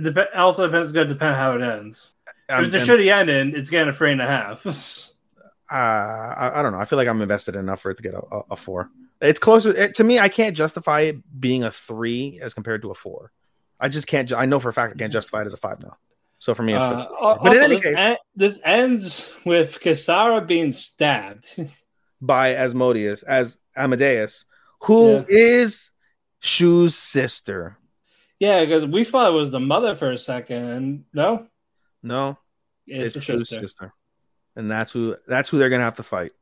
[SPEAKER 5] Dep- also depends. It's gonna depend how it ends.
[SPEAKER 4] Um,
[SPEAKER 5] if it's a
[SPEAKER 4] and,
[SPEAKER 5] shitty ending, it's getting a three and a half.
[SPEAKER 4] uh, I, I don't know i feel like i'm invested enough for it to get a, a, a four it's closer it, to me i can't justify it being a three as compared to a four i just can't i know for a fact i can't justify it as a five now so for me it's
[SPEAKER 5] Uh,
[SPEAKER 4] a, but in any
[SPEAKER 5] this,
[SPEAKER 4] case
[SPEAKER 5] en- this ends with Kisara being stabbed.
[SPEAKER 4] by Asmodeus as Amadeus, who
[SPEAKER 5] Yeah.
[SPEAKER 4] is Shu's sister.
[SPEAKER 5] yeah, because we thought it was the mother for a second, and no,
[SPEAKER 4] No,
[SPEAKER 5] it's,
[SPEAKER 4] it's,
[SPEAKER 5] the
[SPEAKER 4] Shu's
[SPEAKER 5] sister.
[SPEAKER 4] sister. and that's who that's who they're gonna have to fight.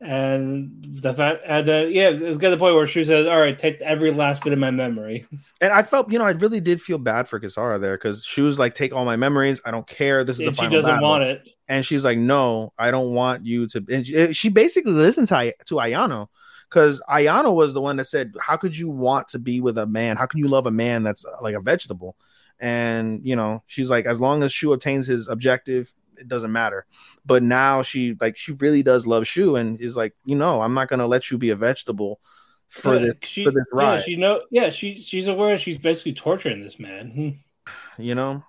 [SPEAKER 5] And the fact, and uh, yeah, it's got the point where she says, "All right, take every last bit of my memory."
[SPEAKER 4] And I felt, you know, I really did feel bad for Kisara there because Shu's like, take all my memories. I don't care. This is the
[SPEAKER 5] and she
[SPEAKER 4] final
[SPEAKER 5] doesn't
[SPEAKER 4] battle."
[SPEAKER 5] want it.
[SPEAKER 4] And she's like, no, I don't want you to. And she, she basically listens to, to Ayano because Ayano was the one that said, how could you want to be with a man? How can you love a man that's uh, like a vegetable? And, you know, she's like, as long as Shu obtains his objective, it doesn't matter. But now she, like, she really does love Shu and is like, you know, I'm not going to let you be a vegetable for
[SPEAKER 5] Yeah,
[SPEAKER 4] this,
[SPEAKER 5] she,
[SPEAKER 4] for this ride.
[SPEAKER 5] yeah, she know, yeah, she she's aware she's basically torturing this man. Hmm.
[SPEAKER 4] you know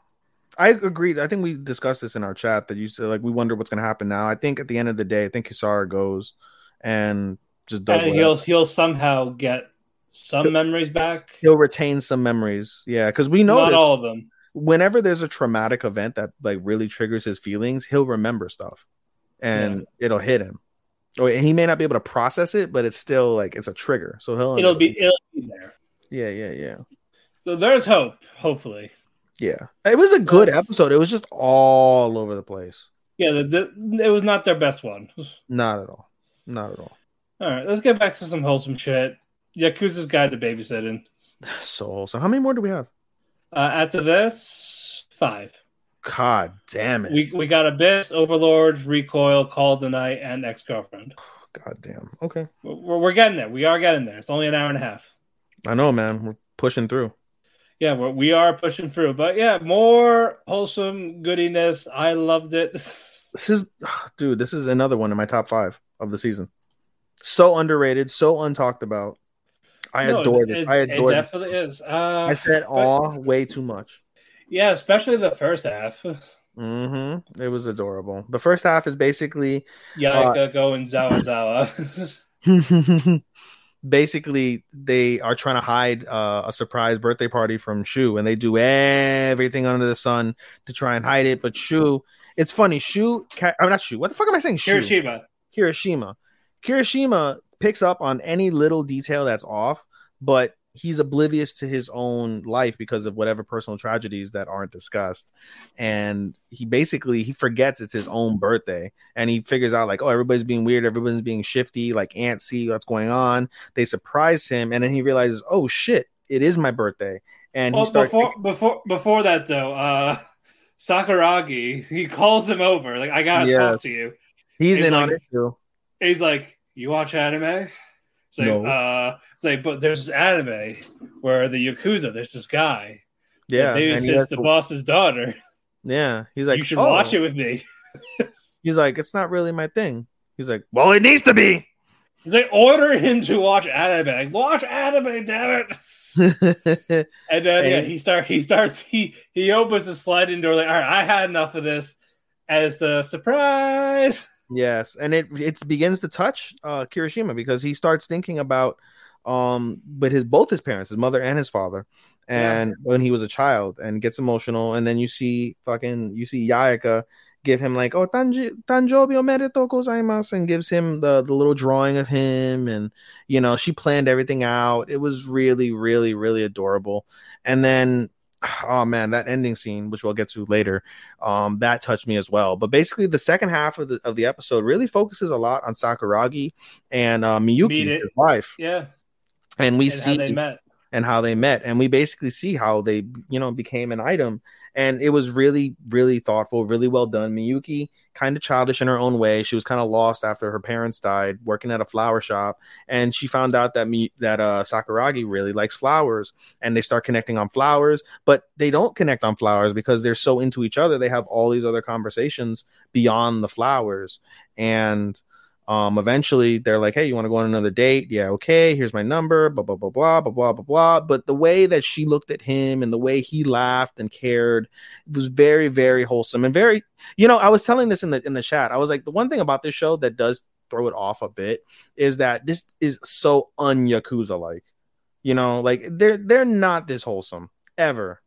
[SPEAKER 4] i agreed i think we discussed this in our chat that you said like we wonder what's going to happen now i think at the end of the day i think kisara goes and just does
[SPEAKER 5] and he'll he'll somehow get some memories back.
[SPEAKER 4] he'll retain some memories yeah because we know
[SPEAKER 5] Not all of them.
[SPEAKER 4] Whenever there's a traumatic event that like really triggers his feelings he'll remember stuff and it'll hit him oh, or he may not be able to process it but it's still like it's a trigger so he'll
[SPEAKER 5] It'll be it'll be there.
[SPEAKER 4] yeah yeah yeah
[SPEAKER 5] So there's hope. Hopefully,
[SPEAKER 4] yeah it was a good
[SPEAKER 5] That's-
[SPEAKER 4] episode it was just all over the place
[SPEAKER 5] yeah. The, the, it was not their best one.
[SPEAKER 4] not at all not at all
[SPEAKER 5] All right, let's get back to some wholesome shit. Yakuza's Guide to Babysitting. Soul.
[SPEAKER 4] So wholesome how many more do we have
[SPEAKER 5] Uh, after this, five.
[SPEAKER 4] God damn it.
[SPEAKER 5] We we got Abyss, Overlord, Recoil, Call of the Night, and Ex Girlfriend.
[SPEAKER 4] God damn. Okay.
[SPEAKER 5] We're, we're getting there. We are getting there. It's only an hour and a half.
[SPEAKER 4] I know, man. We're pushing through.
[SPEAKER 5] Yeah, we're, we are pushing through. But yeah, more wholesome goodiness. I loved it.
[SPEAKER 4] This is, dude. This is another one in my top five of the season. So underrated, so untalked about. I
[SPEAKER 5] No,
[SPEAKER 4] adore
[SPEAKER 5] it-
[SPEAKER 4] this.
[SPEAKER 5] it-
[SPEAKER 4] I
[SPEAKER 5] it
[SPEAKER 4] adore. this.
[SPEAKER 5] definitely is. Uh,
[SPEAKER 4] I said aw way too much.
[SPEAKER 5] Yeah, especially the first half.
[SPEAKER 4] hmm It was adorable. The first half is basically
[SPEAKER 5] Yaeka going Zawa Zawa.
[SPEAKER 4] basically they are trying to hide uh, a surprise birthday party from Shu, and they do everything under the sun to try and hide it. But Shu, it's funny. Shu, I'm not Shu. What the fuck am I saying? Shu.
[SPEAKER 5] Hiroshima.
[SPEAKER 4] Kirishima. Kirishima picks up on any little detail that's off, but he's oblivious to his own life because of whatever personal tragedies that aren't discussed. And he basically he forgets it's his own birthday and he figures out like, oh, everybody's being weird, everybody's being shifty, like antsy, what's going on. They surprise him and then he realizes, oh shit, it is my birthday. And
[SPEAKER 5] Well,
[SPEAKER 4] he starts
[SPEAKER 5] before before before that though, uh Sakuragi he calls him over like I gotta
[SPEAKER 4] Yes.
[SPEAKER 5] talk to you.
[SPEAKER 4] he's,
[SPEAKER 5] he's
[SPEAKER 4] in on
[SPEAKER 5] like-
[SPEAKER 4] it too.
[SPEAKER 5] He's like, "You watch anime?" It's like,
[SPEAKER 4] No.
[SPEAKER 5] uh, it's like, but there's this anime where the yakuza. There's this guy.
[SPEAKER 4] Yeah.
[SPEAKER 5] that
[SPEAKER 4] and he
[SPEAKER 5] the
[SPEAKER 4] to-
[SPEAKER 5] boss's daughter.
[SPEAKER 4] yeah. He's like,
[SPEAKER 5] you should
[SPEAKER 4] "Oh."
[SPEAKER 5] watch it with me.
[SPEAKER 4] He's like, it's not really my thing. He's like, well, it needs to be.
[SPEAKER 5] It's like order him to watch anime. Like, watch anime, damn it. And then yeah, he start he starts he he opens the sliding door like all right, I had enough of this. As the surprise.
[SPEAKER 4] Yes, and it it begins to touch uh Kirishima because he starts thinking about um but his both his parents, his mother and his father, and when he was a child and gets emotional, and then you see fucking you see Yaeka give him like oh tanji tanjobi omerito gozaimasu and gives him the the little drawing of him and you know she planned everything out. It was really really really adorable. And then oh man that ending scene which we'll get to later um that touched me as well but basically the second half of the of the episode really focuses a lot on sakuragi and uh, miyuki his wife
[SPEAKER 5] Yeah.
[SPEAKER 4] and we
[SPEAKER 5] and
[SPEAKER 4] see
[SPEAKER 5] how they met.
[SPEAKER 4] And how they met. And we basically see how they you know became an item. And it was really really thoughtful really well done. Miyuki kind of childish in her own way. She was kind of lost after her parents died working at a flower shop. And she found out that me that uh sakuragi really likes flowers. And they start connecting on flowers. But they don't connect on flowers because they're so into each other. They have all these other conversations beyond the flowers. And um, eventually they're like, Hey, you want to go on another date? Yeah, okay, here's my number, blah, blah, blah, blah, blah, blah, blah, blah. But the way that she looked at him and the way he laughed and cared was very, very wholesome and very, you know, I was telling this in the in the chat. I was like, the one thing about this show that does throw it off a bit is that this is so un-Yakuza like. You know, like they're they're not this wholesome ever,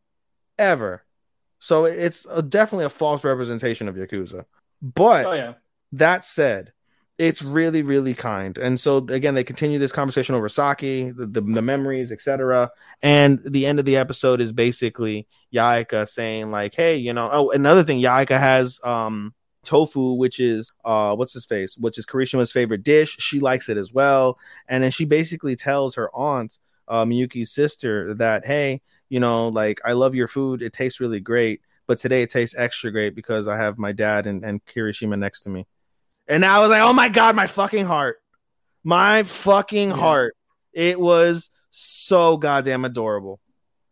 [SPEAKER 4] ever. So it's a, definitely a false representation of Yakuza. But
[SPEAKER 5] Oh yeah.
[SPEAKER 4] that said, it's really, really kind. And so again, they continue this conversation over sake, the, the, the memories, etc. And the end of the episode is basically Yaeka saying, like, hey, you know, oh, another thing, Yaeka has um tofu, which is uh what's his face, which is Kirishima's favorite dish. She likes it as well. And then she basically tells her aunt, uh Miyuki's sister, that hey, you know, like I love your food, it tastes really great. But today it tastes extra great because I have my dad and, and Kirishima next to me. And I was like, oh my God, my fucking heart. My fucking
[SPEAKER 5] Yeah.
[SPEAKER 4] heart. It was so goddamn adorable.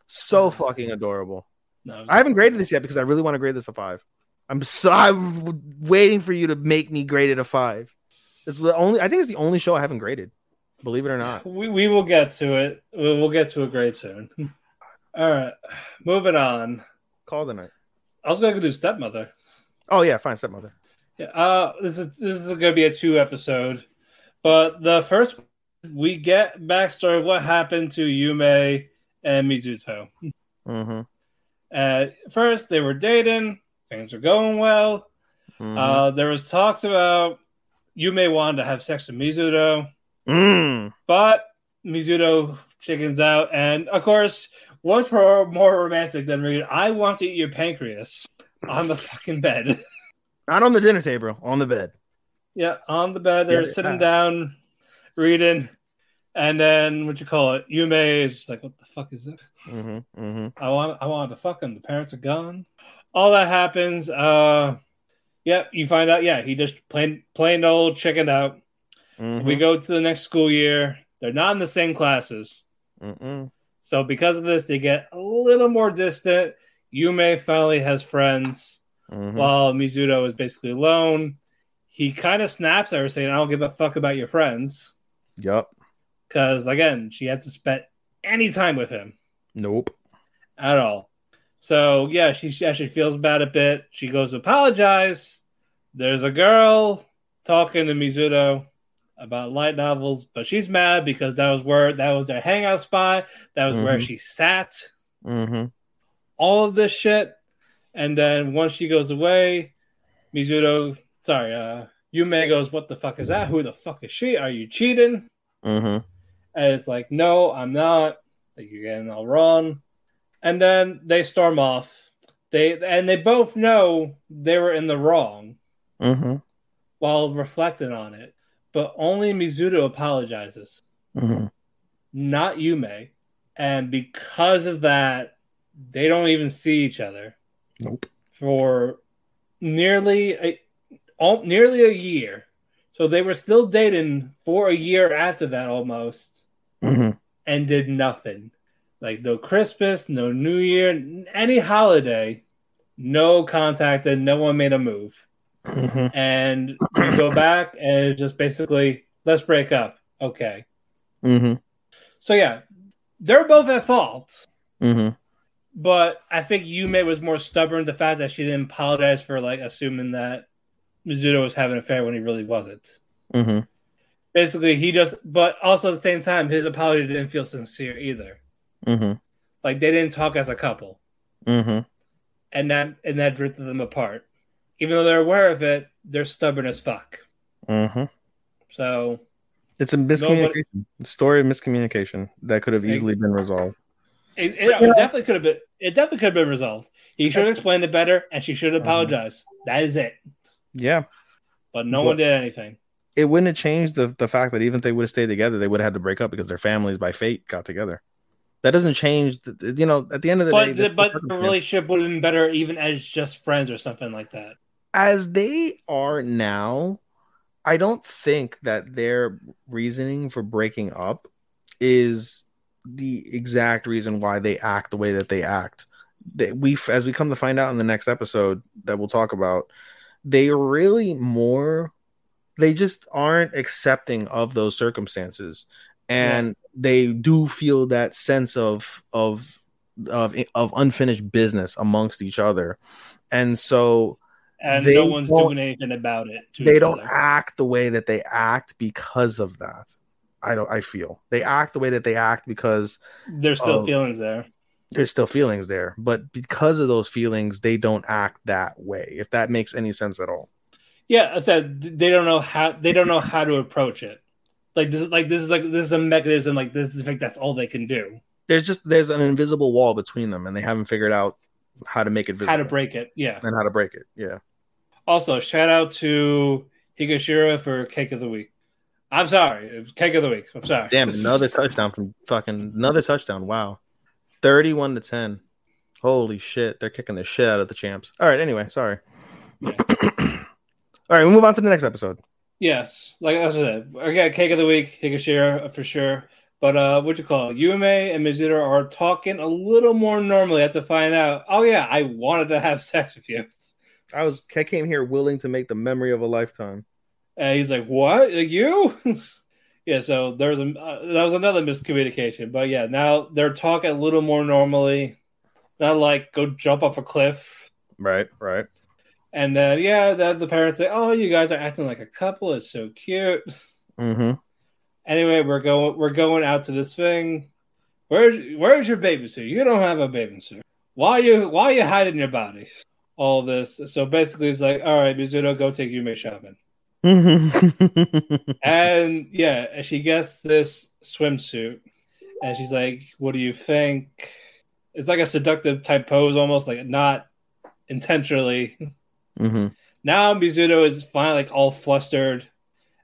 [SPEAKER 4] So fucking adorable.
[SPEAKER 5] No,
[SPEAKER 4] I haven't graded this yet because I really want to grade this a five. I'm so I'm waiting for you to make me grade it a five. It's the only I think it's the only show I haven't graded. Believe it or not.
[SPEAKER 5] We, we will get to it. We'll get to a grade soon. All right, moving on.
[SPEAKER 4] Call the night.
[SPEAKER 5] I was going to do stepmother.
[SPEAKER 4] Oh yeah, fine, stepmother.
[SPEAKER 5] Yeah, uh, this is this is going to be a two episode, but the first we get backstory of what happened to Yume and Mizuto.
[SPEAKER 4] Mm-hmm.
[SPEAKER 5] At first, they were dating. Things were going well.
[SPEAKER 4] Mhm.
[SPEAKER 5] Uh, there was talks about Yume wanted to have sex with Mizuto.
[SPEAKER 4] Mm.
[SPEAKER 5] But Mizuto chickens out, and of course, what's more romantic than reading? I want to eat your pancreas on the fucking bed.
[SPEAKER 4] Not on the dinner table, on the bed.
[SPEAKER 5] yeah, on the bed. They're
[SPEAKER 4] Yeah,
[SPEAKER 5] sitting
[SPEAKER 4] yeah.
[SPEAKER 5] down, reading, and then what you call it? Yume is like, "What the fuck is that?
[SPEAKER 4] Mm-hmm. Mm-hmm.
[SPEAKER 5] I want, I wanted to fuck him. The parents are gone. All that happens. Uh, yep. You find out. Yeah, he just plain, plain old chicken out.
[SPEAKER 4] Mm-hmm.
[SPEAKER 5] We go to the next school year. They're not in the same classes.
[SPEAKER 4] Mm-mm.
[SPEAKER 5] So because of this, they get a little more distant. Yume finally has friends.
[SPEAKER 4] Mhm.
[SPEAKER 5] while Mizuto is basically alone. He kind of snaps at her, saying, "I don't give a fuck about your friends,"
[SPEAKER 4] Yep.
[SPEAKER 5] because again, she hasn't spent any time with him
[SPEAKER 4] Nope.
[SPEAKER 5] at all. So yeah, she, she actually feels bad a bit. She goes to apologize. There's a girl talking to Mizuto about light novels, but she's mad because that was where that was their hangout spot. That was where
[SPEAKER 4] Mhm.
[SPEAKER 5] she sat.
[SPEAKER 4] Mm-hmm.
[SPEAKER 5] All of this shit, and then once she goes away, Mizuto, sorry, uh, Yume goes, "What the fuck is that? Who the fuck is she? Are you cheating?"
[SPEAKER 4] Mm-hmm.
[SPEAKER 5] And it's like, no, I'm not. Like you're getting all wrong. And then they storm off. They and they both know they were in the wrong
[SPEAKER 4] Mm-hmm.
[SPEAKER 5] while reflecting on it. But only Mizuto apologizes,
[SPEAKER 4] Mm-hmm.
[SPEAKER 5] not Yume. And because of that, they don't even see each other
[SPEAKER 4] Nope.
[SPEAKER 5] for nearly a all, nearly a year. So they were still dating for a year after that almost.
[SPEAKER 4] Mm-hmm.
[SPEAKER 5] and did nothing. Like no Christmas, no New Year, any holiday, no contact, and no one made a move.
[SPEAKER 4] Mm-hmm.
[SPEAKER 5] And you go back and it's just basically let's break up. Okay.
[SPEAKER 4] Mm-hmm.
[SPEAKER 5] So yeah, they're both at fault. But I think Yume was more stubborn the fact that she didn't apologize for like assuming that Mizuto was having an affair when he really wasn't.
[SPEAKER 4] Mm-hmm.
[SPEAKER 5] Basically, he just but also at the same time his apology didn't feel sincere either.
[SPEAKER 4] Mm-hmm.
[SPEAKER 5] Like they didn't talk as a couple.
[SPEAKER 4] Mm-hmm.
[SPEAKER 5] and that and that drifted them apart. Even though they're aware of it, they're stubborn as fuck.
[SPEAKER 4] Mm-hmm.
[SPEAKER 5] So
[SPEAKER 4] It's a miscommunication. Story of miscommunication that could have easily been resolved.
[SPEAKER 5] It, it- it definitely could have been. It definitely could have been resolved. He should have explained it better, and she should have uh-huh. apologized. That is it.
[SPEAKER 4] Yeah.
[SPEAKER 5] But no
[SPEAKER 4] But-
[SPEAKER 5] one did anything.
[SPEAKER 4] It wouldn't have changed the, the fact that even if they would have stayed together, they would have had to break up because their families by fate got together. That doesn't change. The, you know, at the end of the day,
[SPEAKER 5] But
[SPEAKER 4] the,
[SPEAKER 5] the but the relationship would have been better even as just friends or something like that.
[SPEAKER 4] as they are now, I don't think that their reasoning for breaking up is the exact reason why they act the way that they act. They, we, as we come to find out in the next episode that we'll talk about, they are really more. They just aren't accepting of those circumstances, and they do feel that sense of of of of unfinished business amongst each other, and so
[SPEAKER 5] And no one's doing anything about it.
[SPEAKER 4] they don't
[SPEAKER 5] other.
[SPEAKER 4] act the way that they act because of that. I don't. I feel they act the way that they act because
[SPEAKER 5] There's still
[SPEAKER 4] of-
[SPEAKER 5] feelings there.
[SPEAKER 4] there's still feelings there, but because of those feelings, they don't act that way. If that makes any sense at all.
[SPEAKER 5] Yeah, I said they don't know how they don't know how to approach it. Like this is like this is like this is a mechanism. Like this is like that's all they can do.
[SPEAKER 4] There's just there's an invisible wall between them, and they haven't figured out how to make it visible
[SPEAKER 5] How to break it. Yeah.
[SPEAKER 4] and how to break it. Yeah.
[SPEAKER 5] Also, shout out to Higashira for cake of the week. I'm sorry, it was cake of the week. I'm sorry.
[SPEAKER 4] Damn, another touchdown from fucking another touchdown. Wow. 31 to 10. Holy shit. They're kicking the shit out of the champs. All right, anyway, sorry. All right, we move on to the next episode.
[SPEAKER 5] Yes, like I said, again, cake of the week, Higashira for sure. But uh, what you call it? Yume and Mizuto are talking a little more normally. I have to find out. Oh yeah, I wanted to have sex with you.
[SPEAKER 4] I was I came here willing to make the memory of a lifetime.
[SPEAKER 5] And he's like, "What? Like you?" yeah. So there's a uh, that was another miscommunication. But yeah, now they're talking a little more normally. Not like go jump off a cliff.
[SPEAKER 4] Right, right.
[SPEAKER 5] And then yeah, the, the parents say, "Oh, you guys are acting like a couple. It's so cute."
[SPEAKER 4] Mm-hmm.
[SPEAKER 5] Anyway, we're going we're going out to this thing. Where's where's your baby suit? You don't have a baby suit. Why you why you hiding your body? All this. So basically, it's like, all right, Mizuto, go take Yume shopping. And yeah, she gets this swimsuit, and she's like, "What do you think?" It's like a seductive type pose, almost like not intentionally.
[SPEAKER 4] mm-hmm.
[SPEAKER 5] Now Mizuto is finally like all flustered,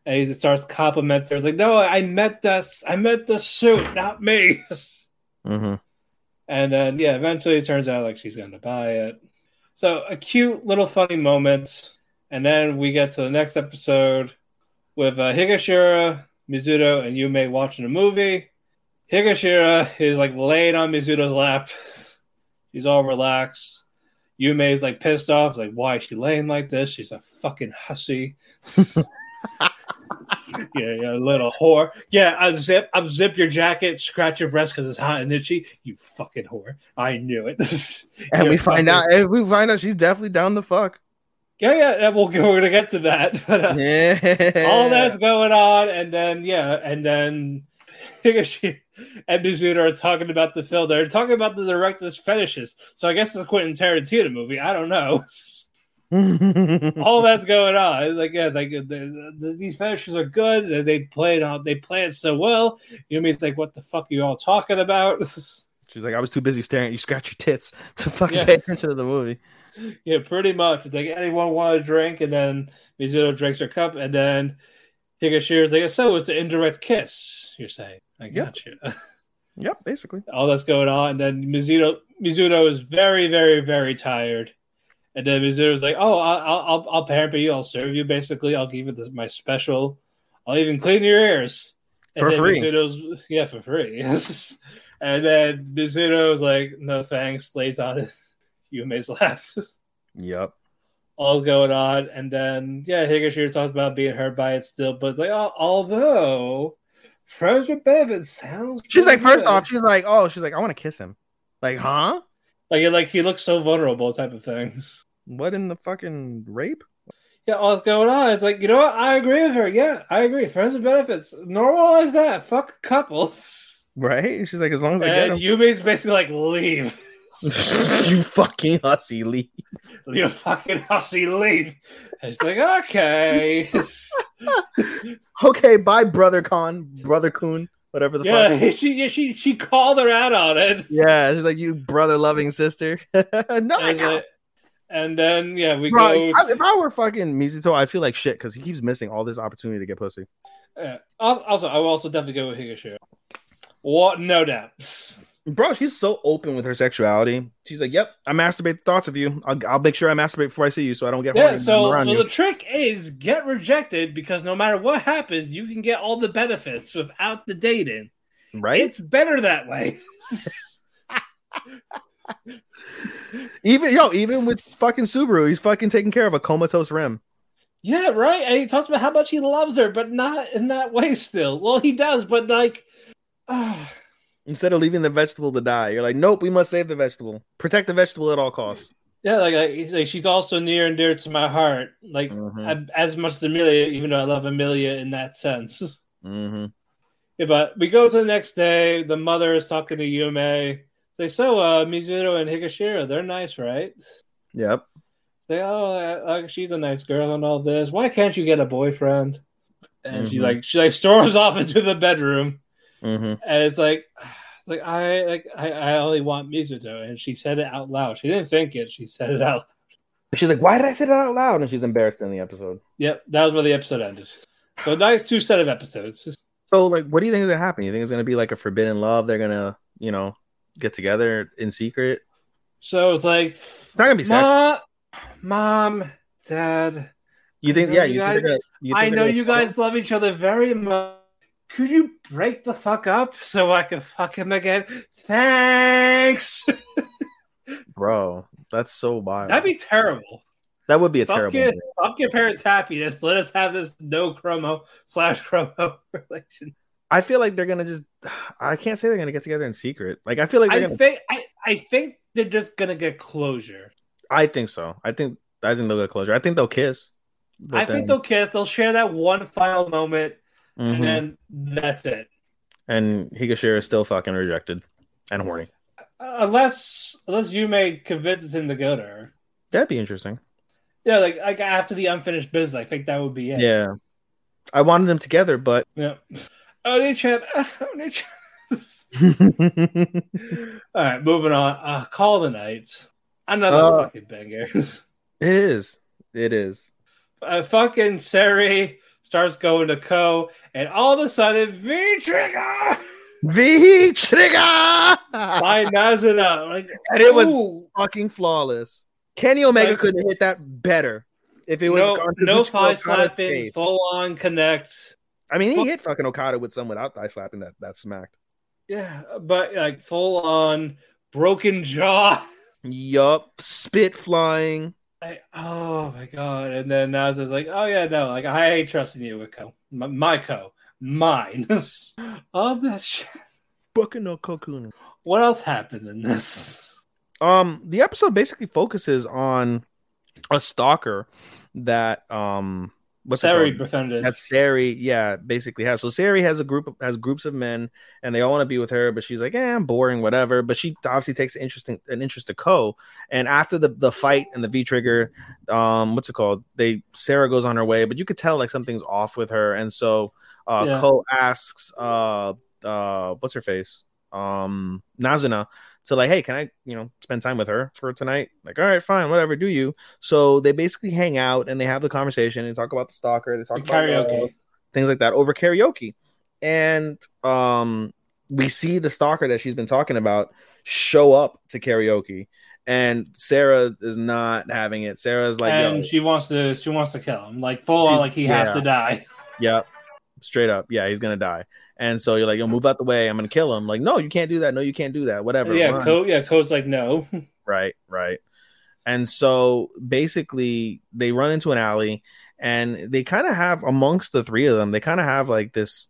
[SPEAKER 5] and he starts complimenting her. He's like, "No, I met this. I met the suit, not me."
[SPEAKER 4] Mm-hmm.
[SPEAKER 5] And then yeah, eventually it turns out like she's gonna buy it. So a cute little funny moment, and then we get to the next episode with uh, Higashira, Mizuto, and Yume watching a movie. Higashira is like laying on Mizuto's lap. She's all relaxed. Yume is like pissed off. It's like, why is she laying like this? She's a fucking hussy. yeah, yeah, little whore. Yeah, I zip, I zip your jacket, scratch your breast because it's hot and itchy. You fucking whore. I knew it.
[SPEAKER 4] and
[SPEAKER 5] You
[SPEAKER 4] we find
[SPEAKER 5] fucking-
[SPEAKER 4] out, and we find out she's definitely down the fuck.
[SPEAKER 5] Yeah, yeah, we'll, we're gonna get to that. But, uh,
[SPEAKER 4] Yeah,
[SPEAKER 5] all that's going on, and then yeah, and then Higashi and Mizuno are talking about the film. They're talking about the director's fetishes. So I guess it's a Quentin Tarantino movie. I don't know. all that's going on. It's like yeah, like the, the, these fetishes are good. They- They play it out. They play it so well. You know, it's like what the fuck are you all talking about?
[SPEAKER 4] She's like, I was too busy staring at you scratch your tits to fucking
[SPEAKER 5] Yeah.
[SPEAKER 4] pay attention to the movie.
[SPEAKER 5] yeah, pretty much. It's like anyone want a drink, and then Mizuno drinks her cup, and then Higashira's like, so it's an indirect kiss. You're saying? I
[SPEAKER 4] Yep.
[SPEAKER 5] got you.
[SPEAKER 4] Yep, basically.
[SPEAKER 5] all that's going on. And then Mizuno Mizuno is very, very, very tired. And then Mizuno's like, "Oh, I'll I'll I'll, I'll pamper you. I'll serve you. Basically, I'll give you this, my special. I'll even clean your ears And
[SPEAKER 4] For free.
[SPEAKER 5] Mizuno's yeah, for free. and then Mizuno's like, "No thanks." Lays on his Yume's lap.
[SPEAKER 4] Yep.
[SPEAKER 5] All's going on, and then yeah, Higashira talks about being hurt by it still, but it's like, oh, although friends with benefits sounds.
[SPEAKER 4] She's like,
[SPEAKER 5] pretty
[SPEAKER 4] first off, she's like, oh, she's like, I want to kiss him. Like, huh?
[SPEAKER 5] like like he looks so vulnerable, type of things.
[SPEAKER 4] What in the fucking rape?
[SPEAKER 5] Yeah, all's going on. It's like, you know what? I agree with her. Yeah, I agree. Friends with benefits. Normalize that. Fuck couples.
[SPEAKER 4] Right? She's like, as long as I get
[SPEAKER 5] And
[SPEAKER 4] him.
[SPEAKER 5] Yumi's basically like, leave.
[SPEAKER 4] you fucking hussy, leave.
[SPEAKER 5] You fucking hussy, leave. And it's like, okay.
[SPEAKER 4] Okay, bye, brother Con, brother Coon, whatever the
[SPEAKER 5] yeah,
[SPEAKER 4] fuck.
[SPEAKER 5] she, yeah, she she called her out on it.
[SPEAKER 4] Yeah, she's like, you brother loving sister. no, I
[SPEAKER 5] And, uh,
[SPEAKER 4] don't.
[SPEAKER 5] then- and then, yeah, we
[SPEAKER 4] Bro,
[SPEAKER 5] go.
[SPEAKER 4] I- if I were fucking Mizuto, I feel like shit because he keeps missing all this opportunity to get pussy.
[SPEAKER 5] Yeah. Also, I will also definitely go with Higashira. What? No doubt.
[SPEAKER 4] Bro, she's so open with her sexuality. She's like, "Yep, I masturbate thoughts of you. I'll, I'll make sure I masturbate before I see you, so I don't get
[SPEAKER 5] Yeah, so so
[SPEAKER 4] you."
[SPEAKER 5] the trick is get rejected because no matter what happens, you can get all the benefits without the dating.
[SPEAKER 4] right?
[SPEAKER 5] It's better that way.
[SPEAKER 4] even yo, even with fucking Subaru, he's fucking taking care of a comatose Rem.
[SPEAKER 5] yeah, right. And he talks about how much he loves her, but not in that way. Still, well, he does, but like,
[SPEAKER 4] Instead of leaving the vegetable to die, you're like, "Nope, we must save the vegetable. Protect the vegetable at all costs."
[SPEAKER 5] yeah, like, like, like she's also near and dear to my heart, like
[SPEAKER 4] Mhm.
[SPEAKER 5] I- as much as Emilia, even though I love Emilia in that sense.
[SPEAKER 4] Mm-hmm.
[SPEAKER 5] Yeah, but we go to the next day. The mother is talking to Yume. Say, so uh, Mizuno and Higashira, they're nice, right?
[SPEAKER 4] Yep.
[SPEAKER 5] Say, oh, uh, uh, she's a nice girl and all this. Why can't you get a boyfriend? And she
[SPEAKER 4] Mhm.
[SPEAKER 5] like she like storms off into the bedroom,
[SPEAKER 4] Mm-hmm.
[SPEAKER 5] and it's like, it's like I like I, I only want Mizuto, and she said it out loud. She didn't think it; she said it out. Loud.
[SPEAKER 4] She's like, "Why did I say that out loud?" And she's embarrassed in the episode.
[SPEAKER 5] Yep, that was where the episode ended. So nice two set of episodes.
[SPEAKER 4] So, like, what do you think is gonna happen? You think it's gonna be like a forbidden love? They're gonna, you know, get together in secret.
[SPEAKER 5] So it's like,
[SPEAKER 4] It's not gonna be sex.
[SPEAKER 5] Mom, dad.
[SPEAKER 4] You think?
[SPEAKER 5] I
[SPEAKER 4] Yeah,
[SPEAKER 5] you
[SPEAKER 4] you
[SPEAKER 5] guys-
[SPEAKER 4] gonna- you think
[SPEAKER 5] I know you guys love each other very much. Could you break the fuck up so I can fuck him again? Thanks.
[SPEAKER 4] bro. That's so wild.
[SPEAKER 5] That'd be terrible.
[SPEAKER 4] that would be a
[SPEAKER 5] Fuck
[SPEAKER 4] terrible.
[SPEAKER 5] your, fuck your parents' happiness. Let us have this no chromo slash chromo relation.
[SPEAKER 4] I feel like they're gonna just. I can't say they're gonna get together in secret. Like I feel like they're
[SPEAKER 5] I
[SPEAKER 4] gonna.
[SPEAKER 5] think I, I think they're just gonna get closure.
[SPEAKER 4] I think so. I think. I think they'll get closure. I think they'll kiss.
[SPEAKER 5] I
[SPEAKER 4] then-
[SPEAKER 5] think they'll kiss. They'll share that one final moment,
[SPEAKER 4] Mhm.
[SPEAKER 5] and then that's it.
[SPEAKER 4] and Higashira is still fucking rejected and horny.
[SPEAKER 5] Uh, unless unless Yume convinces him to go to her.
[SPEAKER 4] That'd be interesting.
[SPEAKER 5] Yeah, like like after the unfinished business, I think that would be it.
[SPEAKER 4] Yeah. I wanted them together, but
[SPEAKER 5] Yeah. Oni-chan. uh, Oni-chan. All right, moving on. Uh, Call the Night. Another
[SPEAKER 4] Uh,
[SPEAKER 5] fucking banger.
[SPEAKER 4] it is. It is.
[SPEAKER 5] uh, fucking Seri starts going to Ko, and all of a sudden, V Trigger
[SPEAKER 4] V trigger.
[SPEAKER 5] by Nazuna. Like,
[SPEAKER 4] and it was
[SPEAKER 5] ooh,
[SPEAKER 4] fucking flawless. Kenny Omega
[SPEAKER 5] Like-
[SPEAKER 4] couldn't hit that better. If it was
[SPEAKER 5] no, no thigh slapping, full on connect.
[SPEAKER 4] I mean, he
[SPEAKER 5] Fuck.
[SPEAKER 4] hit fucking Okada with some without thigh slapping that that smacked.
[SPEAKER 5] Yeah, but like full on broken jaw.
[SPEAKER 4] Yup, spit flying.
[SPEAKER 5] I, oh my god! And then Nas is like, "Oh yeah, no, like I ain't trusting you with Co, my, my Co, mine." oh that shit.
[SPEAKER 4] Bucking no cocoon.
[SPEAKER 5] What else happened in this?
[SPEAKER 4] Um, the episode basically focuses on a stalker that um what's
[SPEAKER 5] Sari befriended.
[SPEAKER 4] That Sari, yeah, basically has. So Sari has a group of, has groups of men, and they all want to be with her, but she's like, "Eh, I'm boring, whatever." But she obviously takes an interest in, an interest to Ko. And after the the fight and the V trigger, um, what's it called? They Sarah goes on her way, but you could tell like something's off with her, and so uh,
[SPEAKER 5] Yeah.
[SPEAKER 4] Ko asks, uh, uh, what's her face, um, Nazuna. So like, hey, can I, you know, spend time with her for tonight? Like, all right, fine, whatever, do you? So they basically hang out and they have the conversation and talk about the stalker. They talk about
[SPEAKER 5] karaoke.
[SPEAKER 4] love, things like that over karaoke. And um, we see the stalker that she's been talking about show up to karaoke, and Sarah is not having it. Sarah's like,
[SPEAKER 5] and she wants to she wants to kill him, like full on, like he has to die.
[SPEAKER 4] Yep. Straight up. Yeah, he's gonna die. And so you're like, yo, move out the way. I'm gonna kill him. Like, no, you can't do that. No, you can't do that. Whatever.
[SPEAKER 5] yeah,
[SPEAKER 4] run.
[SPEAKER 5] Co, yeah, Co's like no.
[SPEAKER 4] Right, right. And so basically they run into an alley and they kind of have amongst the three of them, they kind of have like this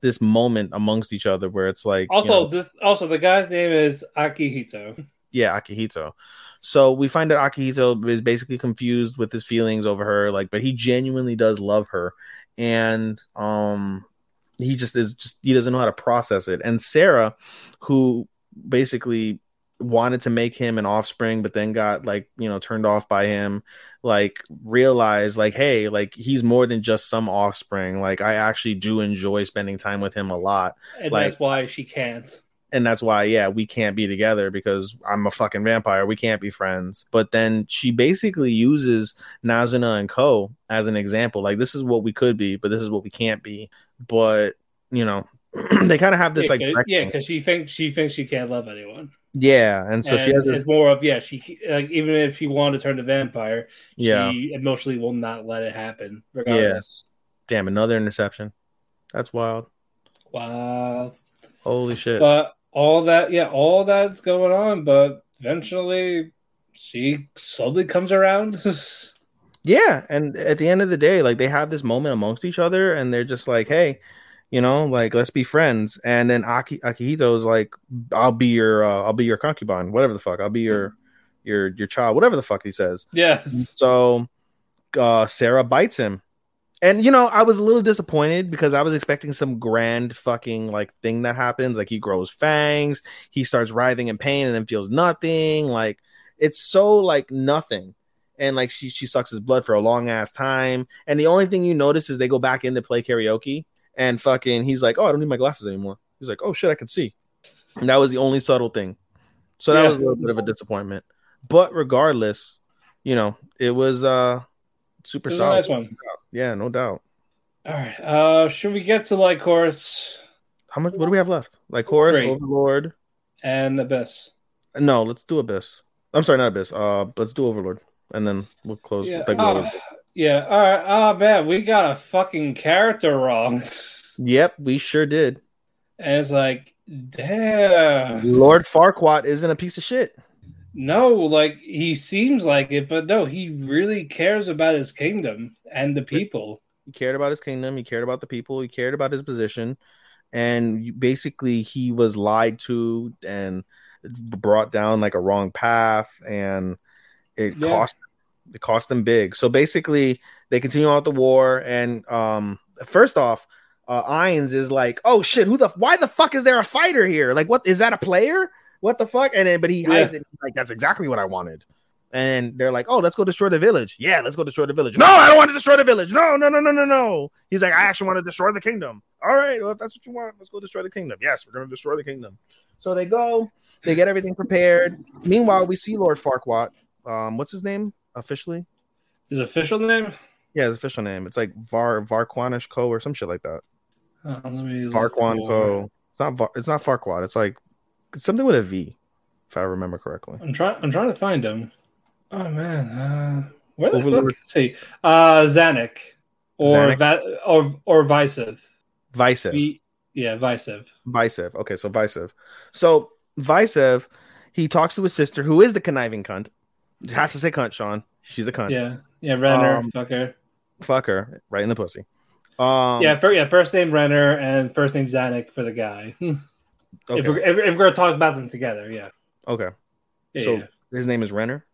[SPEAKER 4] this moment amongst each other where it's like you
[SPEAKER 5] Also,
[SPEAKER 4] know,
[SPEAKER 5] this also the guy's name is Akihito.
[SPEAKER 4] yeah, Akihito. So we find that Akihito is basically confused with his feelings over her, like, but he genuinely does love her, and um, he just is just he doesn't know how to process it. And Sarah, who basically wanted to make him an offspring, but then got like you know turned off by him, like realized like, hey, like he's more than just some offspring. Like I actually do enjoy spending time with him a lot
[SPEAKER 5] And
[SPEAKER 4] Like-
[SPEAKER 5] that's why she can't.
[SPEAKER 4] And that's why yeah we can't be together because i'm a fucking vampire we can't be friends but then she basically uses nazuna and co as an example like this is what we could be but this is what we can't be but you know they kind of have this
[SPEAKER 5] yeah,
[SPEAKER 4] like
[SPEAKER 5] 'cause- yeah, because she thinks she thinks she can't love anyone.
[SPEAKER 4] yeah and so she has this,
[SPEAKER 5] it's more of yeah, she like even if she wanted to turn to vampire,
[SPEAKER 4] Yeah.
[SPEAKER 5] she emotionally will not let it happen. Regardless.
[SPEAKER 4] damn another interception that's wild
[SPEAKER 5] Wow.
[SPEAKER 4] holy shit
[SPEAKER 5] But all that, yeah, all that's going on, but eventually she slowly comes around.
[SPEAKER 4] Yeah, and at the end of the day, like they have this moment amongst each other, and they're just like, "Hey, you know, like let's be friends." And then Aki Akihito's like, "I'll be your, uh, I'll be your concubine, whatever the fuck. I'll be your, your, your child, whatever the fuck he says."
[SPEAKER 5] yes.
[SPEAKER 4] So, uh, Sarah bites him, and you know, I was a little disappointed because I was expecting some grand fucking like thing that happens. Like he grows fangs, he starts writhing in pain, and then feels nothing. Like it's so like nothing. And like she she sucks his blood for a long ass time. And the only thing you notice is they go back in to play karaoke, and fucking he's like, oh, I don't need my glasses anymore. He's like, oh shit, I can see. And that was the only subtle thing. So that
[SPEAKER 5] Yeah.
[SPEAKER 4] was a little bit of a disappointment. But regardless, you know, it was uh super
[SPEAKER 5] It was
[SPEAKER 4] solid.
[SPEAKER 5] nice one.
[SPEAKER 4] Yeah, no doubt.
[SPEAKER 5] All right. Uh should we get to like course
[SPEAKER 4] How much? What do we have left? Lycoris,
[SPEAKER 5] Three.
[SPEAKER 4] Overlord.
[SPEAKER 5] and Abyss?
[SPEAKER 4] No, let's do Abyss. I'm sorry, not Abyss. Uh, let's do Overlord, and then we'll close.
[SPEAKER 5] Yeah.
[SPEAKER 4] with, like, Overlord.
[SPEAKER 5] yeah. All right. Oh man, we got a fucking character wrong.
[SPEAKER 4] Yep, we sure did.
[SPEAKER 5] And it's like, damn.
[SPEAKER 4] Lord Farquaad isn't a piece of shit.
[SPEAKER 5] No, like he seems like it, but no, he really cares about his kingdom and the people.
[SPEAKER 4] He cared about his kingdom. He cared about the people. He cared about his position, and basically, he was lied to and brought down like a wrong path, and it
[SPEAKER 5] Yeah.
[SPEAKER 4] cost it cost them big. So basically, they continue on with the war, and um, first off, uh, Ainz is like, "Oh shit, who the why the fuck is there a fighter here? Like, what is that a player? What the fuck?" And then, but he hides
[SPEAKER 5] Yeah.
[SPEAKER 4] it. Like, that's exactly what I wanted. And they're like, "Oh, let's go destroy the village." Yeah, let's go destroy the village. No, I don't want to destroy the village. No, no, no, no, no, no. He's like, "I actually want to destroy the kingdom." All right, well, if that's what you want, let's go destroy the kingdom. Yes, we're gonna destroy the kingdom. So they go, they get everything prepared. Meanwhile, we see Lord Farquaad. Um, what's his name officially?
[SPEAKER 5] His official name?
[SPEAKER 4] Yeah, his official name. It's like Var Varquanish Co. or some shit like that.
[SPEAKER 5] Uh, let me look
[SPEAKER 4] Co. It's not. Var, it's not Farquaad. It's like something with a V, if I remember correctly.
[SPEAKER 5] I'm trying. I'm trying to find him. Oh man, uh, where the
[SPEAKER 4] Overlord.
[SPEAKER 5] fuck? Let's see, uh, Zanac or
[SPEAKER 4] Zanac?
[SPEAKER 5] Va- or or Visev.
[SPEAKER 4] Visev.
[SPEAKER 5] V- yeah, Visev.
[SPEAKER 4] Visev. Okay, so Visev. So Visev he talks to his sister, who is the conniving cunt. Has to say cunt, Shaun. She's a cunt.
[SPEAKER 5] Yeah, yeah, Renner,
[SPEAKER 4] Um,
[SPEAKER 5] fucker.
[SPEAKER 4] Fuck her, right in the pussy. Um,
[SPEAKER 5] yeah, fir- yeah, first name Renner and first name Zanac for the guy.
[SPEAKER 4] Okay.
[SPEAKER 5] if, we're, if, if we're gonna talk about them together, yeah.
[SPEAKER 4] okay.
[SPEAKER 5] Yeah,
[SPEAKER 4] so
[SPEAKER 5] yeah.
[SPEAKER 4] his name is Renner.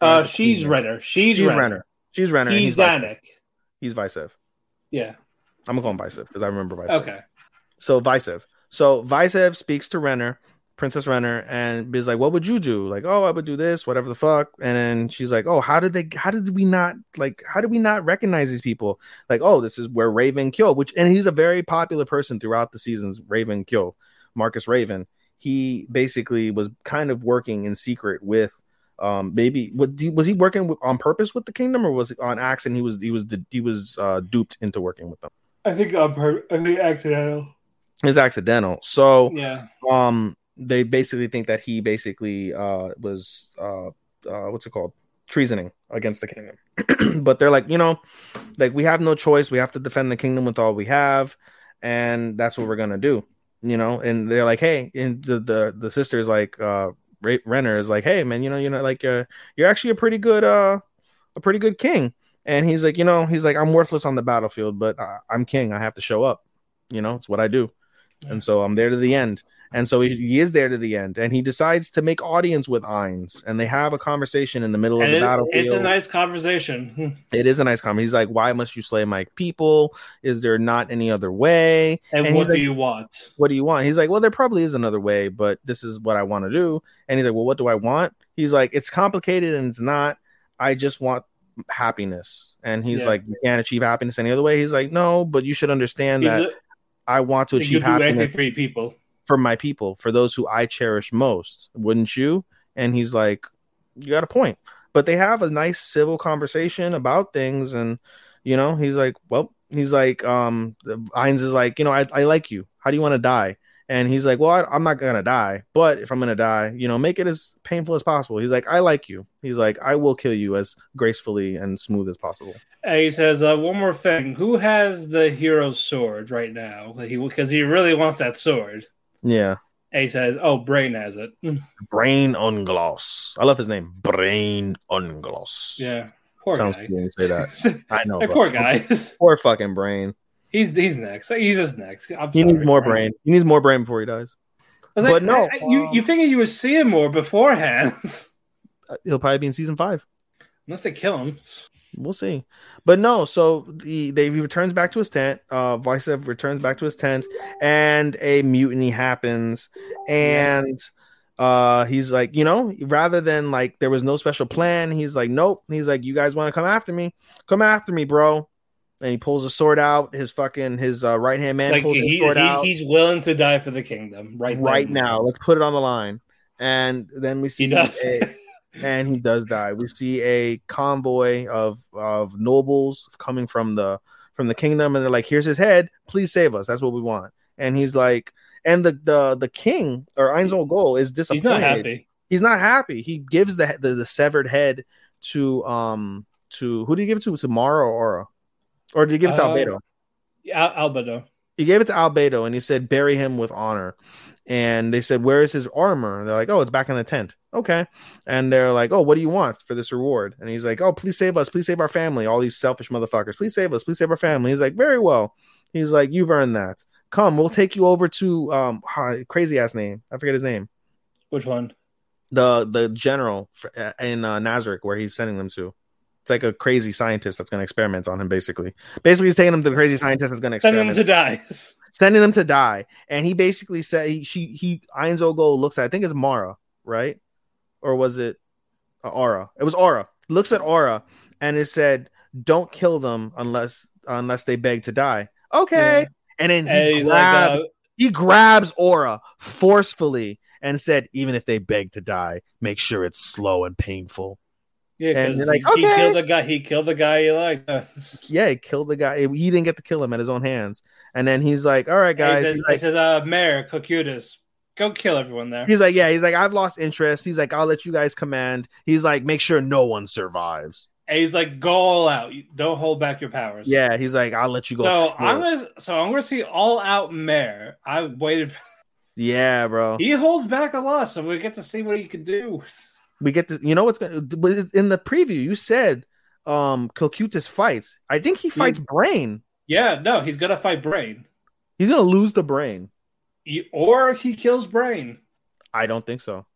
[SPEAKER 5] Uh, she's Renner. She's,
[SPEAKER 4] She's
[SPEAKER 5] Renner.
[SPEAKER 4] Renner. She's Renner.
[SPEAKER 5] He's
[SPEAKER 4] Vicev. He's Vicev.
[SPEAKER 5] Yeah.
[SPEAKER 4] I'm gonna call him Vicev because I remember Vicev.
[SPEAKER 5] Okay.
[SPEAKER 4] So Vicev. So Vicev speaks to Renner, Princess Renner, and is like, "What would you do?" Like, "Oh, I would do this, whatever the fuck." And then she's like, "Oh, how did they? How did we not like? How did we not recognize these people? Like, oh, this is where Raven killed, which and he's a very popular person throughout the seasons. Raven killed Marcus Raven. He basically was kind of working in secret with." Um, maybe what was he working with, on purpose with the kingdom, or was it on accident? He was he was he was uh, duped into working with them.
[SPEAKER 5] I think per- I think accidental.
[SPEAKER 4] It's accidental. So
[SPEAKER 5] Yeah.
[SPEAKER 4] um they basically think that he basically uh was uh, uh what's it called treasoning against the kingdom but they're like you know like we have no choice we have to defend the kingdom with all we have and that's what we're gonna do you know and they're like hey and the the, the sister's like uh Ra- renner is like hey man you know you know like uh, you're actually a pretty good uh a pretty good king. And he's like you know he's like i'm worthless on the battlefield but I, i'm king. I have to show up. You know it's what i do. And so I'm there to the end. And so he, he is there to the end, and he decides to make audience with Ainz, and they have a conversation in the middle
[SPEAKER 5] And
[SPEAKER 4] of the
[SPEAKER 5] it-
[SPEAKER 4] battlefield.
[SPEAKER 5] it's a nice conversation.
[SPEAKER 4] it is a nice comment. He's like, "Why must you slay my people? Is there not any other way?"
[SPEAKER 5] And,
[SPEAKER 4] he's
[SPEAKER 5] what do
[SPEAKER 4] like,
[SPEAKER 5] you want?
[SPEAKER 4] what do you want? He's like, well, there probably is another way, but this is what I want to do. And he's like, well, what do I want? He's like, it's complicated and it's not. I just want happiness. And he's
[SPEAKER 5] Yeah.
[SPEAKER 4] like, you can't achieve happiness any other way. He's like, no, but you should understand
[SPEAKER 5] He's
[SPEAKER 4] that
[SPEAKER 5] a-
[SPEAKER 4] I want to achieve happiness
[SPEAKER 5] for people.
[SPEAKER 4] For my people, for those who I cherish most. Wouldn't you? And he's like, you got a point. But they have a nice civil conversation about things. And, you know, he's like, well, he's like, um, Ainz is like, you know, I, I like you. How do you want to die? And he's like, well, I, I'm not going to die. But if I'm going to die, you know, make it as painful as possible. He's like, I like you. He's like, I will kill you as gracefully and smooth as possible.
[SPEAKER 5] And he says, uh, one more thing. Who has the hero's sword right now? He Because he really wants that sword.
[SPEAKER 4] Yeah.
[SPEAKER 5] And he says, oh, Brain has it.
[SPEAKER 4] Brain Unglaus. I love his name. Brain Unglaus.
[SPEAKER 5] Yeah. Poor
[SPEAKER 4] Sounds
[SPEAKER 5] guy.
[SPEAKER 4] cool say that. I know.
[SPEAKER 5] Poor guy.
[SPEAKER 4] Poor fucking brain.
[SPEAKER 5] he's he's next. He's just next. I'm
[SPEAKER 4] He
[SPEAKER 5] sorry.
[SPEAKER 4] needs more brain. He needs more brain before he dies.
[SPEAKER 5] Like,
[SPEAKER 4] But no,
[SPEAKER 5] I- I- you you figured you would see him more beforehand,
[SPEAKER 4] Uh, He'll probably be in season five.
[SPEAKER 5] unless they kill him.
[SPEAKER 4] We'll see. But no, so the they he returns back to his tent. Uh Vicev returns back to his tent and a mutiny happens. And uh he's like, you know, rather than like there was no special plan, he's like, Nope. He's like, You guys want to come after me? Come after me, bro. And he pulls a sword out. His fucking his uh, right hand man
[SPEAKER 5] like
[SPEAKER 4] pulls
[SPEAKER 5] he,
[SPEAKER 4] sword
[SPEAKER 5] he-
[SPEAKER 4] out.
[SPEAKER 5] he's willing to die for the kingdom right
[SPEAKER 4] right
[SPEAKER 5] then.
[SPEAKER 4] now. Let's put it on the line. And then we see a, and he does die. We see a convoy of of nobles coming from the from the kingdom, and they're like, "Here's his head. Please save us. That's what we want." And he's like, and the the the king or Ainz Ooal is disappointed.
[SPEAKER 5] He's not happy.
[SPEAKER 4] He's not happy. He gives the the, the severed head to um to who did he give it to? To Mare or Aura, or did he give it to
[SPEAKER 5] Uh,
[SPEAKER 4] Albedo?
[SPEAKER 5] Al- Albedo.
[SPEAKER 4] he gave it to Albedo and he said bury him with honor. And they said, Where is his armor? And they're like, Oh, it's back in the tent. Okay. And they're like, Oh, what do you want for this reward? And he's like, Oh, please save us, please save our family. All these selfish motherfuckers, please save us, please save our family. He's like, Very well. He's like, You've earned that. Come, we'll take you over to um crazy ass name. I forget his name.
[SPEAKER 5] Which one?
[SPEAKER 4] The the general uh, in uh, Nazarick where he's sending them to. It's like a crazy scientist that's going to experiment on him. Basically, basically, he's taking him to the crazy scientist that's going to
[SPEAKER 5] Send
[SPEAKER 4] experiment
[SPEAKER 5] him to die.
[SPEAKER 4] sending them to die. And he basically said he she he Ainz Ooal looks at I think it's Mare, right? Or was it Aura? It was Aura. Looks at Aura and it said, "Don't kill them unless unless they beg to die." Okay.
[SPEAKER 5] Yeah.
[SPEAKER 4] And then he, grabbed,
[SPEAKER 5] like, uh,
[SPEAKER 4] he grabs Aura forcefully and said, "Even if they beg to die, make sure it's slow and painful."
[SPEAKER 5] yeah,
[SPEAKER 4] and you're like,
[SPEAKER 5] he, he killed the guy. He killed the guy he liked.
[SPEAKER 4] Yeah, he killed the guy. He didn't get to kill him at his own hands. And then he's like, "All right, guys."
[SPEAKER 5] he says, he
[SPEAKER 4] like,
[SPEAKER 5] says uh, Mayor Cocutus, go kill everyone there.
[SPEAKER 4] He's like, yeah, he's like, I've lost interest. He's like, I'll let you guys command. He's like, make sure no one survives.
[SPEAKER 5] And he's like, go all out. Don't hold back your powers.
[SPEAKER 4] Yeah, he's like, I'll let you go.
[SPEAKER 5] So
[SPEAKER 4] full."
[SPEAKER 5] I'm gonna so I'm gonna see all out Mayor. I waited. For...
[SPEAKER 4] Yeah, bro.
[SPEAKER 5] He holds back a lot, so we get to see what he can do.
[SPEAKER 4] We get to you know what's gonna in the preview. You said um Cocytus fights. I think he fights Brain.
[SPEAKER 5] Yeah, no, he's gonna fight Brain,
[SPEAKER 4] He's gonna lose the Brain.
[SPEAKER 5] He- or he kills Brain.
[SPEAKER 4] I don't think so.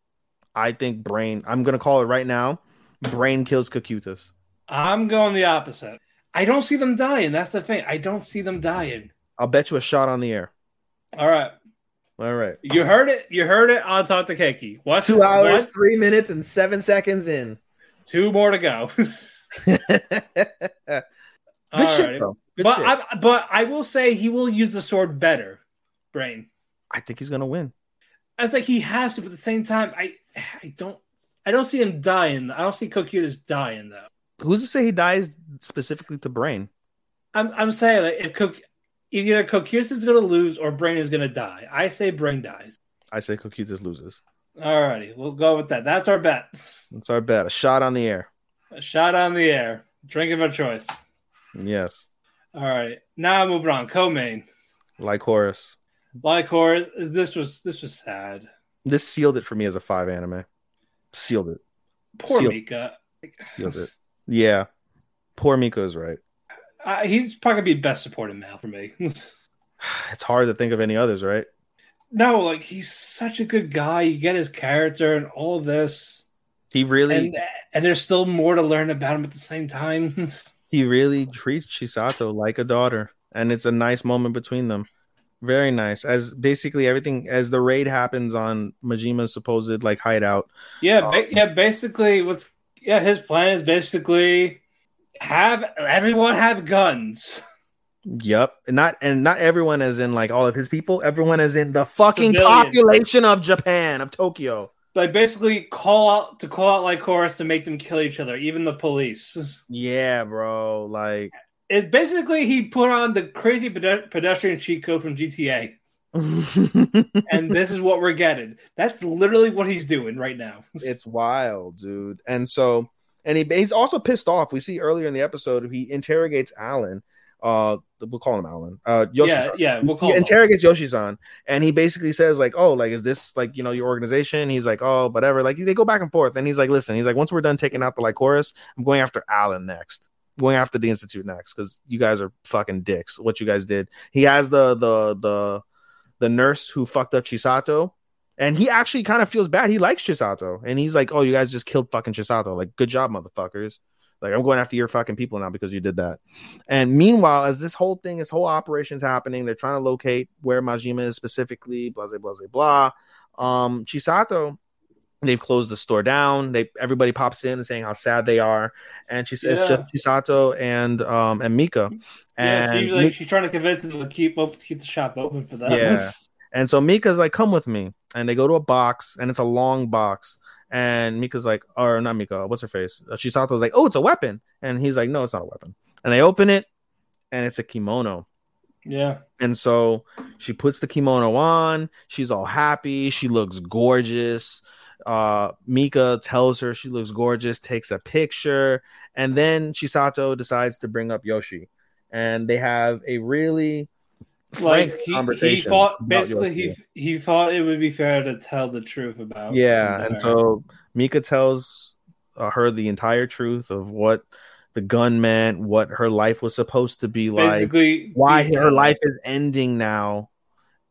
[SPEAKER 4] I think Brain. I'm gonna call it right now. Brain kills Cocytus.
[SPEAKER 5] I'm going the opposite. I don't see them dying. That's the thing. I don't see them dying.
[SPEAKER 4] I'll bet you a shot on the air.
[SPEAKER 5] All right,
[SPEAKER 4] All right.
[SPEAKER 5] you heard it. You heard it on Talk to Keiki. What's
[SPEAKER 4] Two hours,
[SPEAKER 5] what?
[SPEAKER 4] three minutes, and seven seconds in.
[SPEAKER 5] Two more to go.
[SPEAKER 4] Good
[SPEAKER 5] All
[SPEAKER 4] shit,
[SPEAKER 5] right.
[SPEAKER 4] bro. Good
[SPEAKER 5] But
[SPEAKER 4] shit.
[SPEAKER 5] I, but I will say he will use the sword better, Brain.
[SPEAKER 4] I think he's gonna win.
[SPEAKER 5] I was like he has to, but at the same time, I I don't I don't see him dying. I don't see Cocytus dying though.
[SPEAKER 4] Who's to say he dies specifically to Brain?
[SPEAKER 5] I'm I'm saying like if Coc either Cocytus is gonna lose or Brain is gonna die. I say Brain dies.
[SPEAKER 4] I say Cocytus loses.
[SPEAKER 5] Alrighty, we'll go with that. That's our bet.
[SPEAKER 4] That's our bet. A shot on the air.
[SPEAKER 5] A shot on the air. Drink of our choice.
[SPEAKER 4] Yes.
[SPEAKER 5] All right. Now moving on. Co-main. Lycoris. Lycoris. This was this was sad.
[SPEAKER 4] This sealed it for me as a five anime. Sealed it.
[SPEAKER 5] Poor
[SPEAKER 4] Sealed-
[SPEAKER 5] Mika.
[SPEAKER 4] Sealed it. Yeah. Poor Miko is right.
[SPEAKER 5] Uh, he's probably gonna be best supporting male for me.
[SPEAKER 4] It's hard to think of any others, right?
[SPEAKER 5] no, like he's such a good guy. You get his character and all this,
[SPEAKER 4] He really
[SPEAKER 5] and and there's still more to learn about him at the same time.
[SPEAKER 4] he really treats Chisato like a daughter. And it's a nice moment between them. Very nice. As basically everything as the raid happens on Majima's supposed like hideout.
[SPEAKER 5] yeah,
[SPEAKER 4] Oh.
[SPEAKER 5] ba- yeah. Basically, what's yeah his plan is basically have everyone have guns.
[SPEAKER 4] Yep. Not and not everyone as in like all of his people, everyone as in the fucking
[SPEAKER 5] Civilian.
[SPEAKER 4] population of Japan, of Tokyo.
[SPEAKER 5] Like basically call out to call out like chorus to make them kill each other, even the police.
[SPEAKER 4] Yeah, bro. Like
[SPEAKER 5] It basically he put on the crazy pedestrian cheat code from GTA, and this is what we're getting. That's literally what he's doing right now.
[SPEAKER 4] it's wild, dude. And so, and he, he's also pissed off. We see earlier in the episode he interrogates Alan. Uh, we'll call him Alan. Uh, Yoshi.
[SPEAKER 5] yeah, yeah, we'll call
[SPEAKER 4] he
[SPEAKER 5] him.
[SPEAKER 4] interrogates Yoshi-san, and he basically says like, "Oh, like is this like you know your organization?" He's like, "Oh, whatever." Like they go back and forth, and he's like, "Listen," he's like, "Once we're done taking out the Lycoris, I'm going after Alan next." Going after the institute next because you guys are fucking dicks. What you guys did. He has the the the the nurse who fucked up Chisato, and he actually kind of feels bad. He likes Chisato, and he's like, "Oh, you guys just killed fucking Chisato. Like, good job, motherfuckers. Like, I'm going after your fucking people now because you did that." And meanwhile, as this whole thing, this whole operation's happening, they're trying to locate where Majima is specifically. Blah blah blah blah. Um, Chisato. They've closed the store down. They everybody pops in and saying how sad they are, and she says
[SPEAKER 5] Yeah.
[SPEAKER 4] it's just Chisato and um and Mika,
[SPEAKER 5] yeah,
[SPEAKER 4] and
[SPEAKER 5] she's like she's trying to convince them to keep up, keep the shop open for them.
[SPEAKER 4] Yeah. And so Mika's like, come with me. And they go to a box, and it's a long box. And Mika's like, or not Mika, what's her face? Uh, Chisato's like, oh, it's a weapon. And he's like, no, it's not a weapon. And they open it, and it's a kimono.
[SPEAKER 5] yeah.
[SPEAKER 4] And so she puts the kimono on. She's all happy. She looks gorgeous. Uh, Mika tells her she looks gorgeous, takes a picture, and then Chisato decides to bring up Yoshi. And they have a really frank
[SPEAKER 5] Like he, he
[SPEAKER 4] conversation.
[SPEAKER 5] thought basically he he thought it would be fair to tell the truth about
[SPEAKER 4] Yeah,
[SPEAKER 5] about
[SPEAKER 4] and so Mika tells uh, her the entire truth of what the gun meant, what her life was supposed to be like,
[SPEAKER 5] basically
[SPEAKER 4] why
[SPEAKER 5] he-
[SPEAKER 4] her life is ending now,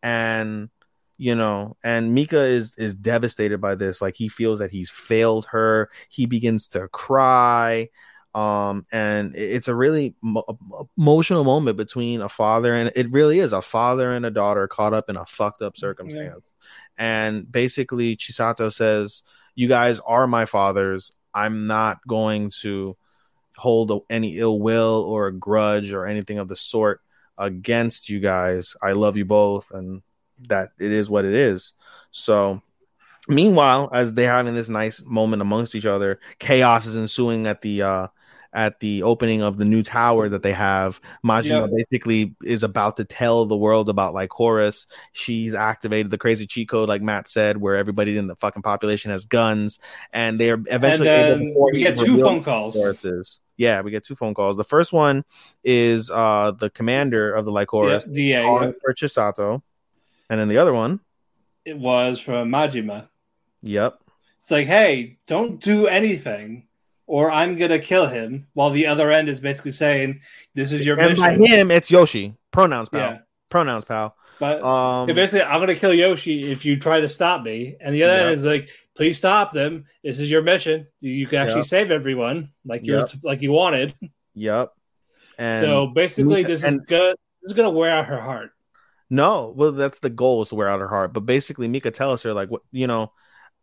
[SPEAKER 4] and you know, and Mika is is devastated by this. Like he feels that he's failed her. He begins to cry. Um, and it's a really mo- emotional moment between a father and it really is a father and a daughter caught up in a fucked up circumstance. And basically, Chisato says, You guys are my fathers. I'm not going to hold a- any ill will or a grudge or anything of the sort against you guys. I love you both, and that it is what it is. So, meanwhile, as they're having this nice moment amongst each other, chaos is ensuing at the uh at the opening of the new tower that they have. Majima
[SPEAKER 5] Yep.
[SPEAKER 4] basically is about to tell the world about like Horus. She's activated the crazy cheat code, like Matt said, where everybody in the fucking population has guns, and they're eventually
[SPEAKER 5] and
[SPEAKER 4] to
[SPEAKER 5] we get two phone calls.
[SPEAKER 4] Yeah, we get two phone calls. The first one is uh the commander of the Lycoris
[SPEAKER 5] DA.
[SPEAKER 4] calling
[SPEAKER 5] yeah.
[SPEAKER 4] Chisato, and then the other one
[SPEAKER 5] it was from Majima.
[SPEAKER 4] Yep.
[SPEAKER 5] It's like, hey, don't do anything, or I'm gonna kill him. While the other end is basically saying, "This is your
[SPEAKER 4] And
[SPEAKER 5] mission."
[SPEAKER 4] by him, it's Yoshi. Pronouns, pal.
[SPEAKER 5] Yeah.
[SPEAKER 4] Pronouns, pal.
[SPEAKER 5] But
[SPEAKER 4] Um,
[SPEAKER 5] basically, I'm gonna kill Yoshi if you try to stop me. And the other end is like, please stop them. This is your mission. You can actually
[SPEAKER 4] Yep.
[SPEAKER 5] save everyone like you're
[SPEAKER 4] Yep.
[SPEAKER 5] like you wanted.
[SPEAKER 4] Yep. And
[SPEAKER 5] so basically, this is good. This is gonna wear out her heart.
[SPEAKER 4] No, well, that's the goal is to wear out her heart. But basically, Mika tells her like, what you know,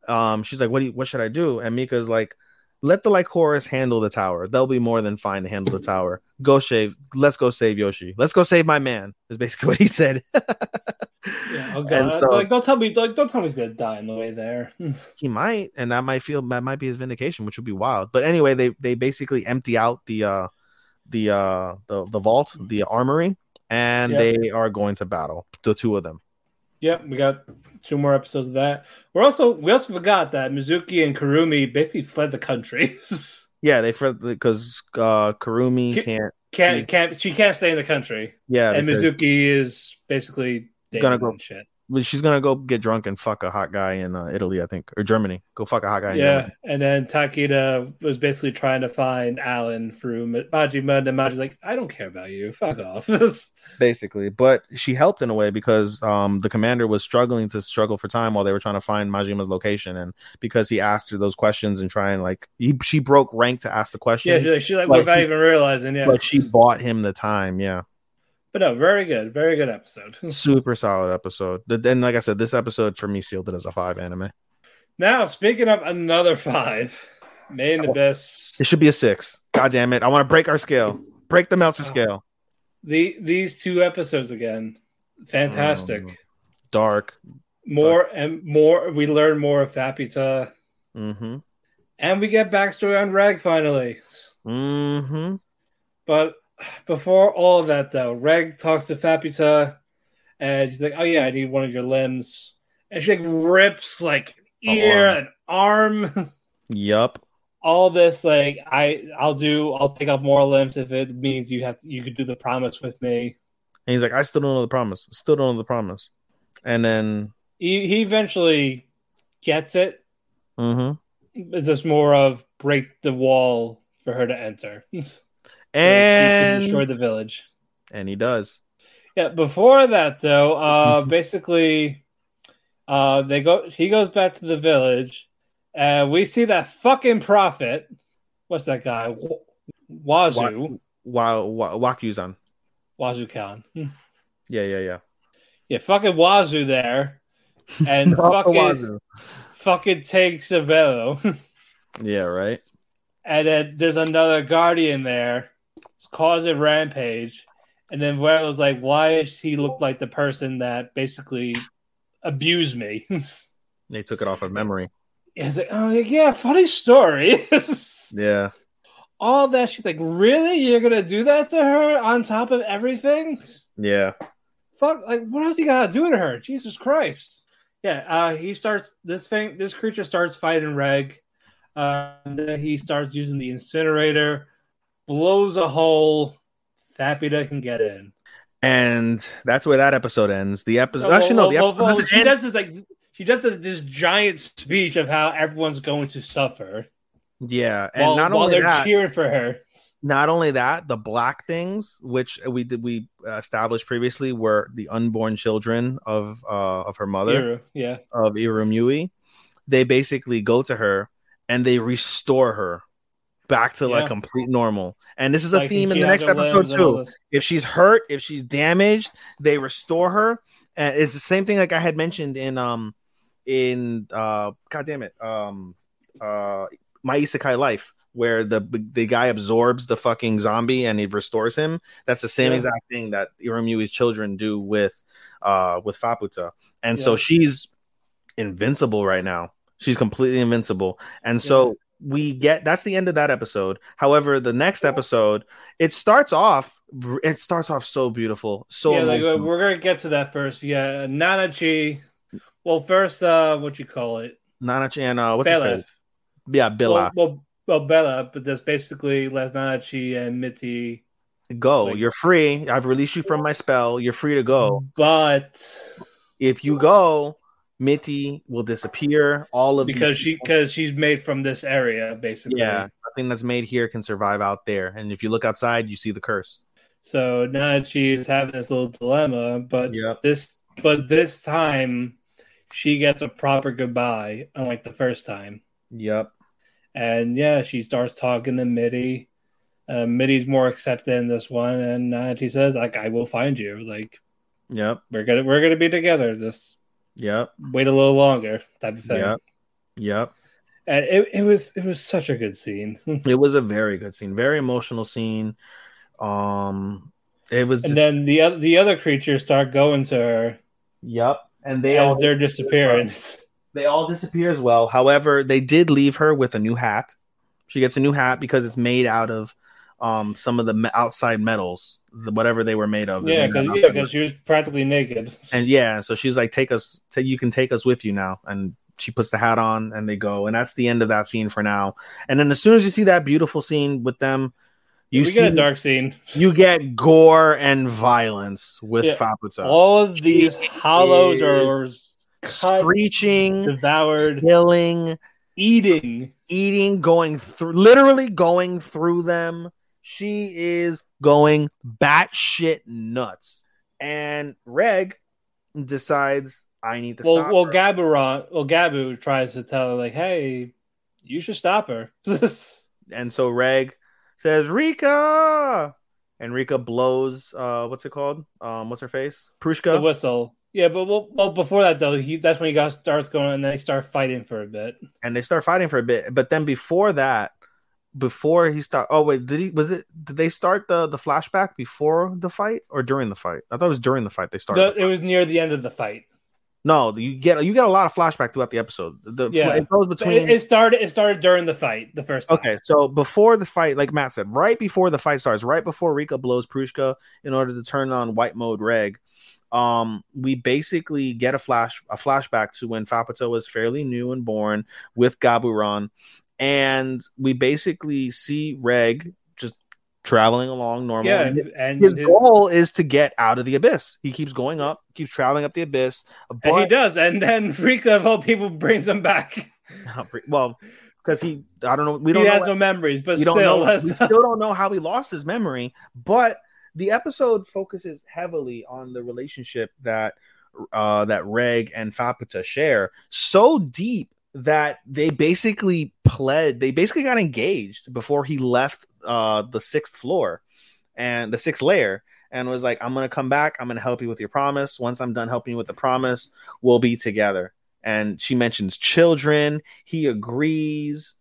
[SPEAKER 4] um, she's like, what do you, what should I do? And Mika's like, let the Lycoris handle the tower. They'll be more than fine to handle the tower. Go shave. Let's go save Yoshi. Let's go save my man. Is basically what he said.
[SPEAKER 5] Yeah, okay.
[SPEAKER 4] And so-
[SPEAKER 5] like don't tell me, like don't tell me he's gonna die on the way there.
[SPEAKER 4] he might, and that might feel that might be his vindication, which would be wild. But anyway, they they basically empty out the uh the uh the the vault, the armory, and
[SPEAKER 5] Yeah.
[SPEAKER 4] they are going to battle the two of them.
[SPEAKER 5] yep, we got two more episodes of that. We're also we also forgot that Mizuki and Kurumi basically fled the country.
[SPEAKER 4] Yeah, they for because uh
[SPEAKER 5] Kurumi
[SPEAKER 4] can't.
[SPEAKER 5] can't
[SPEAKER 4] She-
[SPEAKER 5] can't she can't stay in the country.
[SPEAKER 4] Yeah,
[SPEAKER 5] and Mizuki is basically
[SPEAKER 4] Gonna go-
[SPEAKER 5] shit.
[SPEAKER 4] Well, she's gonna go get drunk and fuck a hot guy in uh, Italy, I think, or Germany. Go fuck a hot guy.
[SPEAKER 5] Yeah,
[SPEAKER 4] Germany.
[SPEAKER 5] and then Takeda was basically trying to find Alan through Majima, and then Majima's like, "I don't care about you. Fuck off."
[SPEAKER 4] basically. But she helped in a way because um the commander was struggling to struggle for time while they were trying to find Majima's location, and because he asked her those questions and trying like he she broke rank to ask the question.
[SPEAKER 5] yeah, she like, she like
[SPEAKER 4] Like,
[SPEAKER 5] without
[SPEAKER 4] he-
[SPEAKER 5] even realizing. Yeah,
[SPEAKER 4] But she bought him the time. Yeah.
[SPEAKER 5] But no, very good, very good episode.
[SPEAKER 4] Super solid episode. Then, like I said, this episode for me sealed it as a five anime.
[SPEAKER 5] now, speaking of another five, Made in Abyss.
[SPEAKER 4] It should be a six. God damn it. I want to break our scale. Break the
[SPEAKER 5] Oh.
[SPEAKER 4] Scale.
[SPEAKER 5] The these two episodes again, fantastic.
[SPEAKER 4] Um, Dark.
[SPEAKER 5] more and more, we learn more of Faputa,
[SPEAKER 4] Mm-hmm.
[SPEAKER 5] and we get backstory on Reg finally.
[SPEAKER 4] Mm-hmm.
[SPEAKER 5] But before all of that, though, Reg talks to Faputa, and she's like, "Oh yeah, I need one of your limbs," and she like rips like
[SPEAKER 4] A
[SPEAKER 5] ear
[SPEAKER 4] arm.
[SPEAKER 5] and arm.
[SPEAKER 4] Yup.
[SPEAKER 5] all this like I I'll do I'll take off more limbs if it means you have to, you could do the promise with me.
[SPEAKER 4] And he's like, I still don't know the promise. Still don't know the promise. And then
[SPEAKER 5] He he eventually gets it.
[SPEAKER 4] mm-hmm.
[SPEAKER 5] It's just more of break the wall for her to enter. So she can
[SPEAKER 4] and
[SPEAKER 5] destroy the village.
[SPEAKER 4] and he does.
[SPEAKER 5] Yeah, before that though, uh basically uh they go he goes back to the village and we see that fucking prophet. What's that guy? Wa- Wazoo.
[SPEAKER 4] Wow, wa- Wakuzan.
[SPEAKER 5] Wazoo Khan.
[SPEAKER 4] Yeah, yeah, yeah.
[SPEAKER 5] Yeah, fucking Wazoo there. And fucking
[SPEAKER 4] Wazoo.
[SPEAKER 5] fucking takes Savello.
[SPEAKER 4] Yeah, right.
[SPEAKER 5] and then there's another guardian there. Causing rampage. And then Velo's like, why does he look like the person that basically abused me?
[SPEAKER 4] They took it off of memory.
[SPEAKER 5] He's like, oh yeah, funny story.
[SPEAKER 4] Yeah.
[SPEAKER 5] All that she's like, really? You're gonna do that to her on top of everything?
[SPEAKER 4] Yeah.
[SPEAKER 5] Fuck, like what else you gotta do to her? Jesus Christ. Yeah, uh he starts this thing this creature starts fighting Reg. Uh and then he starts using the incinerator, blows a hole, Faputa can get in.
[SPEAKER 4] And that's where that episode ends. The episode
[SPEAKER 5] Oh,
[SPEAKER 4] actually no, the episode
[SPEAKER 5] well,
[SPEAKER 4] doesn't
[SPEAKER 5] she
[SPEAKER 4] end.
[SPEAKER 5] does this like she does this, this giant speech of how everyone's going to suffer.
[SPEAKER 4] Yeah, and
[SPEAKER 5] while,
[SPEAKER 4] not
[SPEAKER 5] while
[SPEAKER 4] only
[SPEAKER 5] they're
[SPEAKER 4] that,
[SPEAKER 5] cheering for her.
[SPEAKER 4] not only that, the black things, which we did we established previously, were the unborn children of uh of her mother
[SPEAKER 5] Iru, yeah.
[SPEAKER 4] of Irumyuui. They basically go to her and they restore her back to like complete normal. And this is a
[SPEAKER 5] Like,
[SPEAKER 4] theme in the next episode
[SPEAKER 5] limbs and all
[SPEAKER 4] too. If she's hurt, if she's damaged, they restore her. And it's the same thing like I had mentioned in um in uh god damn it um uh my isekai life where the the guy absorbs the fucking zombie and he restores him that's the same
[SPEAKER 5] Yeah.
[SPEAKER 4] exact thing that Iramui's children do with uh with Faputa and so she's invincible right now she's completely invincible and so we get that's the end of that episode however the next episode it starts off it starts off so beautiful so
[SPEAKER 5] yeah, like, we're gonna get to that first. Yeah, Nanachi. Well, first, uh, what you call it?
[SPEAKER 4] Nana and uh what's his
[SPEAKER 5] Belaf.
[SPEAKER 4] face yeah Bella.
[SPEAKER 5] Well, well, well, Bella, but that's basically Les Nanachi and Mitty.
[SPEAKER 4] go
[SPEAKER 5] like-
[SPEAKER 4] you're free i've released you from my spell you're free to go
[SPEAKER 5] But
[SPEAKER 4] if you go Mitty will disappear. All of
[SPEAKER 5] because she because she's made from this area basically.
[SPEAKER 4] yeah, nothing that's made here can survive out there. And if you look outside, you see the curse.
[SPEAKER 5] So now she's having this little dilemma, but
[SPEAKER 4] Yep.
[SPEAKER 5] this but this time she gets a proper goodbye, unlike the first time.
[SPEAKER 4] Yep.
[SPEAKER 5] And yeah, she starts talking to Mitty. Uh, Mitty's more accepted in this one, and uh, she says, "Like I will find you. Like
[SPEAKER 4] Yep.
[SPEAKER 5] we're gonna we're gonna be together. Just
[SPEAKER 4] Yep.
[SPEAKER 5] wait a little longer." Type of thing.
[SPEAKER 4] Yep. Yep.
[SPEAKER 5] And it, it was it was such a good scene.
[SPEAKER 4] It was a very good scene, very emotional scene. Um, it was.
[SPEAKER 5] and
[SPEAKER 4] just-
[SPEAKER 5] then the other the other creatures start going to her
[SPEAKER 4] yep, and they
[SPEAKER 5] as
[SPEAKER 4] all
[SPEAKER 5] they're disappearing.
[SPEAKER 4] they all disappear as well. However, they did leave her with a new hat. She gets a new hat because it's made out of um some of the outside metals, the, whatever they were made of.
[SPEAKER 5] yeah, because yeah, 'cause she was practically naked.
[SPEAKER 4] and yeah, so she's like, "Take us, ta- you can take us with you now." And she puts the hat on, and they go, and that's the end of that scene for now. And then as soon as you see that beautiful scene with them, you see
[SPEAKER 5] get a dark scene.
[SPEAKER 4] you get gore and violence with
[SPEAKER 5] Yeah.
[SPEAKER 4] Faputa.
[SPEAKER 5] All of these
[SPEAKER 4] She
[SPEAKER 5] hollows are cut,
[SPEAKER 4] screeching,
[SPEAKER 5] devoured,
[SPEAKER 4] killing,
[SPEAKER 5] eating.
[SPEAKER 4] eating, going through, literally going through them. She is going batshit nuts. And Reg decides, I need to
[SPEAKER 5] Well,
[SPEAKER 4] stop.
[SPEAKER 5] well,
[SPEAKER 4] her.
[SPEAKER 5] Gaburon, well, Gabu tries to tell her like, "Hey, you should stop her."
[SPEAKER 4] and so Reg says, Riko. And Riko blows, uh, what's it called? Um, what's her face? Prushka.
[SPEAKER 5] the whistle. Yeah, but well, well, before that though, he that's when he got starts going, and they start fighting for a bit.
[SPEAKER 4] and they start fighting for a bit. But then before that, before he start, oh wait, did he? Was it? Did they start the the flashback before the fight or during the fight? I thought it was during the fight they started.
[SPEAKER 5] The- it was near the end of the fight.
[SPEAKER 4] no, you get you get a lot of flashback throughout the episode. The
[SPEAKER 5] Yeah.
[SPEAKER 4] it goes between.
[SPEAKER 5] It, it started. It started during the fight. The first time.
[SPEAKER 4] Okay, so before the fight, like Matt said, right before the fight starts, right before Riko blows Prushka in order to turn on white mode Reg, um, we basically get a flash a flashback to when Faputa was fairly new and born with Gaburon, and we basically see Reg just traveling along normal.
[SPEAKER 5] Yeah,
[SPEAKER 4] And
[SPEAKER 5] and
[SPEAKER 4] his
[SPEAKER 5] his-
[SPEAKER 4] goal is to get out of the abyss. He keeps going up, keeps traveling up the abyss.
[SPEAKER 5] and he does, and then Freak of all people brings him back.
[SPEAKER 4] well, because he, I don't know, we don't know
[SPEAKER 5] has no memories, but
[SPEAKER 4] we
[SPEAKER 5] still,
[SPEAKER 4] don't know. We still don't know how he lost his memory, but the episode focuses heavily on the relationship that uh, that Reg and Faputa share so deep that they basically pled. They basically got engaged before he left uh, the sixth floor and the sixth layer. And was like, I'm gonna come back. I'm gonna help you with your promise. Once I'm done helping you with the promise, we'll be together. And she mentions children. He agrees.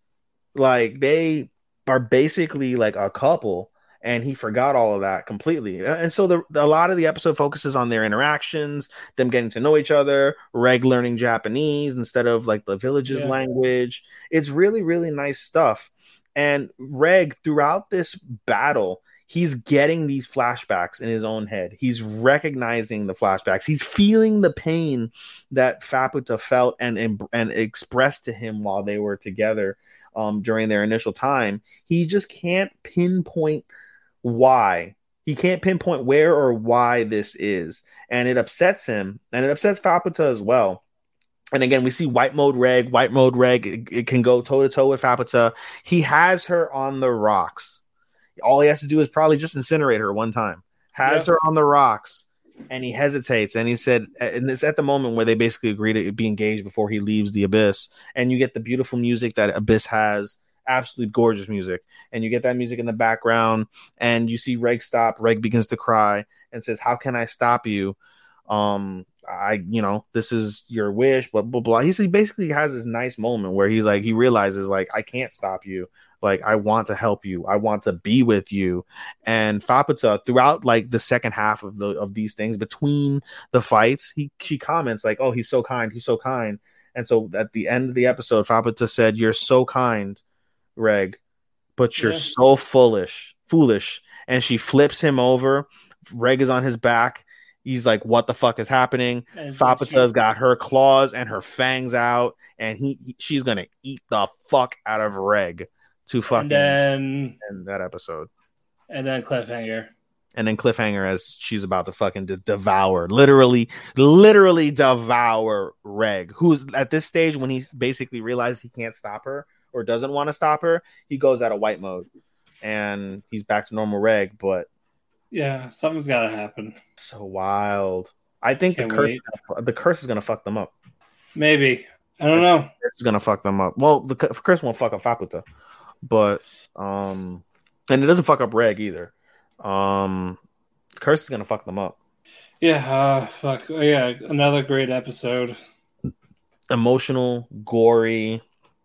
[SPEAKER 4] Like they are basically like a couple and he forgot all of that completely. And so the, a lot of the episode focuses on their interactions them getting to know each other reg learning japanese instead of like the village's
[SPEAKER 5] Yeah.
[SPEAKER 4] language. It's really really nice stuff. And reg throughout this battle he's getting these flashbacks in his own head. He's recognizing the flashbacks. He's feeling the pain that faputa felt and and, and expressed to him while they were together um, during their initial time. He just can't pinpoint why. He can't pinpoint where or why this is. And it upsets him. And it upsets Faputa as well. And again, we see white mode reg, white mode reg. It, it can go toe to toe with Faputa. He has her on the rocks. All he has to do is probably just incinerate her one time. Has
[SPEAKER 5] Yeah.
[SPEAKER 4] her on the rocks. And he hesitates. And he said, and it's at the moment where they basically agree to be engaged before he leaves the abyss. And you get the beautiful music that Abyss has absolutely gorgeous music. And you get that music in the background. And you see Reg stop. Reg begins to cry and says, How can I stop you? Um, I, you know, this is your wish, blah, blah, blah. He's, he basically has this nice moment where he's like, he realizes, like, I can't stop you. Like, I want to help you. I want to be with you. And Faputa, throughout like the second half of the of these things, between the fights, he she comments like, "Oh, he's so kind. He's so kind." And so at the end of the episode, Faputa said, "You're so kind, Reg, but you're
[SPEAKER 5] Yeah.
[SPEAKER 4] so foolish, foolish." And she flips him over. Reg is on his back. He's like, "What the fuck is happening?" Faputa's got her claws and her fangs out, and he, he- she's gonna eat the fuck out of Reg to fucking
[SPEAKER 5] and then
[SPEAKER 4] end that episode.
[SPEAKER 5] and then cliffhanger.
[SPEAKER 4] and then cliffhanger as she's about to fucking de- devour, literally, literally devour Reg, who's at this stage when he basically realizes he can't stop her or doesn't want to stop her, he goes out of white mode, and he's back to normal Reg. But
[SPEAKER 5] Yeah, something's got to happen.
[SPEAKER 4] so wild. I think
[SPEAKER 5] Can't
[SPEAKER 4] the curse,
[SPEAKER 5] wait.
[SPEAKER 4] the curse is gonna fuck them up.
[SPEAKER 5] Maybe. I don't know.
[SPEAKER 4] Is gonna fuck them up. Well, the curse won't fuck up Faputa, but um, and it doesn't fuck up Reg either. Um, curse is gonna fuck them up.
[SPEAKER 5] Yeah, uh, fuck. Yeah, another great episode.
[SPEAKER 4] Emotional, gory.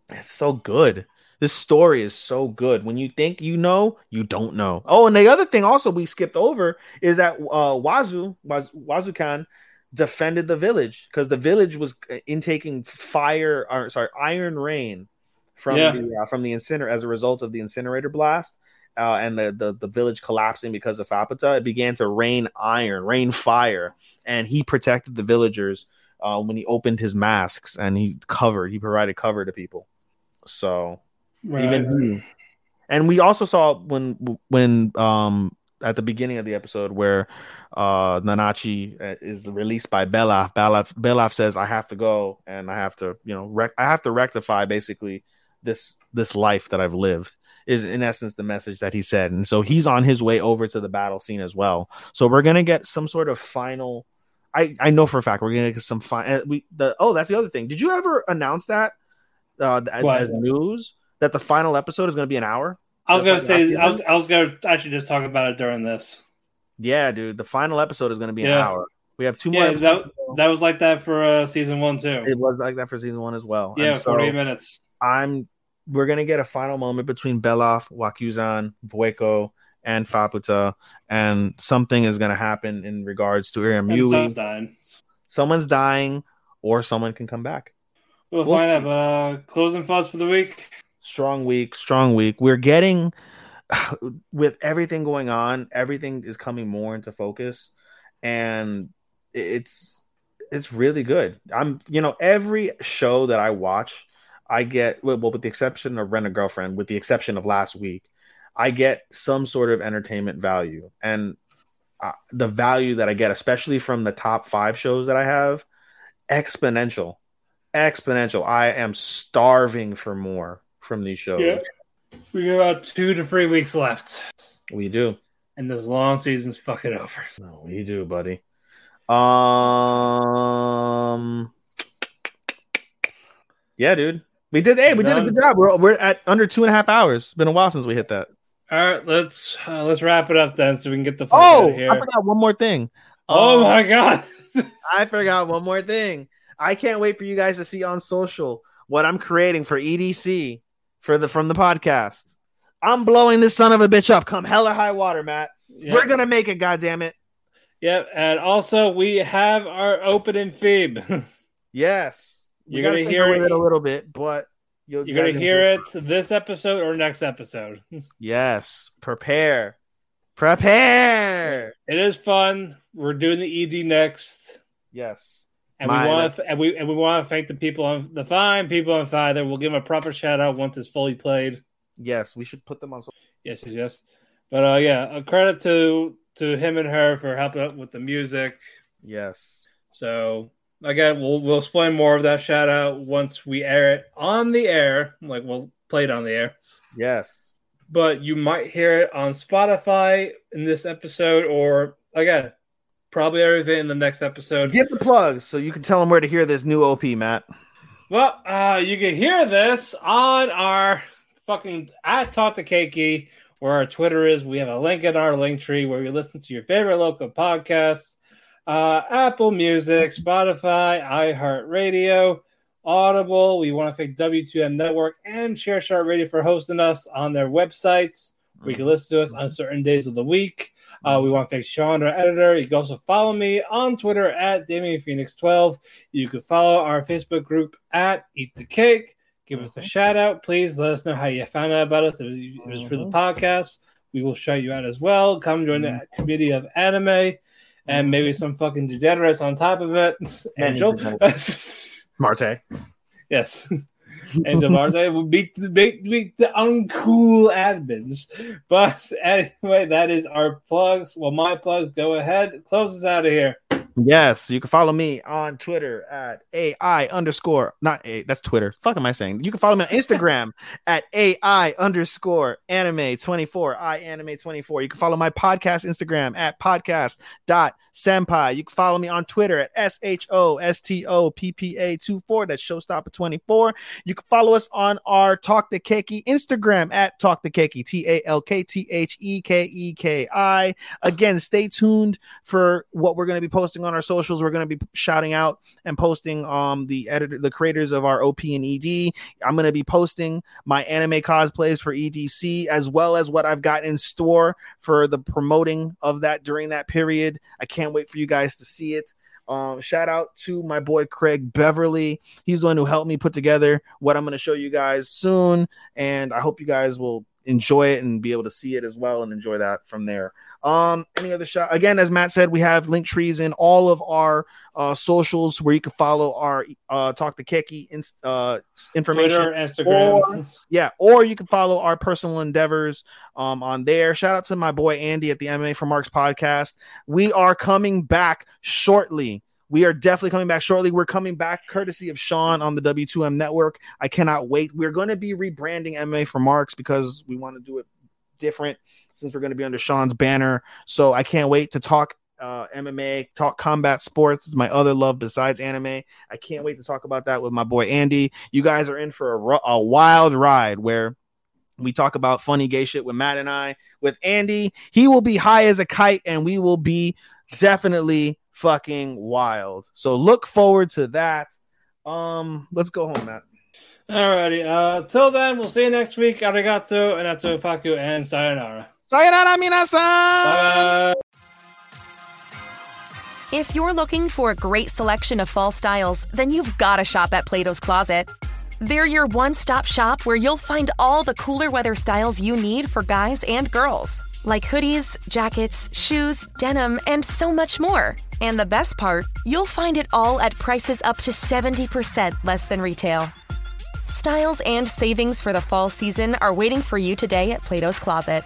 [SPEAKER 4] It's so good. This story is so good. When you think you know, you don't know. Oh, and the other thing also we skipped over is that uh Wazu, Waz, Wazukyan defended the village because the village was intaking fire or sorry, iron rain from
[SPEAKER 5] Yeah.
[SPEAKER 4] the uh, from the incinerator as a result of the incinerator blast. Uh, and the, the the village collapsing because of Faputa, it began to rain iron, rain fire, and he protected the villagers uh, when he opened his masks and he covered, he provided cover to people. So even and we also saw when when um at the beginning of the episode where uh Nanachi uh, is released by Belaf. Belaf Belaf says I have to go and I have to you know rec- I have to rectify basically this this life that I've lived is in essence the message that he said. And so he's on his way over to the battle scene as well. So we're gonna get some sort of final I I know for a fact we're gonna get some fine we the oh that's the other thing. Did you ever announce that uh as,
[SPEAKER 5] What?
[SPEAKER 4] as news that the final episode is gonna be an hour
[SPEAKER 5] I was gonna say, I was, I was gonna actually just talk about it during this.
[SPEAKER 4] Yeah, dude. The final episode is going to be an hour. We have two more.
[SPEAKER 5] Yeah, that, that was like that for uh, season one too.
[SPEAKER 4] it was like that for season one as well.
[SPEAKER 5] yeah,
[SPEAKER 4] And so
[SPEAKER 5] forty minutes.
[SPEAKER 4] I'm. We're gonna get a final moment between Belaf, Wakuzan, Vueko, and Faputa, and something is gonna happen in regards to
[SPEAKER 5] And
[SPEAKER 4] Iramui.
[SPEAKER 5] Sun's dying.
[SPEAKER 4] Someone's dying, or someone can come back.
[SPEAKER 5] We'll,
[SPEAKER 4] We'll
[SPEAKER 5] find
[SPEAKER 4] see.
[SPEAKER 5] out. Uh, closing thoughts for the week.
[SPEAKER 4] strong week, strong week. We're getting with everything going on, everything is coming more into focus, and it's it's really good. I'm you know every show that I watch, I get well, well with the exception of Rent a Girlfriend, with the exception of last week, I get some sort of entertainment value, and uh, the value that I get, especially from the top five shows that I have, exponential, exponential. I am starving for more from these shows.
[SPEAKER 5] Yeah. We got about two to three weeks left,
[SPEAKER 4] We do.
[SPEAKER 5] and this long season's fucking over.
[SPEAKER 4] No, we do, buddy. Um, yeah, dude. We did. Hey, we did a good job. We're we're at under two and a half hours. Been a while since we hit that.
[SPEAKER 5] All right, let's uh, let's wrap it up then, so we can get the fuck out
[SPEAKER 4] Oh,
[SPEAKER 5] of here.
[SPEAKER 4] I forgot one more thing.
[SPEAKER 5] Oh
[SPEAKER 4] Um,
[SPEAKER 5] my god!
[SPEAKER 4] I forgot one more thing. I can't wait for you guys to see on social what I'm creating for EDC for the from the podcast. I'm blowing this son of a bitch up. Come hell or high water, Matt. We're gonna make it. goddamn it.
[SPEAKER 5] Yep, and also we have our opening theme.
[SPEAKER 4] Yes.
[SPEAKER 5] You're gonna hear it.
[SPEAKER 4] a little bit, but you'll
[SPEAKER 5] You're gonna hear it this episode or next episode.
[SPEAKER 4] Yes. Prepare. Prepare.
[SPEAKER 5] It is fun. We're doing the ED next,
[SPEAKER 4] Yes.
[SPEAKER 5] And we want to and we and we want to thank the people on the fine people on Fiverr. We'll give them a proper shout out once it's fully played.
[SPEAKER 4] Yes. We should put them on.
[SPEAKER 5] Yes, yes, yes. But uh, yeah, a credit to to him and her for helping out with the music.
[SPEAKER 4] Yes.
[SPEAKER 5] So again, we'll we'll explain more of that shout out once we air it on the air. Like we'll play it on the air.
[SPEAKER 4] Yes.
[SPEAKER 5] But you might hear it on Spotify in this episode, or again, probably everything in the next episode.
[SPEAKER 4] Get the plugs so you can tell them where to hear this new OP, Matt.
[SPEAKER 5] Well, uh, you can hear this on our fucking at Talk to Keki, where our Twitter is. We have a link in our link tree where you listen to your favorite local podcasts, uh, Apple Music, Spotify, iHeartRadio, Audible. We want to thank W2M Network and Share Shart Radio for hosting us on their websites. We can listen to us on certain days of the week. Uh, we want to thank Sean, our editor. You can also follow me on Twitter at Damien Phoenix 12. You can follow our Facebook group at Eat the Cake. Give us a mm-hmm. shout out, please. Let us know how you found out about us. It was, if it was for the mm-hmm. podcast, we will shout you out as well. Come join the mm-hmm. committee of anime and maybe some fucking degenerates on top of it. Angel.
[SPEAKER 4] Marte.
[SPEAKER 5] yes. Mars. I would beat, beat, beat the uncool admins. But anyway, that is our plugs. Well, my plugs. Go ahead. Close us out of here.
[SPEAKER 4] Yes, you can follow me on Twitter at AI underscore not A. That's Twitter. Fuck am I saying? You can follow me on Instagram at AI underscore anime 24. I anime 24. You can follow my podcast Instagram at podcast dot senpai. You can follow me on Twitter at S H O S T O P P A 24. That's showstopper 24. You can follow us on our Talk the Keki Instagram at Talk the Keki T A L K T H E K E K I. Again, stay tuned for what we're going to be posting on our socials. We're going to be shouting out and posting um the editor, the creators of our OP and ED. I'm going to be posting my anime cosplays for EDC as well as what I've got in store for the promoting of that during that period. I can't wait for you guys to see it. Um, shout out to my boy Craig Beverly. He's the one who helped me put together what I'm going to show you guys soon, and I hope you guys will enjoy it and be able to see it as well and enjoy that from there. Um, any other shot again, as Matt said, we have link trees in all of our uh, socials where you can follow our uh, talk to Keki in, uh, information,
[SPEAKER 5] Twitter, Instagram.
[SPEAKER 4] Or, yeah, or you can follow our personal endeavors um, on there. Shout out to my boy Andy at the MMA for Marks podcast. We are coming back shortly. We are definitely coming back shortly. We're coming back courtesy of Sean on the W2M network. I cannot wait. We're going to be rebranding MMA for Marks because we want to do it different since we're going to be under Sean's banner. So I can't wait to talk uh, MMA, talk combat sports. It's my other love besides anime. I can't wait to talk about that with my boy Andy. You guys are in for a, a wild ride where we talk about funny gay shit with Matt and I. With Andy, he will be high as a kite and we will be definitely fucking wild. So look forward to that. Um, let's go home, Matt.
[SPEAKER 5] Alrighty. Uh, till then, we'll see you next week. Arigato, and atsu faku, and sayonara.
[SPEAKER 4] Sayonara, minasan!
[SPEAKER 5] Bye.
[SPEAKER 7] If you're looking for a great selection of fall styles, then you've got to shop at Plato's Closet. They're your one stop shop where you'll find all the cooler weather styles you need for guys and girls, like hoodies, jackets, shoes, denim, and so much more. And the best part, you'll find it all at prices up to 70% less than retail. Styles and savings for the fall season are waiting for you today at Plato's Closet.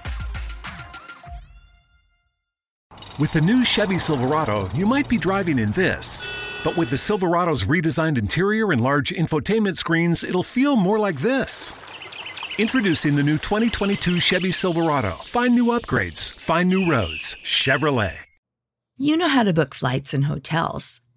[SPEAKER 8] With the new Chevy Silverado, you might be driving in this. But with the Silverado's redesigned interior and large infotainment screens, it'll feel more like this. Introducing the new 2022 Chevy Silverado. Find new upgrades, find new roads. Chevrolet.
[SPEAKER 6] You know how to book flights and hotels.